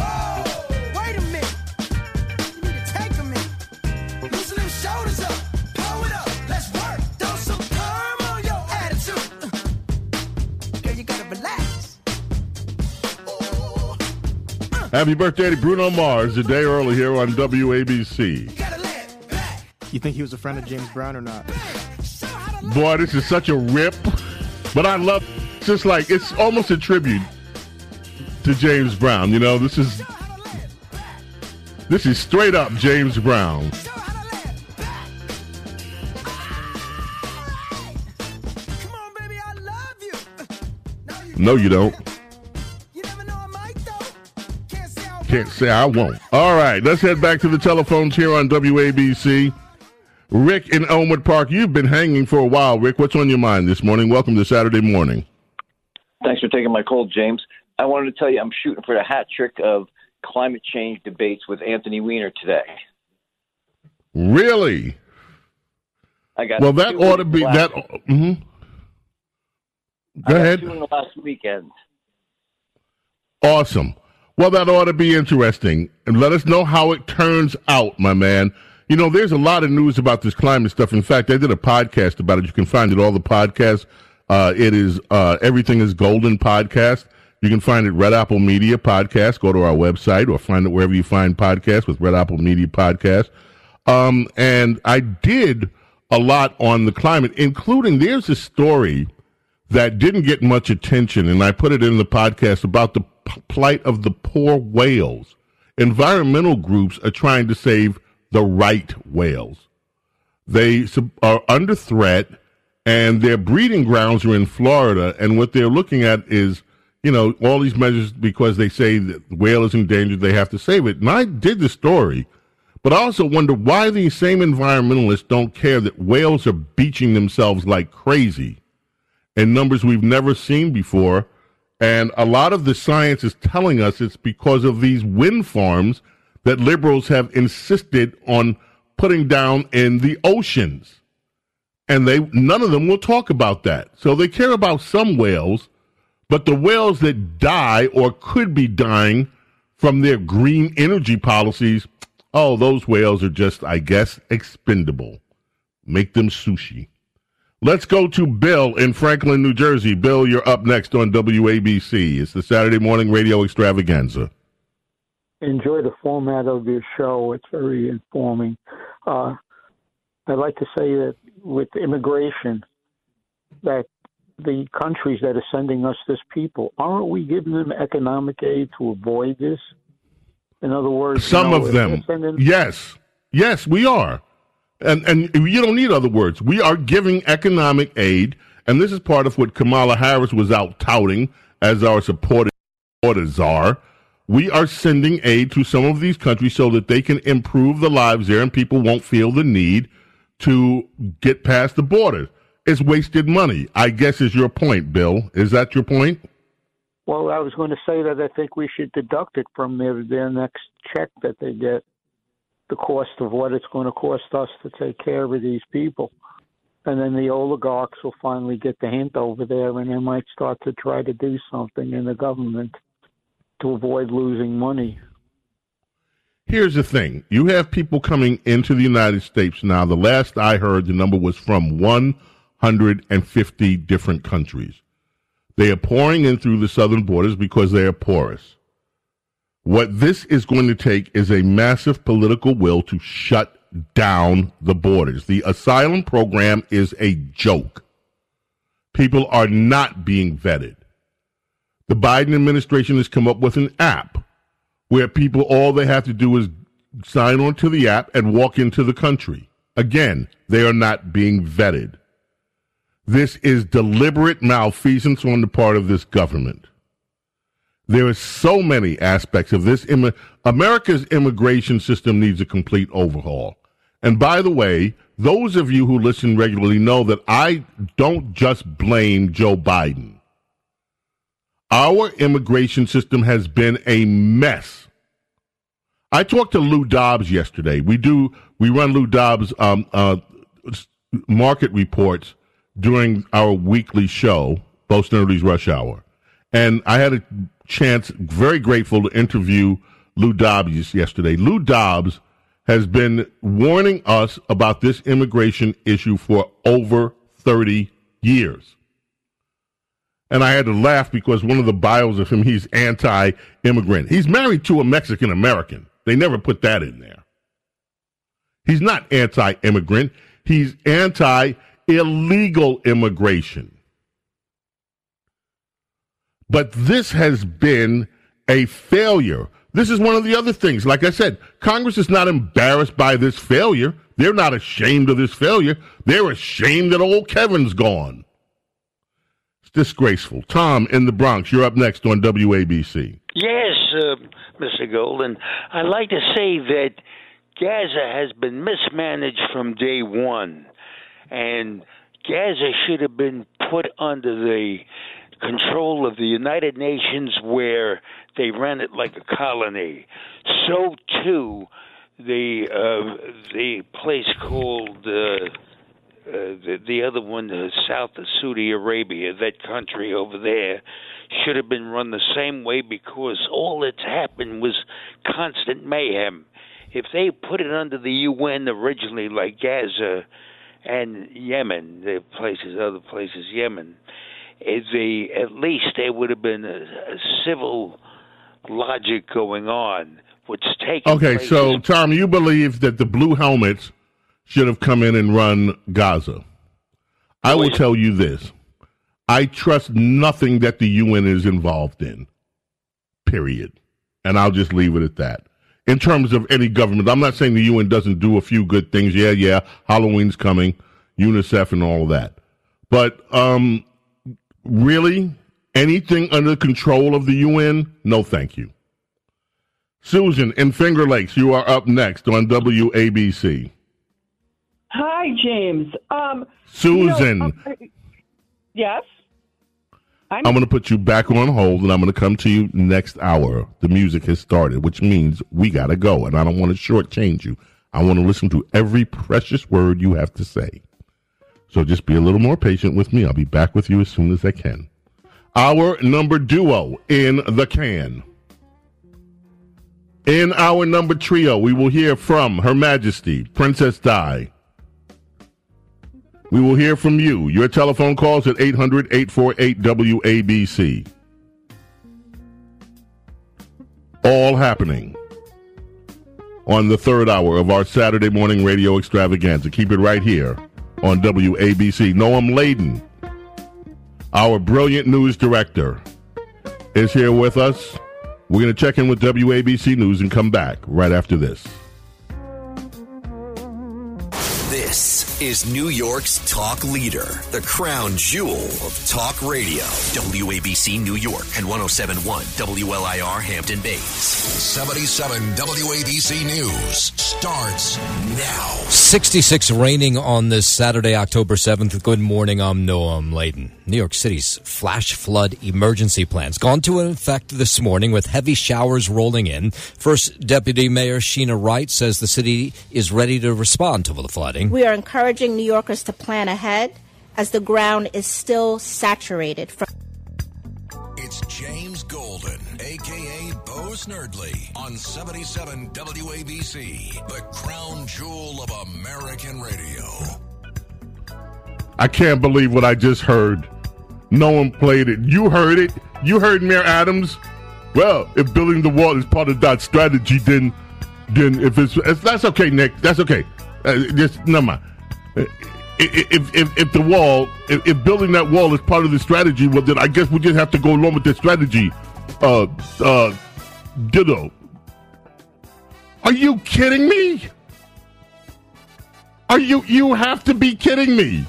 Happy birthday to Bruno Mars a day early here on WABC. You think he was a friend of James Brown or not? Boy, this is such a rip, but I love. It's just like it's almost a tribute to James Brown. You know, this is this is straight up James Brown. No, you don't. Can't say I won't. All right, let's head back to the telephones here on WABC. Rick in Elmwood Park, you've been hanging for a while. Rick, what's on your mind this morning? Welcome to Saturday morning. Thanks for taking my call, James. I wanted to tell you I'm shooting for the hat trick of climate change debates with Anthony Weiner today. Really? I got Well, that ought to be that. hmm I Go ahead. Two in the last weekend. Awesome. Well, that ought to be interesting. And let us know how it turns out, my man. You know, there's a lot of news about this climate stuff. In fact, I did a podcast about it. You can find it all the podcasts. Uh, it is uh, Everything is Golden podcast. You can find it Red Apple Media Podcast. Go to our website or find it wherever you find podcasts with Red Apple Media Podcast. Um, and I did a lot on the climate, including there's a story that didn't get much attention, and I put it in the podcast about the p- plight of the poor whales. Environmental groups are trying to save the right whales. They sub- are under threat, and their breeding grounds are in Florida. And what they're looking at is, you know, all these measures because they say that the whale is endangered, they have to save it. And I did the story, but I also wonder why these same environmentalists don't care that whales are beaching themselves like crazy in numbers we've never seen before. And a lot of the science is telling us it's because of these wind farms that liberals have insisted on putting down in the oceans. And they none of them will talk about that. So they care about some whales, but the whales that die or could be dying from their green energy policies, oh, those whales are just, I guess, expendable. Make them sushi. Let's go to Bill in Franklin, New Jersey. Bill, you're up next on WABC. It's the Saturday morning radio extravaganza. enjoy the format of your show. It's very informing. Uh, I'd like to say that with immigration, that the countries that are sending us this people, aren't we giving them economic aid to avoid this? In other words, you Some know, of them. sending- Yes. Yes, we are. And and you don't need other words. We are giving economic aid, and this is part of what Kamala Harris was out touting as our supporters are. We are sending aid to some of these countries so that they can improve the lives there and people won't feel the need to get past the border. It's wasted money, I guess is your point, Bill. Is that your point? Well, I was going to say that I think we should deduct it from their their next check that they get, the cost of what it's going to cost us to take care of these people, and then the oligarchs will finally get the hint over there, and they might start to try to do something in the government to avoid losing money. Here's the thing. You have people coming into the United States now. The last I heard, the number was from 150 different countries. They are pouring in through the southern borders because they are porous. What this is going to take is a massive political will to shut down the borders. The asylum program is a joke. People are not being vetted. The Biden administration has come up with an app where people all they have to do is sign on to the app and walk into the country. Again, they are not being vetted. This is deliberate malfeasance on the part of this government. There are so many aspects of this. America's immigration system needs a complete overhaul. And by the way, those of you who listen regularly know that I don't just blame Joe Biden. Our immigration system has been a mess. I talked to Lou Dobbs yesterday. We do we run Lou Dobbs um, uh, market reports during our weekly show, Bo Snerdley's Rush Hour, and I had a chance. Very grateful to interview Lou Dobbs yesterday. Lou Dobbs has been warning us about this immigration issue for over thirty years. And I had to laugh because one of the bios of him, he's anti immigrant. He's married to a Mexican American. They never put that in there. He's not anti immigrant, he's anti illegal immigration. But this has been a failure. This is one of the other things. Like I said, Congress is not embarrassed by this failure. They're not ashamed of this failure. They're ashamed that old Kevin's gone. It's disgraceful. Tom in the Bronx, you're up next on WABC. Yes, uh, Mr. Golden. I'd like to say that Gaza has been mismanaged from day one, and Gaza should have been put under the control of the United Nations where they ran it like a colony. So too the uh, the place called uh, uh, the, the other one, uh, south of Saudi Arabia, that country over there, should have been run the same way because all that's happened was constant mayhem. If they put it under the UN originally, like Gaza and Yemen, the places, other places, Yemen, if they at least there would have been a, a civil logic going on. What's taking Okay, place so Tom, you believe that the blue helmets should have come in and run Gaza. I will tell you this. I trust nothing that the UN is involved in. Period. And I'll just leave it at that. In terms of any government, I'm not saying the UN doesn't do a few good things. Yeah, yeah, Halloween's coming, UNICEF and all of that. But um really anything under the control of the UN? No, thank you. Susan in Finger Lakes, you are up next on WABC. Hi, James. Um, Susan. you know, uh, yes. I'm going to put you back on hold and I'm going to come to you next hour. The music has started, which means we got to go. And I don't want to shortchange you. I want to listen to every precious word you have to say. So just be a little more patient with me. I'll be back with you as soon as I can. Our number duo in the can. In our number trio, we will hear from Her Majesty, Princess Di. We will hear from you. Your telephone calls at 800 848 WABC. All happening on the third hour of our Saturday morning radio extravaganza. Keep it right here on WABC. Noam Laden, our brilliant news director, is here with us. We're going to check in with WABC News and come back right after this. This is New York's talk leader, the crown jewel of talk radio. WABC New York and 1071 WLIR Hampton Bays. 77 WABC News starts now. 66 raining on this Saturday, October 7th. Good morning. I'm Noam Laden. New York City's flash flood emergency plans gone to effect this morning with heavy showers rolling in. First Deputy Mayor Sheena Wright says the city is ready to respond to the flooding. We are encouraging New Yorkers to plan ahead as the ground is still saturated. From- It's James Golden, aka Bo Snerdley, on 77 WABC, the crown jewel of American radio. I can't believe what I just heard. No one played it. You heard it. You heard Mayor Adams. Well, if building the wall is part of that strategy, then then if it's, if that's okay, Nick. That's okay. Uh, just never mind. If, if, if the wall, if, if building that wall is part of the strategy, well, then I guess we just have to go along with the strategy. Uh, uh, ditto. Are you kidding me? Are you, you have to be kidding me.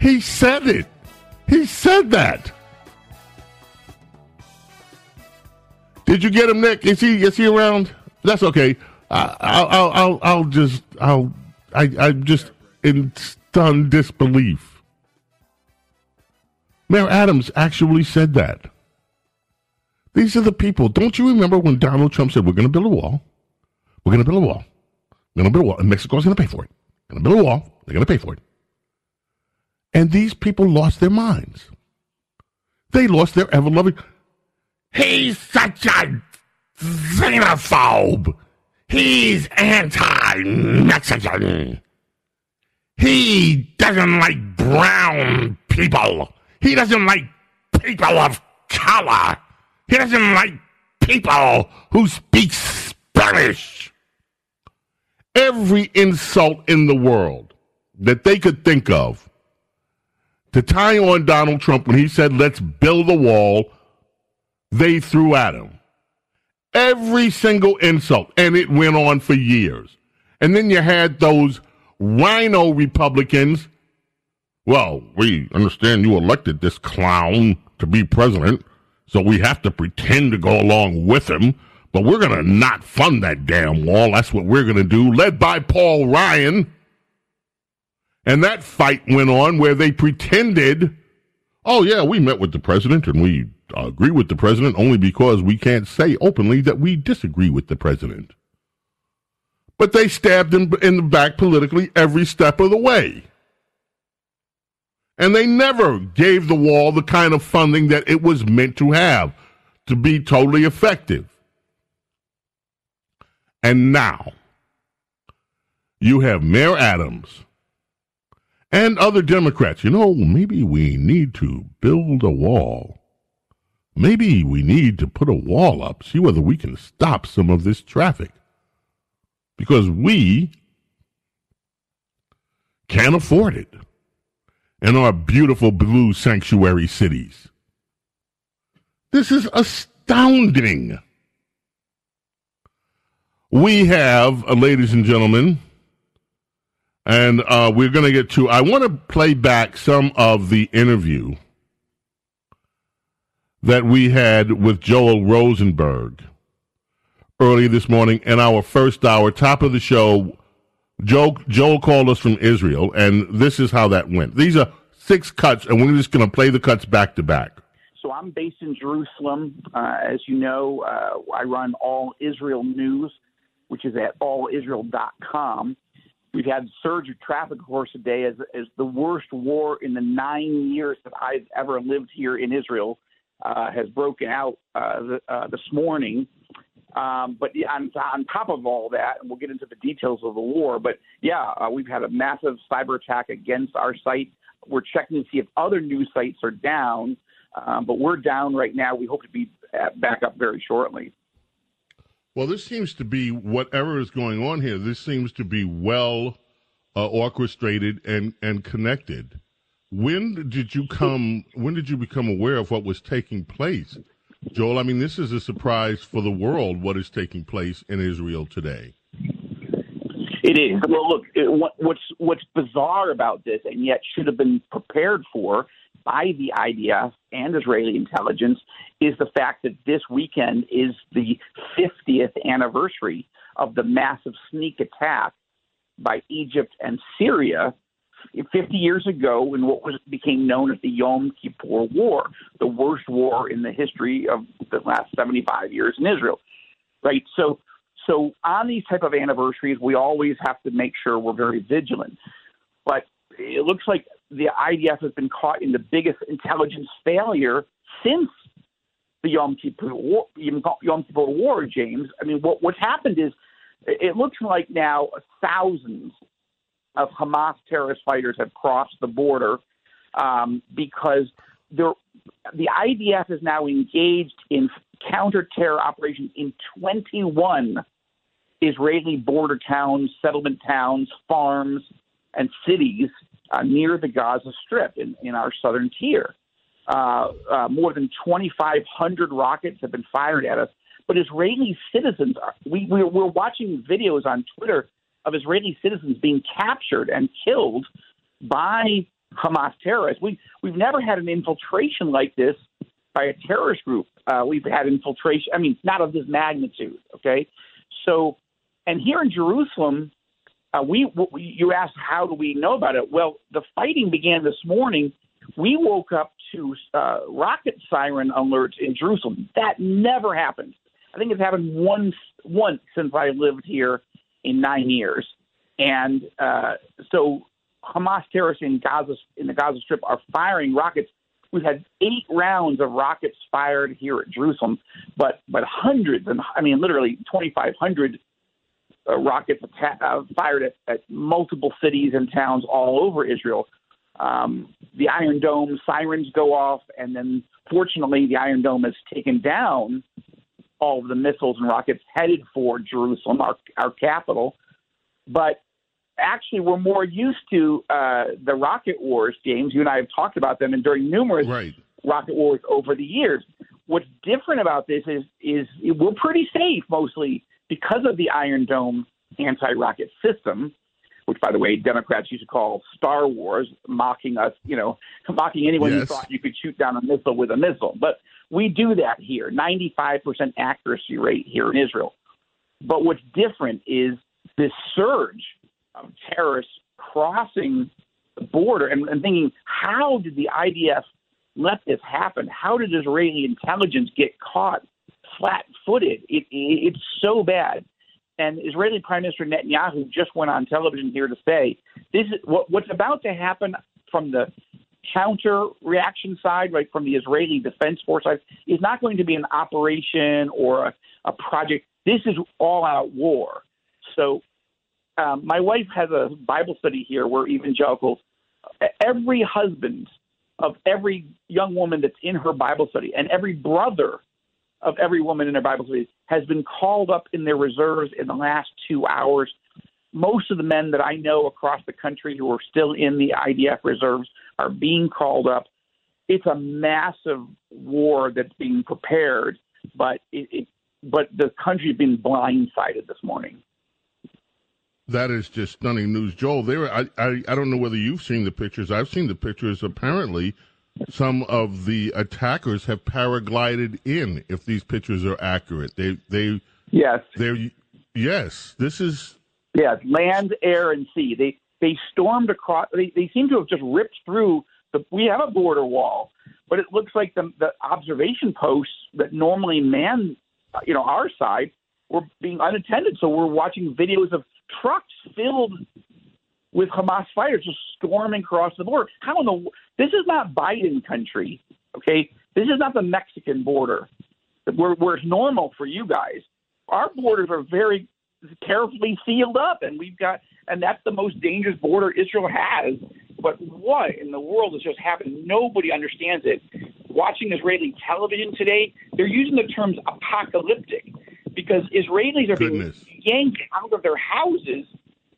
He said it. He said that. Did you get him, Nick? Is he is he around? That's okay. I, I'll, I'll I'll just I'll I I'm just in stunned disbelief. Mayor Adams actually said that. These are the people. Don't you remember when Donald Trump said, "We're going to build a wall. We're going to build a wall. We're going to build a wall, and Mexico's going to pay for it. Going to build a wall. They're going to pay for it." And these people lost their minds. They lost their ever loving. He's such a xenophobe. He's anti Mexican. He doesn't like brown people. He doesn't like people of color. He doesn't like people who speak Spanish. Every insult in the world that they could think of to tie on Donald Trump when he said, let's build a wall, they threw at him. Every single insult. And it went on for years. And then you had those RINO Republicans. Well, we understand you elected this clown to be president, so we have to pretend to go along with him. But we're going to not fund that damn wall. That's what we're going to do, led by Paul Ryan. And that fight went on where they pretended, oh, yeah, we met with the president and we agree with the president only because we can't say openly that we disagree with the president. But they stabbed him in the back politically every step of the way. And they never gave the wall the kind of funding that it was meant to have to be totally effective. And now you have Mayor Adams and other Democrats, you know, maybe we need to build a wall. Maybe we need to put a wall up, see whether we can stop some of this traffic. Because we can't afford it in our beautiful blue sanctuary cities. This is astounding. We have, uh, ladies and gentlemen, and uh, we're going to get to. I want to play back some of the interview that we had with Joel Rosenberg early this morning in our first hour, top of the show. Joe, Joel called us from Israel, and this is how that went. These are six cuts, and we're just going to play the cuts back to back. So I'm based in Jerusalem. Uh, as you know, uh, I run All Israel News, which is at allisrael.com. We've had surge of traffic, of course, today as, as the worst war in the nine years that I've ever lived here in Israel uh, has broken out uh, uh, this morning. Um, but on, on top of all that, and we'll get into the details of the war, but yeah, uh, we've had a massive cyber attack against our site. We're checking to see if other news sites are down, um, but we're down right now. We hope to be back up very shortly. Well, this seems to be whatever is going on here. This seems to be well uh, orchestrated and and connected. When did you come? When did you become aware of what was taking place, Joel? I mean, this is a surprise for the world. What is taking place in Israel today? It is. Well, look, it, what, what's what's bizarre about this, and yet should have been prepared for by the IDF and Israeli intelligence, is the fact that this weekend is the 50th anniversary of the massive sneak attack by Egypt and Syria 50 years ago in what was became known as the Yom Kippur War, the worst war in the history of the last 75 years in Israel. Right? So so on these type of anniversaries, we always have to make sure we're very vigilant. But it looks like the IDF has been caught in the biggest intelligence failure since the Yom Kippur War, Yom Kippur War James. I mean, what, what's happened is it looks like now thousands of Hamas terrorist fighters have crossed the border um, because the IDF is now engaged in counter-terror operations in 21 Israeli border towns, settlement towns, farms, and cities uh, near the Gaza Strip in, in our southern tier. Uh, uh, more than 2,500 rockets have been fired at us. But Israeli citizens, are, we, we're, we're watching videos on Twitter of Israeli citizens being captured and killed by Hamas terrorists. We, we've never had an infiltration like this by a terrorist group. Uh, we've had infiltration, I mean, not of this magnitude, okay? So and here in Jerusalem, uh, we you asked how do we know about it? Well, the fighting began this morning. We woke up to uh, rocket siren alerts in Jerusalem. That never happened. I think it's happened once once since I lived here in nine years. And uh, so Hamas terrorists in Gaza in the Gaza Strip are firing rockets. We've had eight rounds of rockets fired here at Jerusalem, but but hundreds and I mean literally 2,500 uh, rockets atta- uh, fired at, at multiple cities and towns all over Israel. Um, the Iron Dome sirens go off, and then fortunately, the Iron Dome is taken down all of the missiles and rockets headed for Jerusalem, our, our capital. But actually, we're more used to uh, the rocket wars, James. You and I have talked about them, and during numerous right. rocket wars over the years. What's different about this is is we're pretty safe mostly because of the Iron Dome anti rocket system, which, by the way, Democrats used to call Star Wars, mocking us, you know, mocking anyone Yes. who thought you could shoot down a missile with a missile. But we do that here 95% accuracy rate here in Israel. But what's different is this surge of terrorists crossing the border and, and thinking, how did the IDF let this happen? How did Israeli intelligence get caught flat footed? It, it, it's so bad. And Israeli Prime Minister Netanyahu just went on television here to say this is what, what's about to happen from the counter reaction side, right from the Israeli Defense Force side, is not going to be an operation or a, a project. This is all out war. So um, my wife has a Bible study here where evangelicals every husband of every young woman that's in her Bible study and every brother of every woman in their Bible study has been called up in their reserves in the last two hours. Most of the men that I know across the country who are still in the IDF reserves are being called up. It's a massive war that's being prepared, but it, it but the country's been blindsided this morning. That is just stunning news, Joel. There, I, I, I don't know whether you've seen the pictures. I've seen the pictures. Apparently, some of the attackers have paraglided in. If these pictures are accurate, they, they, yes, they, yes. This is yes, land, air, and sea. They they stormed across. They they seem to have just ripped through the. We have a border wall, but it looks like the the observation posts that normally man, you know, our side were being unattended. So we're watching videos of trucks filled with Hamas fighters just storming across the border. How in the this is not Biden country, okay? This is not the Mexican border, where where it's normal for you guys. Our borders are very carefully sealed up, and we've got, and that's the most dangerous border Israel has. But what in the world has just happened? Nobody understands it. Watching Israeli television today, they're using the terms apocalyptic because Israelis are Goodness. being yanked out of their houses.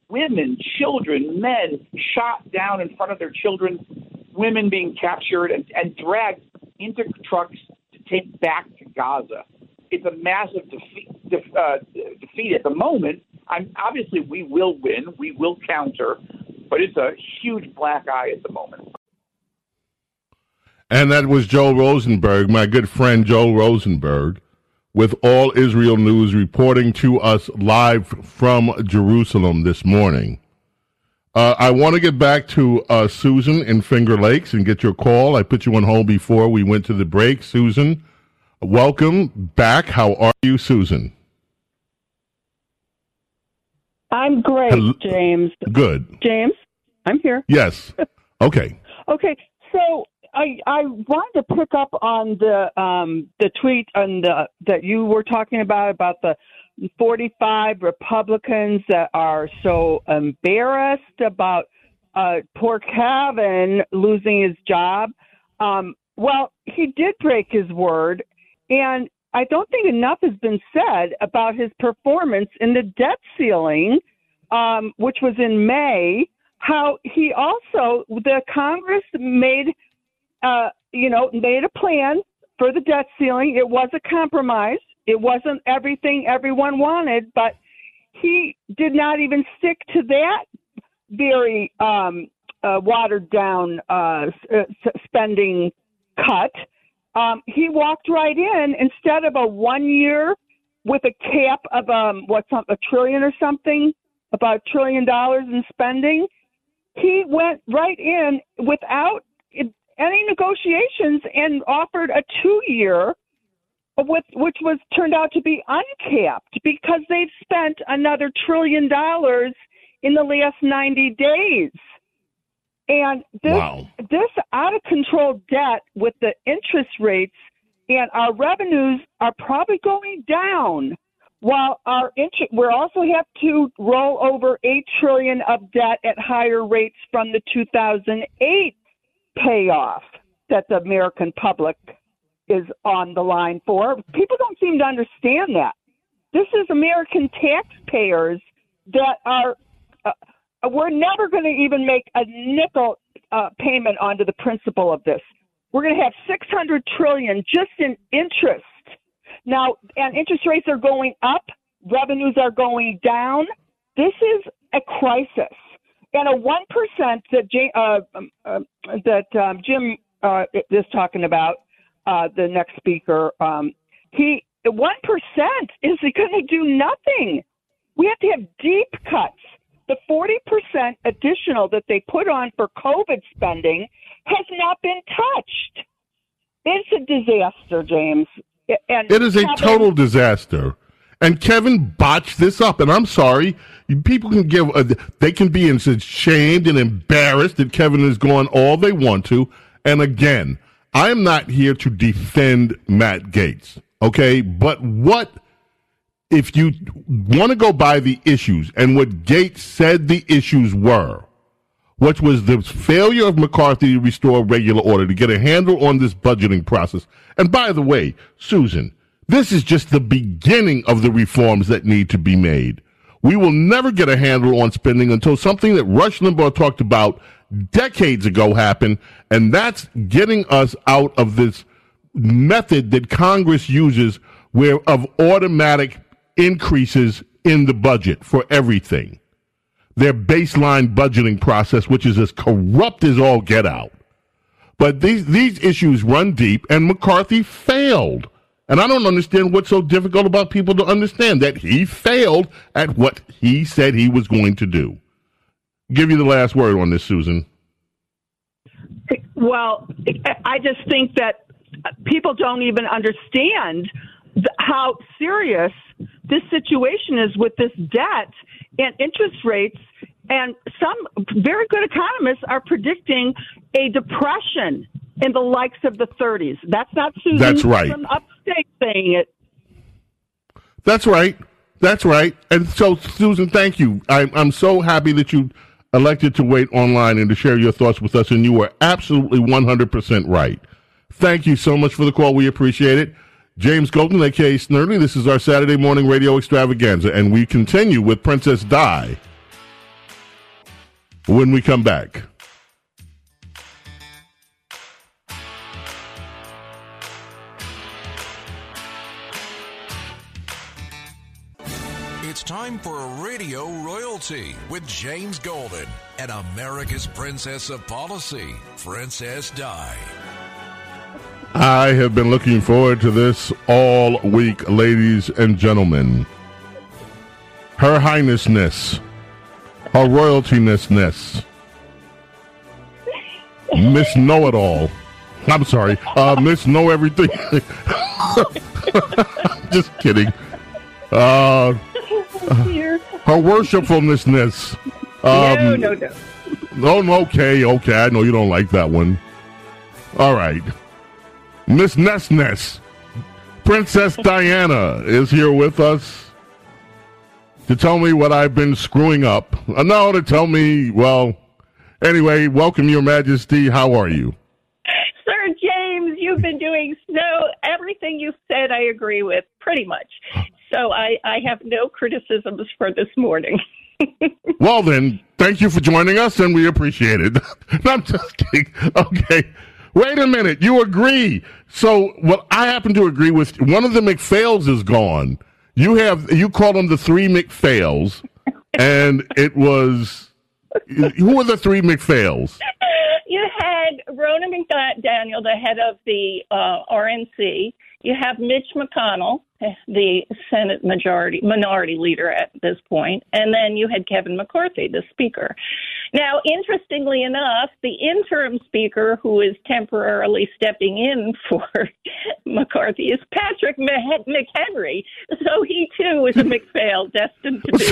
Women, children, men shot down in front of their children, women being captured and, and dragged into trucks to take back to Gaza. It's a massive defeat, def, uh, defeat at the moment. I'm obviously we will win, we will counter, but it's a huge black eye at the moment. And that was Joel Rosenberg, my good friend Joel Rosenberg, with All Israel News reporting to us live from Jerusalem this morning. Uh, I want to get back to uh, Susan in Finger Lakes and get your call. I put you on hold before we went to the break. Susan, welcome back. How are you, Susan? I'm great, Hello- James. Good. James, I'm here. Yes. Okay. Okay, so I I wanted to pick up on the um the tweet on the that you were talking about about the 45 Republicans that are so embarrassed about uh poor Kevin losing his job. Um well, he did break his word and I don't think enough has been said about his performance in the debt ceiling um which was in May how he also the Congress made uh, you know, made a plan for the debt ceiling. It was a compromise. It wasn't everything everyone wanted, but he did not even stick to that very um, uh, watered down uh, s- uh, spending cut. Um, he walked right in instead of a one year with a cap of um, what's a trillion or something, about a trillion dollars in spending. He went right in without any negotiations and offered a two year with which was turned out to be uncapped because they've spent another trillion dollars in the last 90 days. And this Wow. this out of control debt with the interest rates and our revenues are probably going down while our interest we also have to roll over 8 trillion of debt at higher rates from the 2008 payoff that the American public is on the line for. People don't seem to understand that. This is American taxpayers that are. Uh, we're never going to even make a nickel uh, payment onto the principal of this. We're going to have 600 trillion just in interest. Now, and interest rates are going up, revenues are going down. This is a crisis. And a one percent that J, uh, uh, that um, Jim uh, is talking about, uh, the next speaker, um, he one percent is going to do nothing. We have to have deep cuts. The forty percent additional that they put on for COVID spending has not been touched. It's a disaster, James. And It is a total disaster. And Kevin botched this up. And I'm sorry, people can give, a, they can be ashamed and embarrassed that Kevin is going all they want to. And again, I am not here to defend Matt Gaetz, okay? But what if you want to go by the issues and what Gaetz said the issues were? which was the failure of McCarthy to restore regular order, to get a handle on this budgeting process. And by the way, Susan, this is just the beginning of the reforms that need to be made. We will never get a handle on spending until something that Rush Limbaugh talked about decades ago happened, and that's getting us out of this method that Congress uses where of automatic increases in the budget for everything. Their baseline budgeting process, which is as corrupt as all get out. But these these issues run deep, and McCarthy failed. And I don't understand what's so difficult about people to understand that he failed at what he said he was going to do. Give you the last word on this, Susan. Well, I just think that people don't even understand th- how serious this situation is with this debt and interest rates. And some very good economists are predicting a depression in the likes of the 30s. That's not Susan That's right. from upstate saying it. That's right. That's right. And so, Susan, thank you. I, I'm so happy that you elected to wait online and to share your thoughts with us. And you were absolutely 100% right. Thank you so much for the call. We appreciate it. James Golden, aka Snerdley, this is our Saturday morning radio extravaganza, and we continue with Princess Di when we come back. It's time for a Radio Royalty with James Golden and America's Princess of Policy, Princess Di. I have been looking forward to this all week, ladies and gentlemen. Her Highnessness, Her Royaltynessness, Miss Know It All. I'm sorry, uh, Miss Know Everything. Just kidding. Uh, her worshipfulnessness. Um, no, no, no. Oh, no, okay, okay. I know you don't like that one. All right. Miss Ness Ness, Princess Diana is here with us to tell me what I've been screwing up. Uh, no, to tell me, well, anyway, welcome, Your Majesty. How are you? Sir James, you've been doing so, everything you've said. I agree with pretty much. So I, I have no criticisms for this morning. Well, then, thank you for joining us, and we appreciate it. no, I'm just kidding. Okay. Wait a minute. You agree. So, what I happen to agree with, one of the McPhails is gone. You have, you call them the three McPhails, and it was, who were the three McPhails? you had Ronna McDaniel, the head of the uh, RNC. You have Mitch McConnell, the Senate majority minority leader at this point, and then you had Kevin McCarthy, the speaker. Now, interestingly enough, the interim speaker who is temporarily stepping in for McCarthy is Patrick McHenry. So he too is a McPhail destined to be.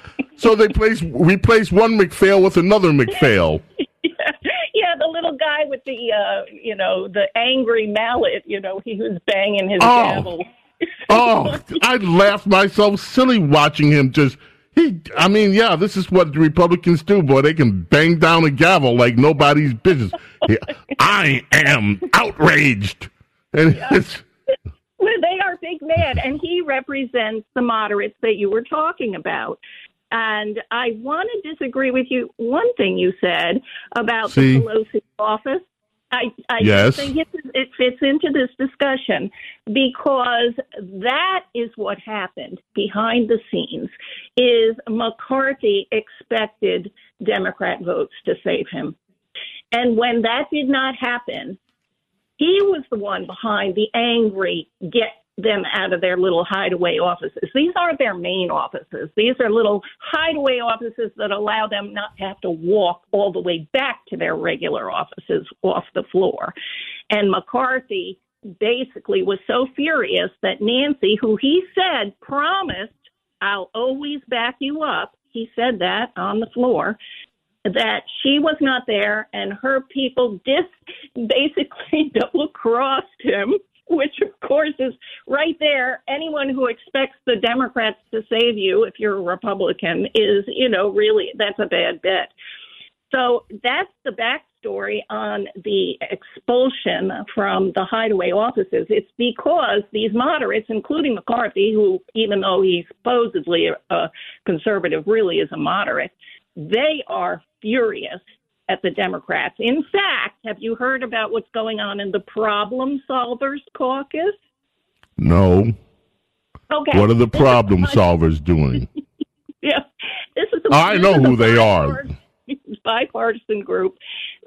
So they place, replace one McPhail with another McPhail. yeah, the little guy with the uh, you know the angry mallet. You know, he was banging his Oh. gavel. Oh, I laughed myself silly watching him just. He, I mean, yeah, this is what the Republicans do, boy. They can bang down a gavel like nobody's business. I am outraged, and it's Well, they are big mad, and he represents the moderates that you were talking about. And I want to disagree with you. One thing you said about See? the Pelosi office. I, I Yes. think it, it fits into this discussion because that is what happened behind the scenes. Is McCarthy expected Democrat votes to save him, and when that did not happen, he was the one behind the angry get them out of their little hideaway offices. These aren't their main offices. These are little hideaway offices that allow them not to have to walk all the way back to their regular offices off the floor. And McCarthy basically was so furious that Nancy, who he said promised, I'll always back you up, he said that on the floor that she was not there and her people dis basically double crossed him which of course is right there. Anyone who expects the Democrats to save you if you're a Republican is, you know, really that's a bad bet. So that's the backstory on the expulsion from the hideaway offices. It's because these moderates, including McCarthy, who, even though he's supposedly a conservative, really is a moderate, they are furious at the Democrats. In fact, have you heard about what's going on in the Problem Solvers Caucus? No. Okay. What are the problem solvers doing? Yeah, this is. A, I know who they are. bipartisan- group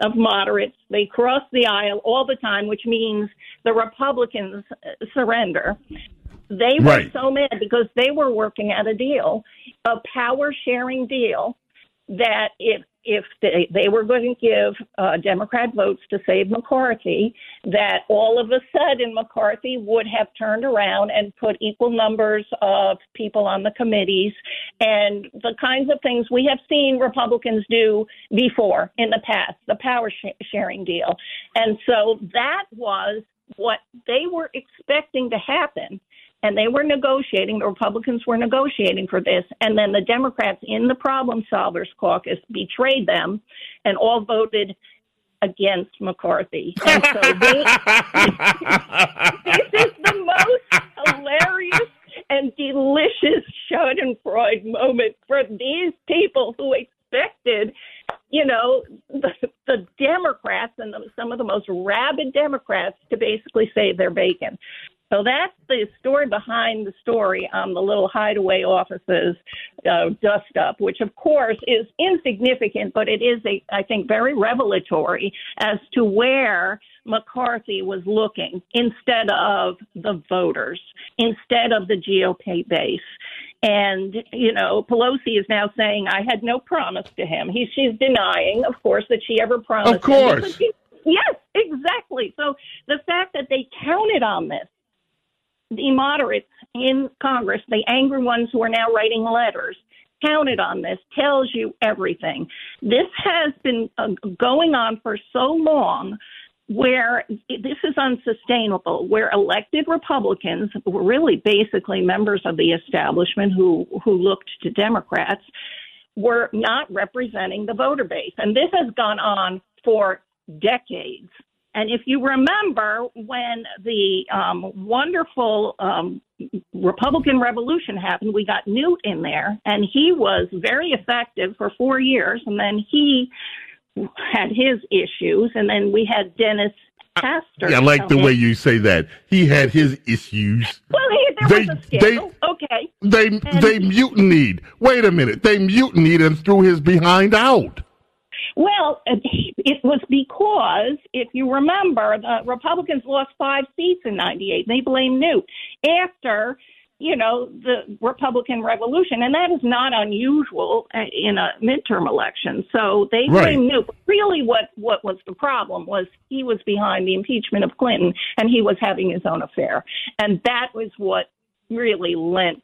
of moderates. They cross the aisle all the time, which means the Republicans surrender. They were Right. so mad because they were working at a deal, a power sharing deal, that if if they, they were going to give uh, Democrat votes to save McCarthy, that all of a sudden McCarthy would have turned around and put equal numbers of people on the committees and the kinds of things we have seen Republicans do before in the past, the power sh- sharing deal. And so that was what they were expecting to happen and they were negotiating. The Republicans were negotiating for this, and then the Democrats in the Problem Solvers Caucus betrayed them, and all voted against McCarthy. And so they, this is the most hilarious and delicious Schadenfreude moment for these people who expected, you know, the, the Democrats and the, some of the most rabid Democrats to basically save their bacon. So that's the story behind the story on the little hideaway offices uh, dust up, which of course is insignificant, but it is, a, I think, very revelatory as to where McCarthy was looking instead of the voters, instead of the GOP base. And, you know, Pelosi is now saying, I had no promise to him. He, she's denying, of course, that she ever promised. Of him. course. Yes, exactly. So the fact that they counted on this, the moderates in Congress, the angry ones who are now writing letters, counted on this, tells you everything. This has been uh, going on for so long where this is unsustainable, where elected Republicans really basically members of the establishment who, who looked to Democrats were not representing the voter base. And this has gone on for decades. And if you remember when the um, wonderful um, Republican Revolution happened, we got Newt in there, and he was very effective for four years, and then he had his issues, and then we had Dennis Hastert. Yeah, I like the way you say that. He had his issues. Well, he, there They- was a scandal. okay. They they mutinied. Wait a minute. They mutinied and threw his behind out. Well, it was because, if you remember, the Republicans lost five seats in 98. They blame Newt after, you know, the Republican Revolution. And that is not unusual uh, in a midterm election. So they Right. blame Newt. But really, what, what was the problem was he was behind the impeachment of Clinton and he was having his own affair. And that was what really lent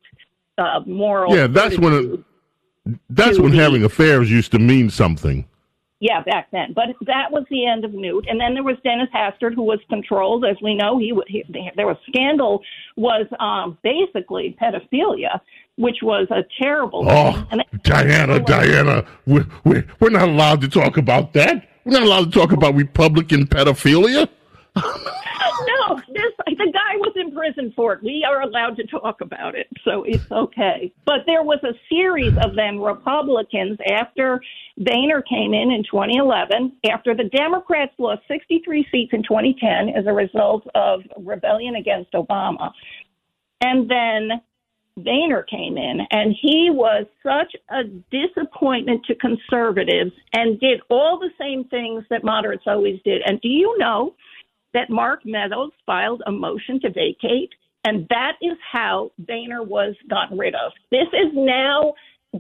uh, moral. Yeah, that's when it, that's when having affairs used to mean something. Yeah, back then. But that was the end of Newt. And then there was Dennis Hastert, who was controlled, as we know. He, he there was scandal was um, basically pedophilia, which was a terrible Oh, Diana, Diana, we're, we're, we're not allowed to talk about that. We're not allowed to talk about Republican pedophilia. no, this the guy was in prison for it. We are allowed to talk about it, so it's okay. But there was a series of then Republicans after Boehner came in in 2011, after the Democrats lost 63 seats in 2010 as a result of rebellion against Obama, and then Boehner came in, and he was such a disappointment to conservatives and did all the same things that moderates always did. And do you know that Mark Meadows filed a motion to vacate? And that is how Boehner was gotten rid of. This is now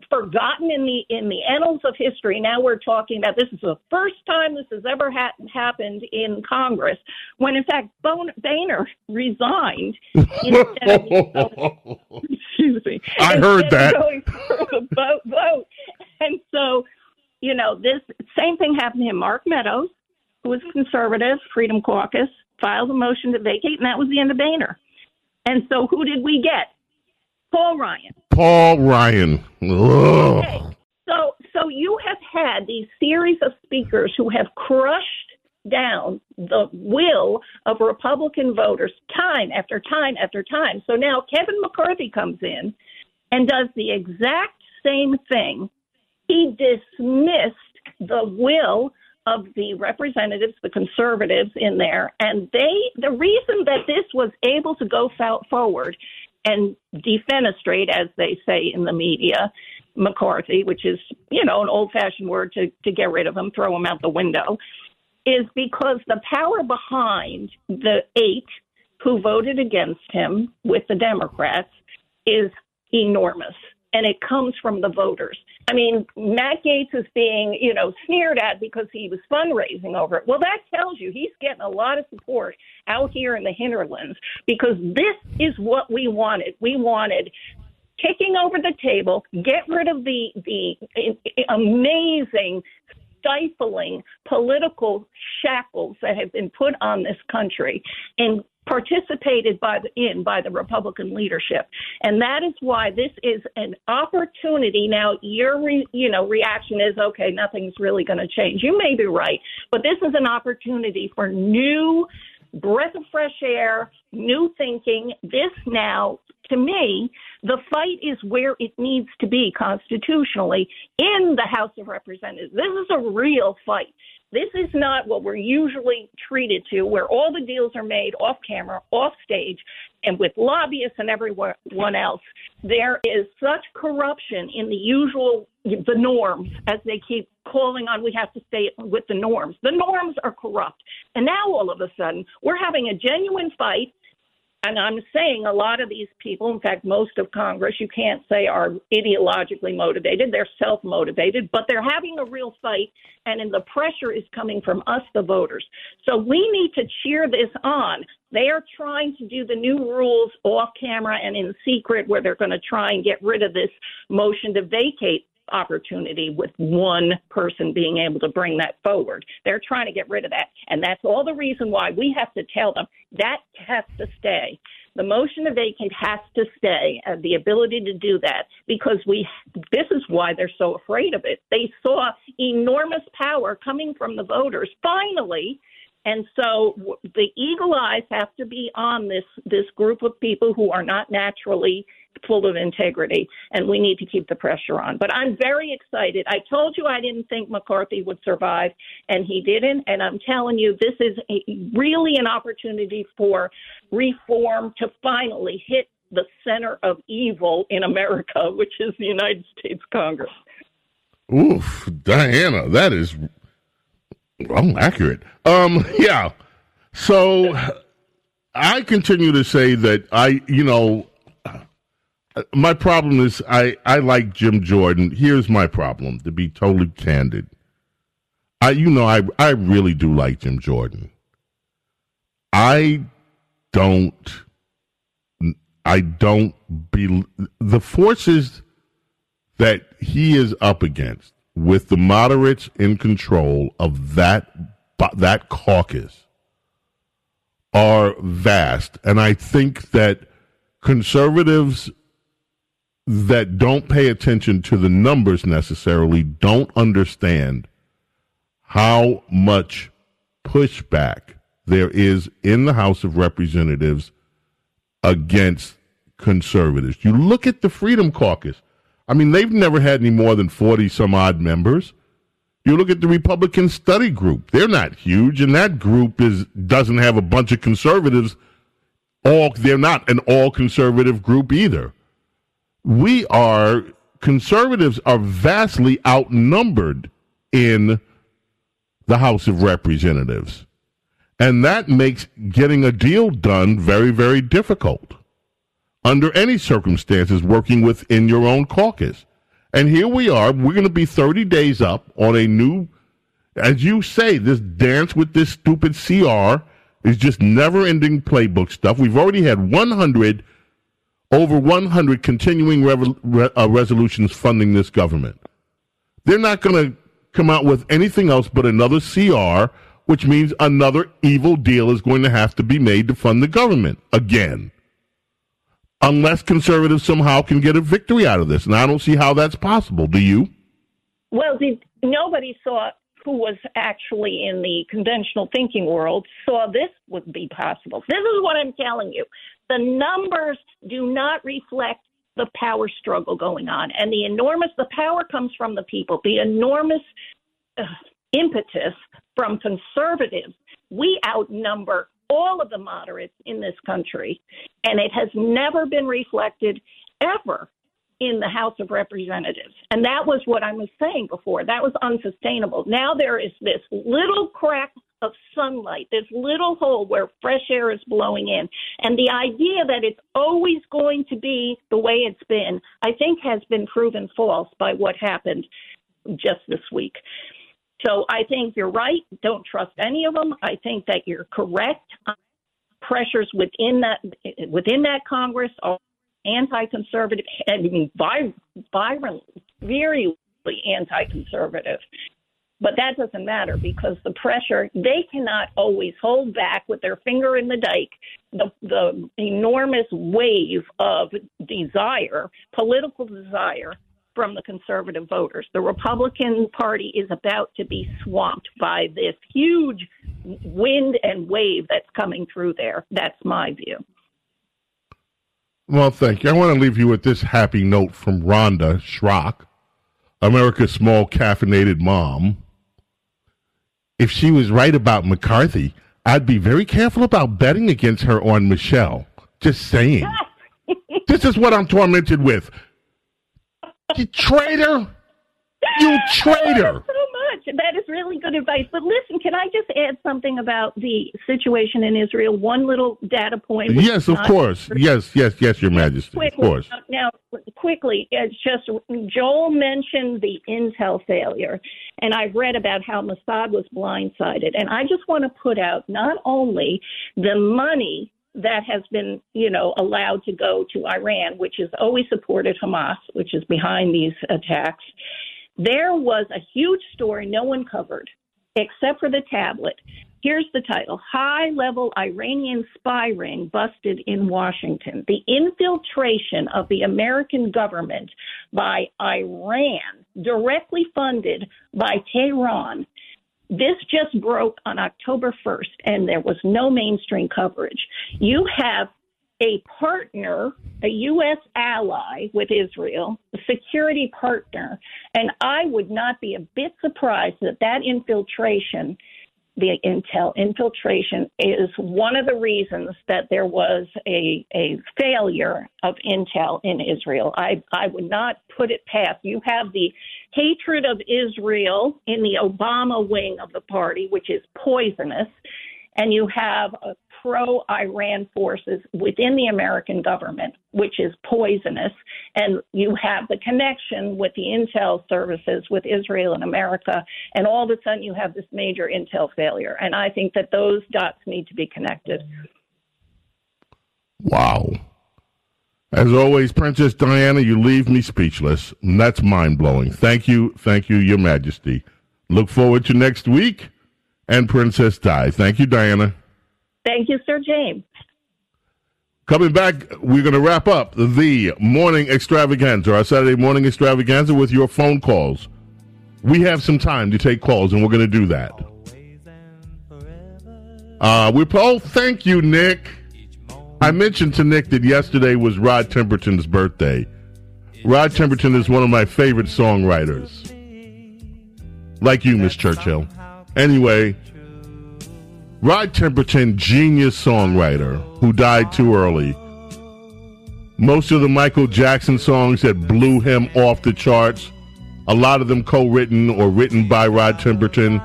forgotten in the in the annals of history. Now we're talking about this is the first time this has ever ha- happened in Congress, when in fact Bon- Boehner resigned instead of excuse me. I heard that. Going for a vote, vote. And so, you know, this same thing happened to him. Mark Meadows, who was conservative, Freedom Caucus, filed a motion to vacate, and that was the end of Boehner. And so, who did we get? Paul Ryan. Paul Ryan. Ugh. Okay. So, so you have had these series of speakers who have crushed down the will of Republican voters time after time after time. So now Kevin McCarthy comes in and does the exact same thing. He dismissed the will of the representatives, the conservatives in there, and they the reason that this was able to go forward and defenestrate, as they say in the media, McCarthy, which is you know an old-fashioned word to to get rid of him, throw him out the window, is because the power behind the eight who voted against him with the Democrats is enormous. And it comes from the voters. I mean, Matt Gaetz is being, you know, sneered at because he was fundraising over it. Well, that tells you he's getting a lot of support out here in the hinterlands because this is what we wanted. We wanted kicking over the table, get rid of the the eh, amazing stifling political shackles that have been put on this country and participated by the, in by the Republican leadership, and that is why this is an opportunity. Now, your re, you know reaction is okay. Nothing's really going to change. You may be right, but this is an opportunity for new breath of fresh air, new thinking. This now, to me, the fight is where it needs to be constitutionally in the House of Representatives. This is a real fight. This is not what we're usually treated to, where all the deals are made off camera, off stage, and with lobbyists and everyone else. There is such corruption in the usual, the norms, as they keep calling on, we have to stay with the norms. The norms are corrupt. And now all of a sudden, we're having a genuine fight and I'm saying a lot of these people, in fact, most of Congress, you can't say are ideologically motivated. They're self motivated, but they're having a real fight, and the pressure is coming from us, the voters. So we need to cheer this on. They are trying to do the new rules off camera and in secret, where they're going to try and get rid of this motion to vacate opportunity with one person being able to bring that forward. They're trying to get rid of that. And that's all the reason why we have to tell them that has to stay. The motion to vacate has to stay, uh, the ability to do that, because we. This is why they're so afraid of it. They saw enormous power coming from the voters. Finally, and so the eagle eyes have to be on this this group of people who are not naturally full of integrity, and we need to keep the pressure on. But I'm very excited. I told you I didn't think McCarthy would survive, and he didn't. And I'm telling you, this is a, really an opportunity for reform to finally hit the center of evil in America, which is the United States Congress. Oof, Diana, that is well accurate. Um, yeah. So I continue to say that I, you know, my problem is I I like Jim Jordan. Here's my problem to be totally candid. I you know I I really do like Jim Jordan. I don't I don't be the forces that he is up against with the moderates in control of that that caucus are vast and I think that conservatives that don't pay attention to the numbers necessarily don't understand how much pushback there is in the House of Representatives against conservatives. You look at the Freedom Caucus. I mean, they've never had any more than 40 some odd members. You look at the Republican Study Group. They're not huge, and that group is doesn't have a bunch of conservatives. All they're not an all conservative group either we are conservatives are vastly outnumbered in the House of Representatives. And that makes getting a deal done very, very difficult under any circumstances working within your own caucus. And here we are, we're going to be 30 days up on a new, as you say, this dance with this stupid CR is just never ending playbook stuff. We've already had 100 over 100 continuing re- uh, resolutions funding this government. They're not going to come out with anything else but another CR which means another evil deal is going to have to be made to fund the government again. Unless conservatives somehow can get a victory out of this. And I don't see how that's possible. Do you? Well, did, nobody saw who was actually in the conventional thinking world saw this would be possible. This is what I'm telling you. The numbers do not reflect the power struggle going on. And the enormous, the power comes from the people, the enormous uh, impetus from conservatives. We outnumber all of the moderates in this country, and it has never been reflected ever in the House of Representatives. And that was what I was saying before. That was unsustainable. Now there is this little crack of sunlight, this little hole where fresh air is blowing in. And the idea that it's always going to be the way it's been, I think has been proven false by what happened just this week. So I think you're right. Don't trust any of them. I think that you're correct. Pressures within that within that Congress are anti-conservative. Mean, violent, very anti-conservative. But that doesn't matter because the pressure they cannot always hold back with their finger in the dike the the enormous wave of desire, political desire from the conservative voters. The Republican Party is about to be swamped by this huge wind and wave that's coming through there. That's my view. Well, thank you. I want to leave you with this happy note from Rhonda Schrock, America's small caffeinated mom. If she was right about McCarthy, I'd be very careful about betting against her on Michelle. Just saying. this is what I'm tormented with. You traitor! You traitor! so much. That is really good advice. But listen, can I just add something about the situation in Israel? One little data point. Yes, of course. Yes, yes, yes, Your Majesty. Of Quickly, course. Uh, now, quickly, it's just Joel mentioned the Intel failure, and I've read about how Mossad was blindsided. And I just want to put out not only the money that has been, you know, allowed to go to Iran, which has always supported Hamas, which is behind these attacks. There was a huge story no one covered, except for the tablet. Here's the title High level Iranian spy ring busted in Washington. The infiltration of the American government by Iran, directly funded by Tehran. This just broke on October 1st, and there was no mainstream coverage. You have a partner, a U.S. ally with Israel, a security partner, and I would not be a bit surprised that that infiltration, the intel infiltration, is one of the reasons that there was a a failure of intel in Israel. I I would not put it past. You have the hatred of Israel in the Obama wing of the party, which is poisonous and you have uh, pro Iran forces within the American government, which is poisonous, and you have the connection with the intel services with Israel and America, and all of a sudden you have this major intel failure. And I think that those dots need to be connected. Wow. As always, Princess Diana, you leave me speechless. And that's mind blowing. Thank you, thank you, Your Majesty. Look forward to next week and Princess Di. Thank you, Diana. Thank you, Sir James. Coming back, we're going to wrap up the morning extravaganza, our Saturday morning extravaganza with your phone calls. We have some time to take calls, and we're going to do that. Uh, we oh, thank you, Nick. I mentioned to Nick that yesterday was Rod Temperton's birthday. Rod Temperton is one of my favorite songwriters, like you, Miss Churchill. Anyway, Rod Temperton, genius songwriter who died too early. Most of the Michael Jackson songs that blew him off the charts, a lot of them co-written or written by Rod Temperton.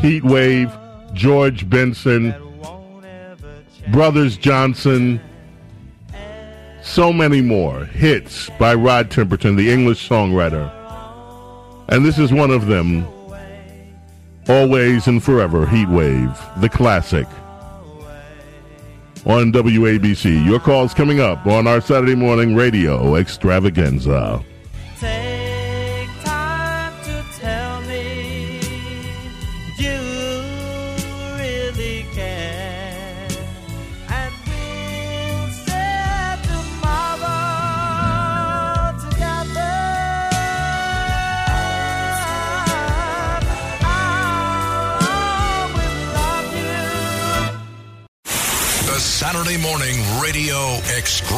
Heat Wave, George Benson, Brothers Johnson, so many more hits by Rod Temperton, the English songwriter. And this is one of them. Always and Forever, Heat Wave, the classic. On WABC. Your call's coming up on our Saturday morning radio extravaganza.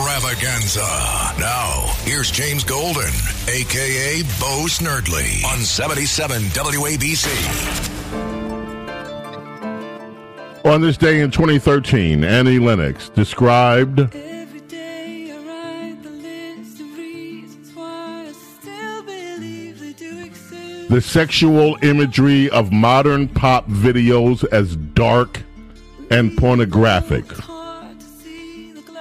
Extravaganza. Now, here's James Golden, aka Bo Snerdley, on 77 WABC. On this day in 2013, Annie Lennox described the sexual imagery of modern pop videos as dark and pornographic.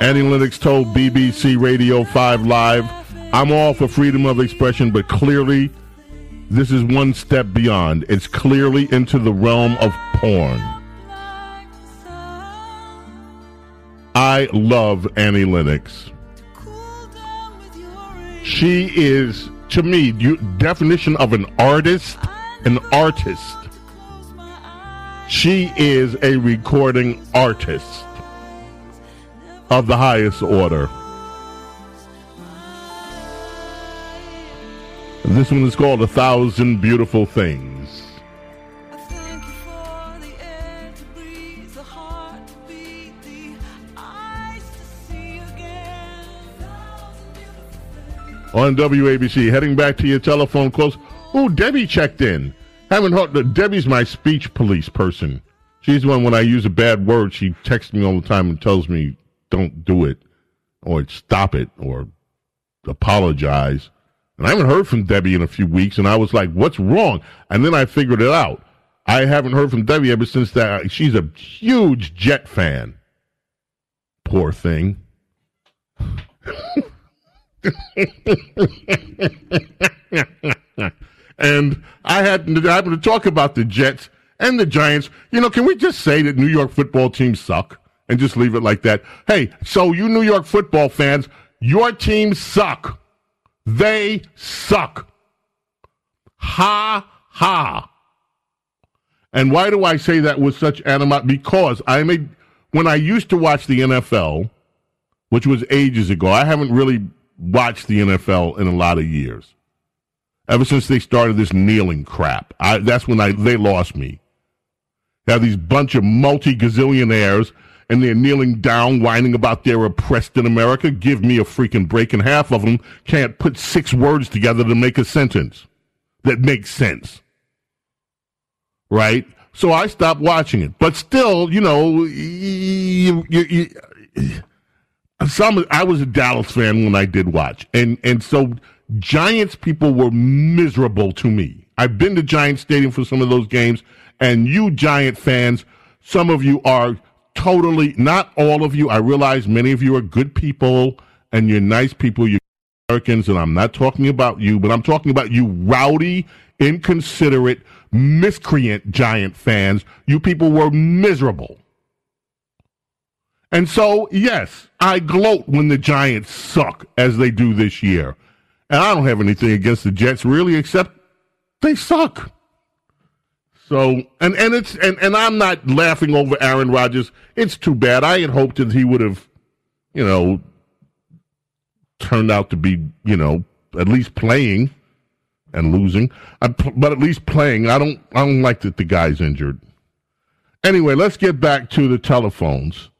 Annie Lennox told BBC Radio 5 Live, I'm all for freedom of expression, but clearly this is one step beyond. It's clearly into the realm of porn. I love Annie Lennox. She is, to me, you, definition of an artist, an artist. She is a recording artist of the highest order. This one is called A Thousand Beautiful Things. On WABC, heading back to your telephone calls. Oh, Debbie checked in. Haven't heard. That Debbie's my speech police person. She's the one when I use a bad word, she texts me all the time and tells me don't do it or stop it or apologize. And I haven't heard from Debbie in a few weeks, and I was like, "What's wrong?" And then I figured it out. I haven't heard from Debbie ever since that. She's a huge Jet fan. Poor thing. and I had I happened to talk about the Jets and the Giants. You know, can we just say that New York football teams suck and just leave it like that? Hey, so you New York football fans, your teams suck. They suck. Ha ha. And why do I say that with such animosity? Because I made when I used to watch the NFL, which was ages ago. I haven't really watched the NFL in a lot of years. Ever since they started this kneeling crap, I, that's when I they lost me. Have these bunch of multi gazillionaires and they're kneeling down, whining about they're oppressed in America. Give me a freaking break, and half of them can't put six words together to make a sentence that makes sense. Right? So I stopped watching it. But still, you know, you, you, you, uh, some I was a Dallas fan when I did watch, and and so Giants people were miserable to me. I've been to Giant Stadium for some of those games, and you Giant fans, some of you are totally not all of you. I realize many of you are good people and you're nice people. You're Americans, and I'm not talking about you, but I'm talking about you rowdy, inconsiderate, miscreant Giant fans. You people were miserable. And so, yes, I gloat when the Giants suck as they do this year. And I don't have anything against the Jets really, except they suck. So and and it's and, and I'm not laughing over Aaron Rodgers. It's too bad. I had hoped that he would have, you know, turned out to be, you know, at least playing and losing, I, but at least playing. I don't I don't like that the guy's injured. Anyway, let's get back to the telephones,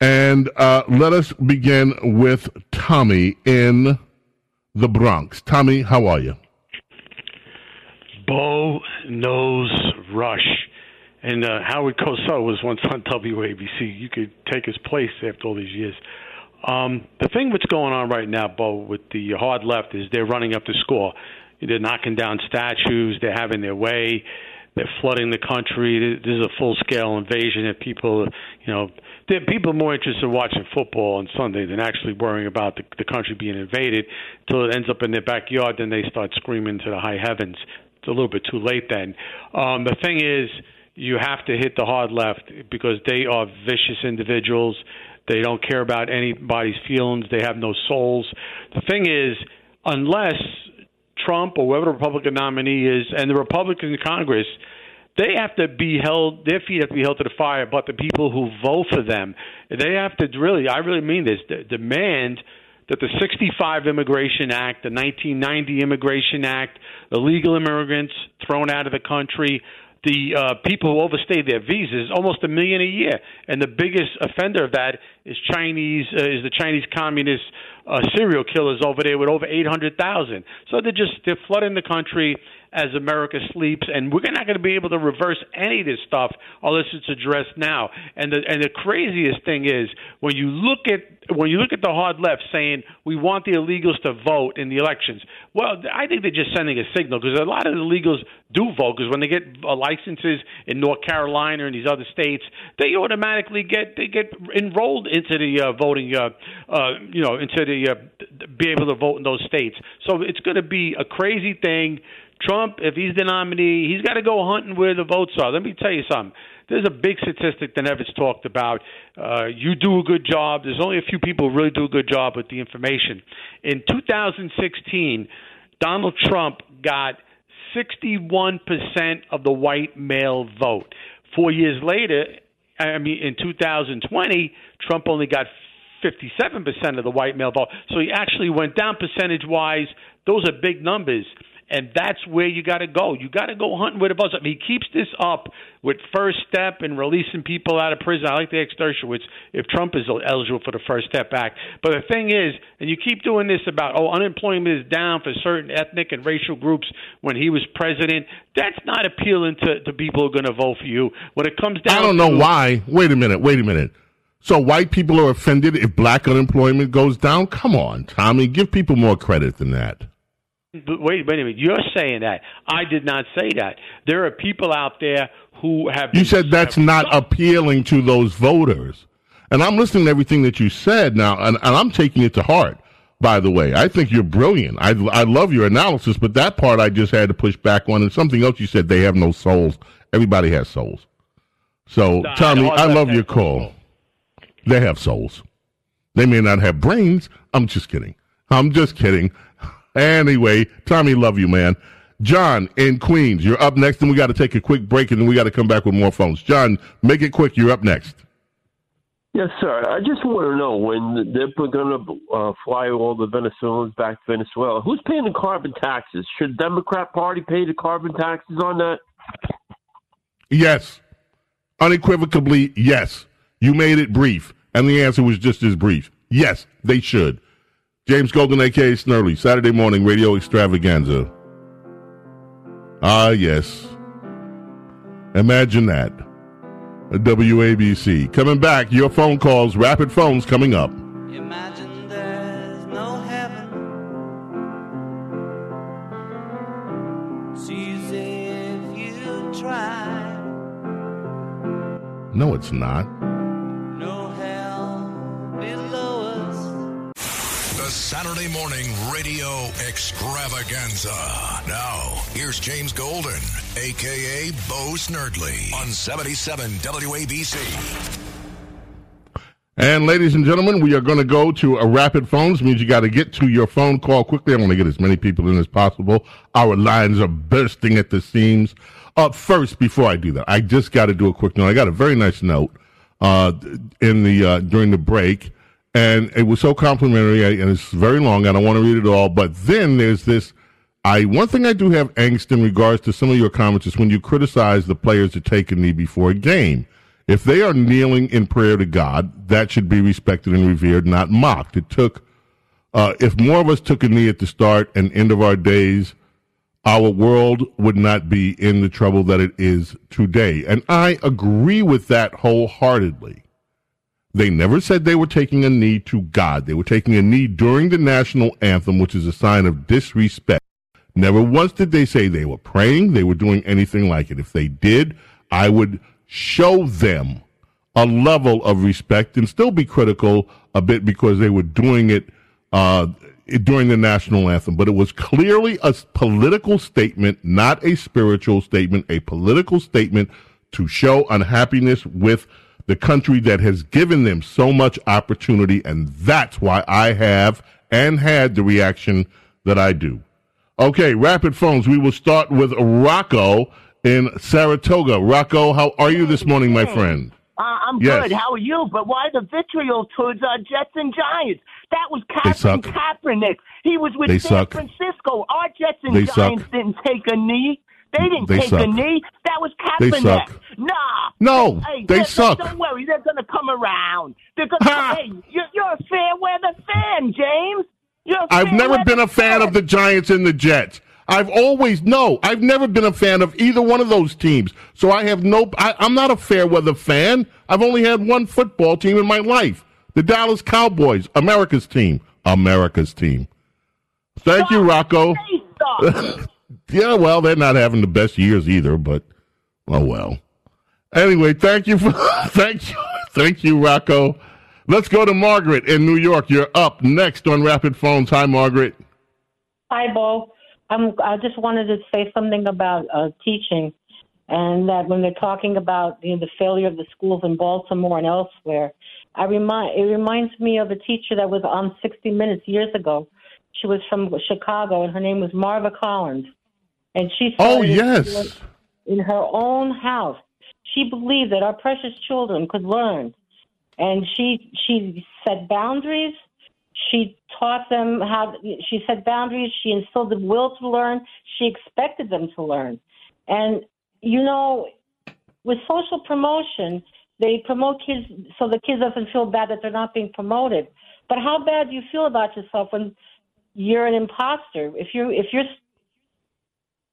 and uh, let us begin with Tommy in the Bronx. Tommy, how are you? Bo knows Rush. And uh, Howard Cosell was once on WABC. You could take his place after all these years. Um, the thing that's going on right now, Bo, with the hard left is they're running up the score. They're knocking down statues. They're having their way. They're flooding the country. This is a full-scale invasion that people, you know, people are more interested in watching football on Sunday than actually worrying about the, the country being invaded. Until it ends up in their backyard, then they start screaming to the high heavens it's a little bit too late then. Um, the thing is, you have to hit the hard left because they are vicious individuals. They don't care about anybody's feelings. They have no souls. The thing is, unless Trump or whoever the Republican nominee is and the Republican Congress, they have to be held, their feet have to be held to the fire, but the people who vote for them, they have to really, I really mean this, demand – that the 65 Immigration Act, the 1990 Immigration Act, illegal immigrants thrown out of the country, the uh, people who overstay their visas, almost a million a year. And the biggest offender of that is Chinese uh, is the Chinese communist uh, serial killers over there with over 800,000. So they're just they're flooding the country as America sleeps, and we're not going to be able to reverse any of this stuff unless it's addressed now. And the and the craziest thing is when you look at when you look at the hard left saying we want the illegals to vote in the elections. Well, I think they're just sending a signal because a lot of the illegals do vote because when they get uh, licenses in North Carolina and these other states, they automatically get they get enrolled into the uh, voting, uh, uh, you know, into the uh, be able to vote in those states. So it's going to be a crazy thing. Trump, if he's the nominee, he's got to go hunting where the votes are. Let me tell you something. There's a big statistic that never talked about. Uh, you do a good job. There's only a few people who really do a good job with the information. In 2016, Donald Trump got 61% of the white male vote. Four years later, I mean, in 2020, Trump only got 57% of the white male vote. So he actually went down percentage wise. Those are big numbers. And that's where you got to go. You got to go hunting with a mean, he keeps this up with First Step and releasing people out of prison. I like the ex if Trump is eligible for the First Step Act. But the thing is, and you keep doing this about, oh, unemployment is down for certain ethnic and racial groups when he was president. That's not appealing to, to people who are going to vote for you. When it comes down I don't know to, why. Wait a minute. Wait a minute. So white people are offended if black unemployment goes down? Come on, Tommy. Give people more credit than that. Wait, wait a minute. You're saying that. I did not say that. There are people out there who have. You said that's not appealing to those voters. And I'm listening to everything that you said now, and, and I'm taking it to heart, by the way. I think you're brilliant. I, I love your analysis, but that part I just had to push back on. And something else you said, they have no souls. Everybody has souls. So, No, Tommy, don't- I love your call. They have souls. They may not have brains. I'm just kidding. I'm just kidding. Anyway, Tommy, love you, man. John in Queens, you're up next, and we got to take a quick break, and then we got to come back with more phones. John, make it quick. You're up next. Yes, sir. I just want to know when they're going to uh, fly all the Venezuelans back to Venezuela. Who's paying the carbon taxes? Should the Democrat Party pay the carbon taxes on that? Yes. Unequivocally, yes. You made it brief, and the answer was just as brief. Yes, they should. James Golden, aka Snerdley, Saturday morning radio extravaganza. Ah, yes. Imagine that. A WABC. Coming back, your phone calls, rapid phones coming up. Imagine there's no heaven. If you try. No, it's not. Saturday morning radio extravaganza. Now, here's James Golden, aka Bo Snerdley, on 77 WABC. And ladies and gentlemen, we are going to go to a rapid phones. Means you got to get to your phone call quickly. I want to get as many people in as possible. Our lines are bursting at the seams. Up first, before I do that, I just got to do a quick note. I got a very nice note uh, in the uh, during the break, and it was so complimentary, and it's very long. I don't want to read it all, but then there's this. I one thing I do have angst in regards to some of your comments is when you criticize the players that take a knee before a game. If they are kneeling in prayer to God, that should be respected and revered, not mocked. It took, uh, if more of us took a knee at the start and end of our days, our world would not be in the trouble that it is today. And I agree with that wholeheartedly. They never said they were taking a knee to God. They were taking a knee during the national anthem, which is a sign of disrespect. Never once did they say they were praying, they were doing anything like it. If they did, I would show them a level of respect and still be critical a bit because they were doing it uh, during the national anthem. But it was clearly a political statement, not a spiritual statement, a political statement to show unhappiness with the country that has given them so much opportunity. And that's why I have and had the reaction that I do. Okay, rapid phones. We will start with Rocco in Saratoga. Rocco, how are you this morning, my friend? Uh, I'm Yes. good. How are you? But why the vitriol towards our Jets and Giants? That was suck. Kaepernick. He was with They San suck. Francisco. Our Jets and They Giants suck. didn't take a knee. They didn't They take suck. a knee. That was They Kaepernick. suck. Nah. No, Hey, they suck. Don't worry, they're gonna come around. They're gonna. hey, you're, you're a fair weather fan, James. I've never been a fan of the Giants and the Jets. I've always no. I've never been a fan of either one of those teams. So I have no. I, I'm not a fair weather fan. I've only had one football team in my life: the Dallas Cowboys, America's team. America's team. Thank you, Rocco. yeah, well, they're not having the best years either, but oh well. Anyway, thank you for thank you, thank you, Rocco. Let's go to Margaret in New York. You're up next on Rapid Phones. Hi, Margaret. Hi, Bo. I'm, I just wanted to say something about uh, teaching, and that when they're talking about you know, the failure of the schools in Baltimore and elsewhere, I remind it reminds me of a teacher that was on 60 Minutes years ago. She was from Chicago, and her name was Marva Collins, and she Oh, yes. in her own house. She believed that our precious children could learn, and she she set boundaries. She taught them how. She set boundaries. She instilled the will to learn. She expected them to learn, and you know, with social promotion, they promote kids so the kids doesn't feel bad that they're not being promoted. But how bad do you feel about yourself when you're an imposter? If you're if you're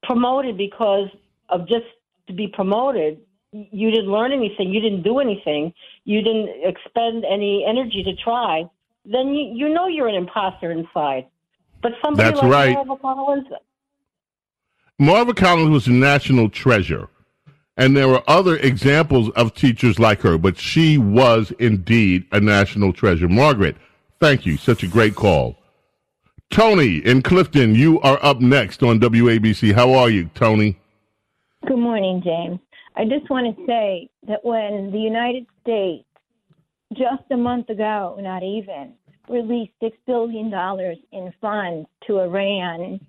promoted because of just to be promoted, you didn't learn anything, you didn't do anything, you didn't expend any energy to try, then you, you know you're an imposter inside. But somebody That's like right. Marva Collins, Marva Collins was a national treasure. And there were other examples of teachers like her, but she was indeed a national treasure. Margaret, thank you. Such a great call. Tony in Clifton, you are up next on WABC. How are you, Tony? Good morning, James. I just want to say that when the United States, just a month ago, not even, released $6 billion in funds to Iran,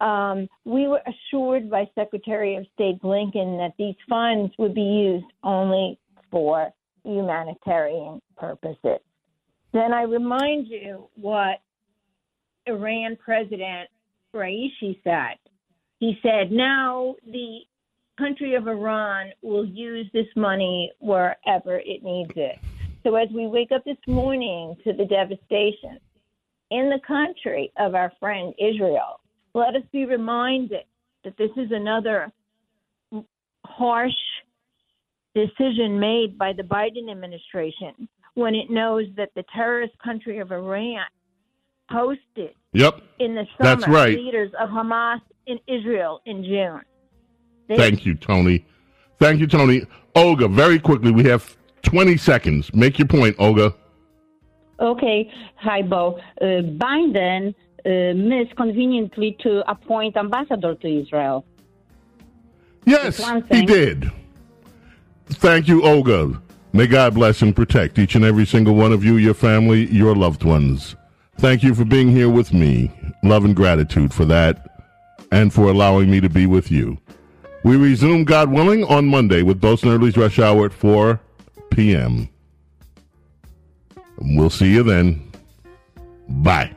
um, we were assured by Secretary of State Blinken that these funds would be used only for humanitarian purposes. Then I remind you what Iran President Raisi said. He said, now the country of Iran will use this money wherever it needs it. So as we wake up this morning to the devastation in the country of our friend Israel, let us be reminded that this is another harsh decision made by the Biden administration when it knows that the terrorist country of Iran hosted Yep. in the summer That's right. leaders of Hamas in Israel in June. They- Thank you, Tony. Thank you, Tony. Olga, very quickly, we have 20 seconds. Make your point, Olga. Okay, hi, Bo. Uh, Biden uh, missed conveniently to appoint ambassador to Israel. Yes, he did. Thank you, Olga. May God bless and protect each and every single one of you, your family, your loved ones. Thank you for being here with me. Love and gratitude for that and for allowing me to be with you. We resume, God willing, on Monday with Bo Snerdley's Rush Hour at 4 p.m. We'll see you then. Bye.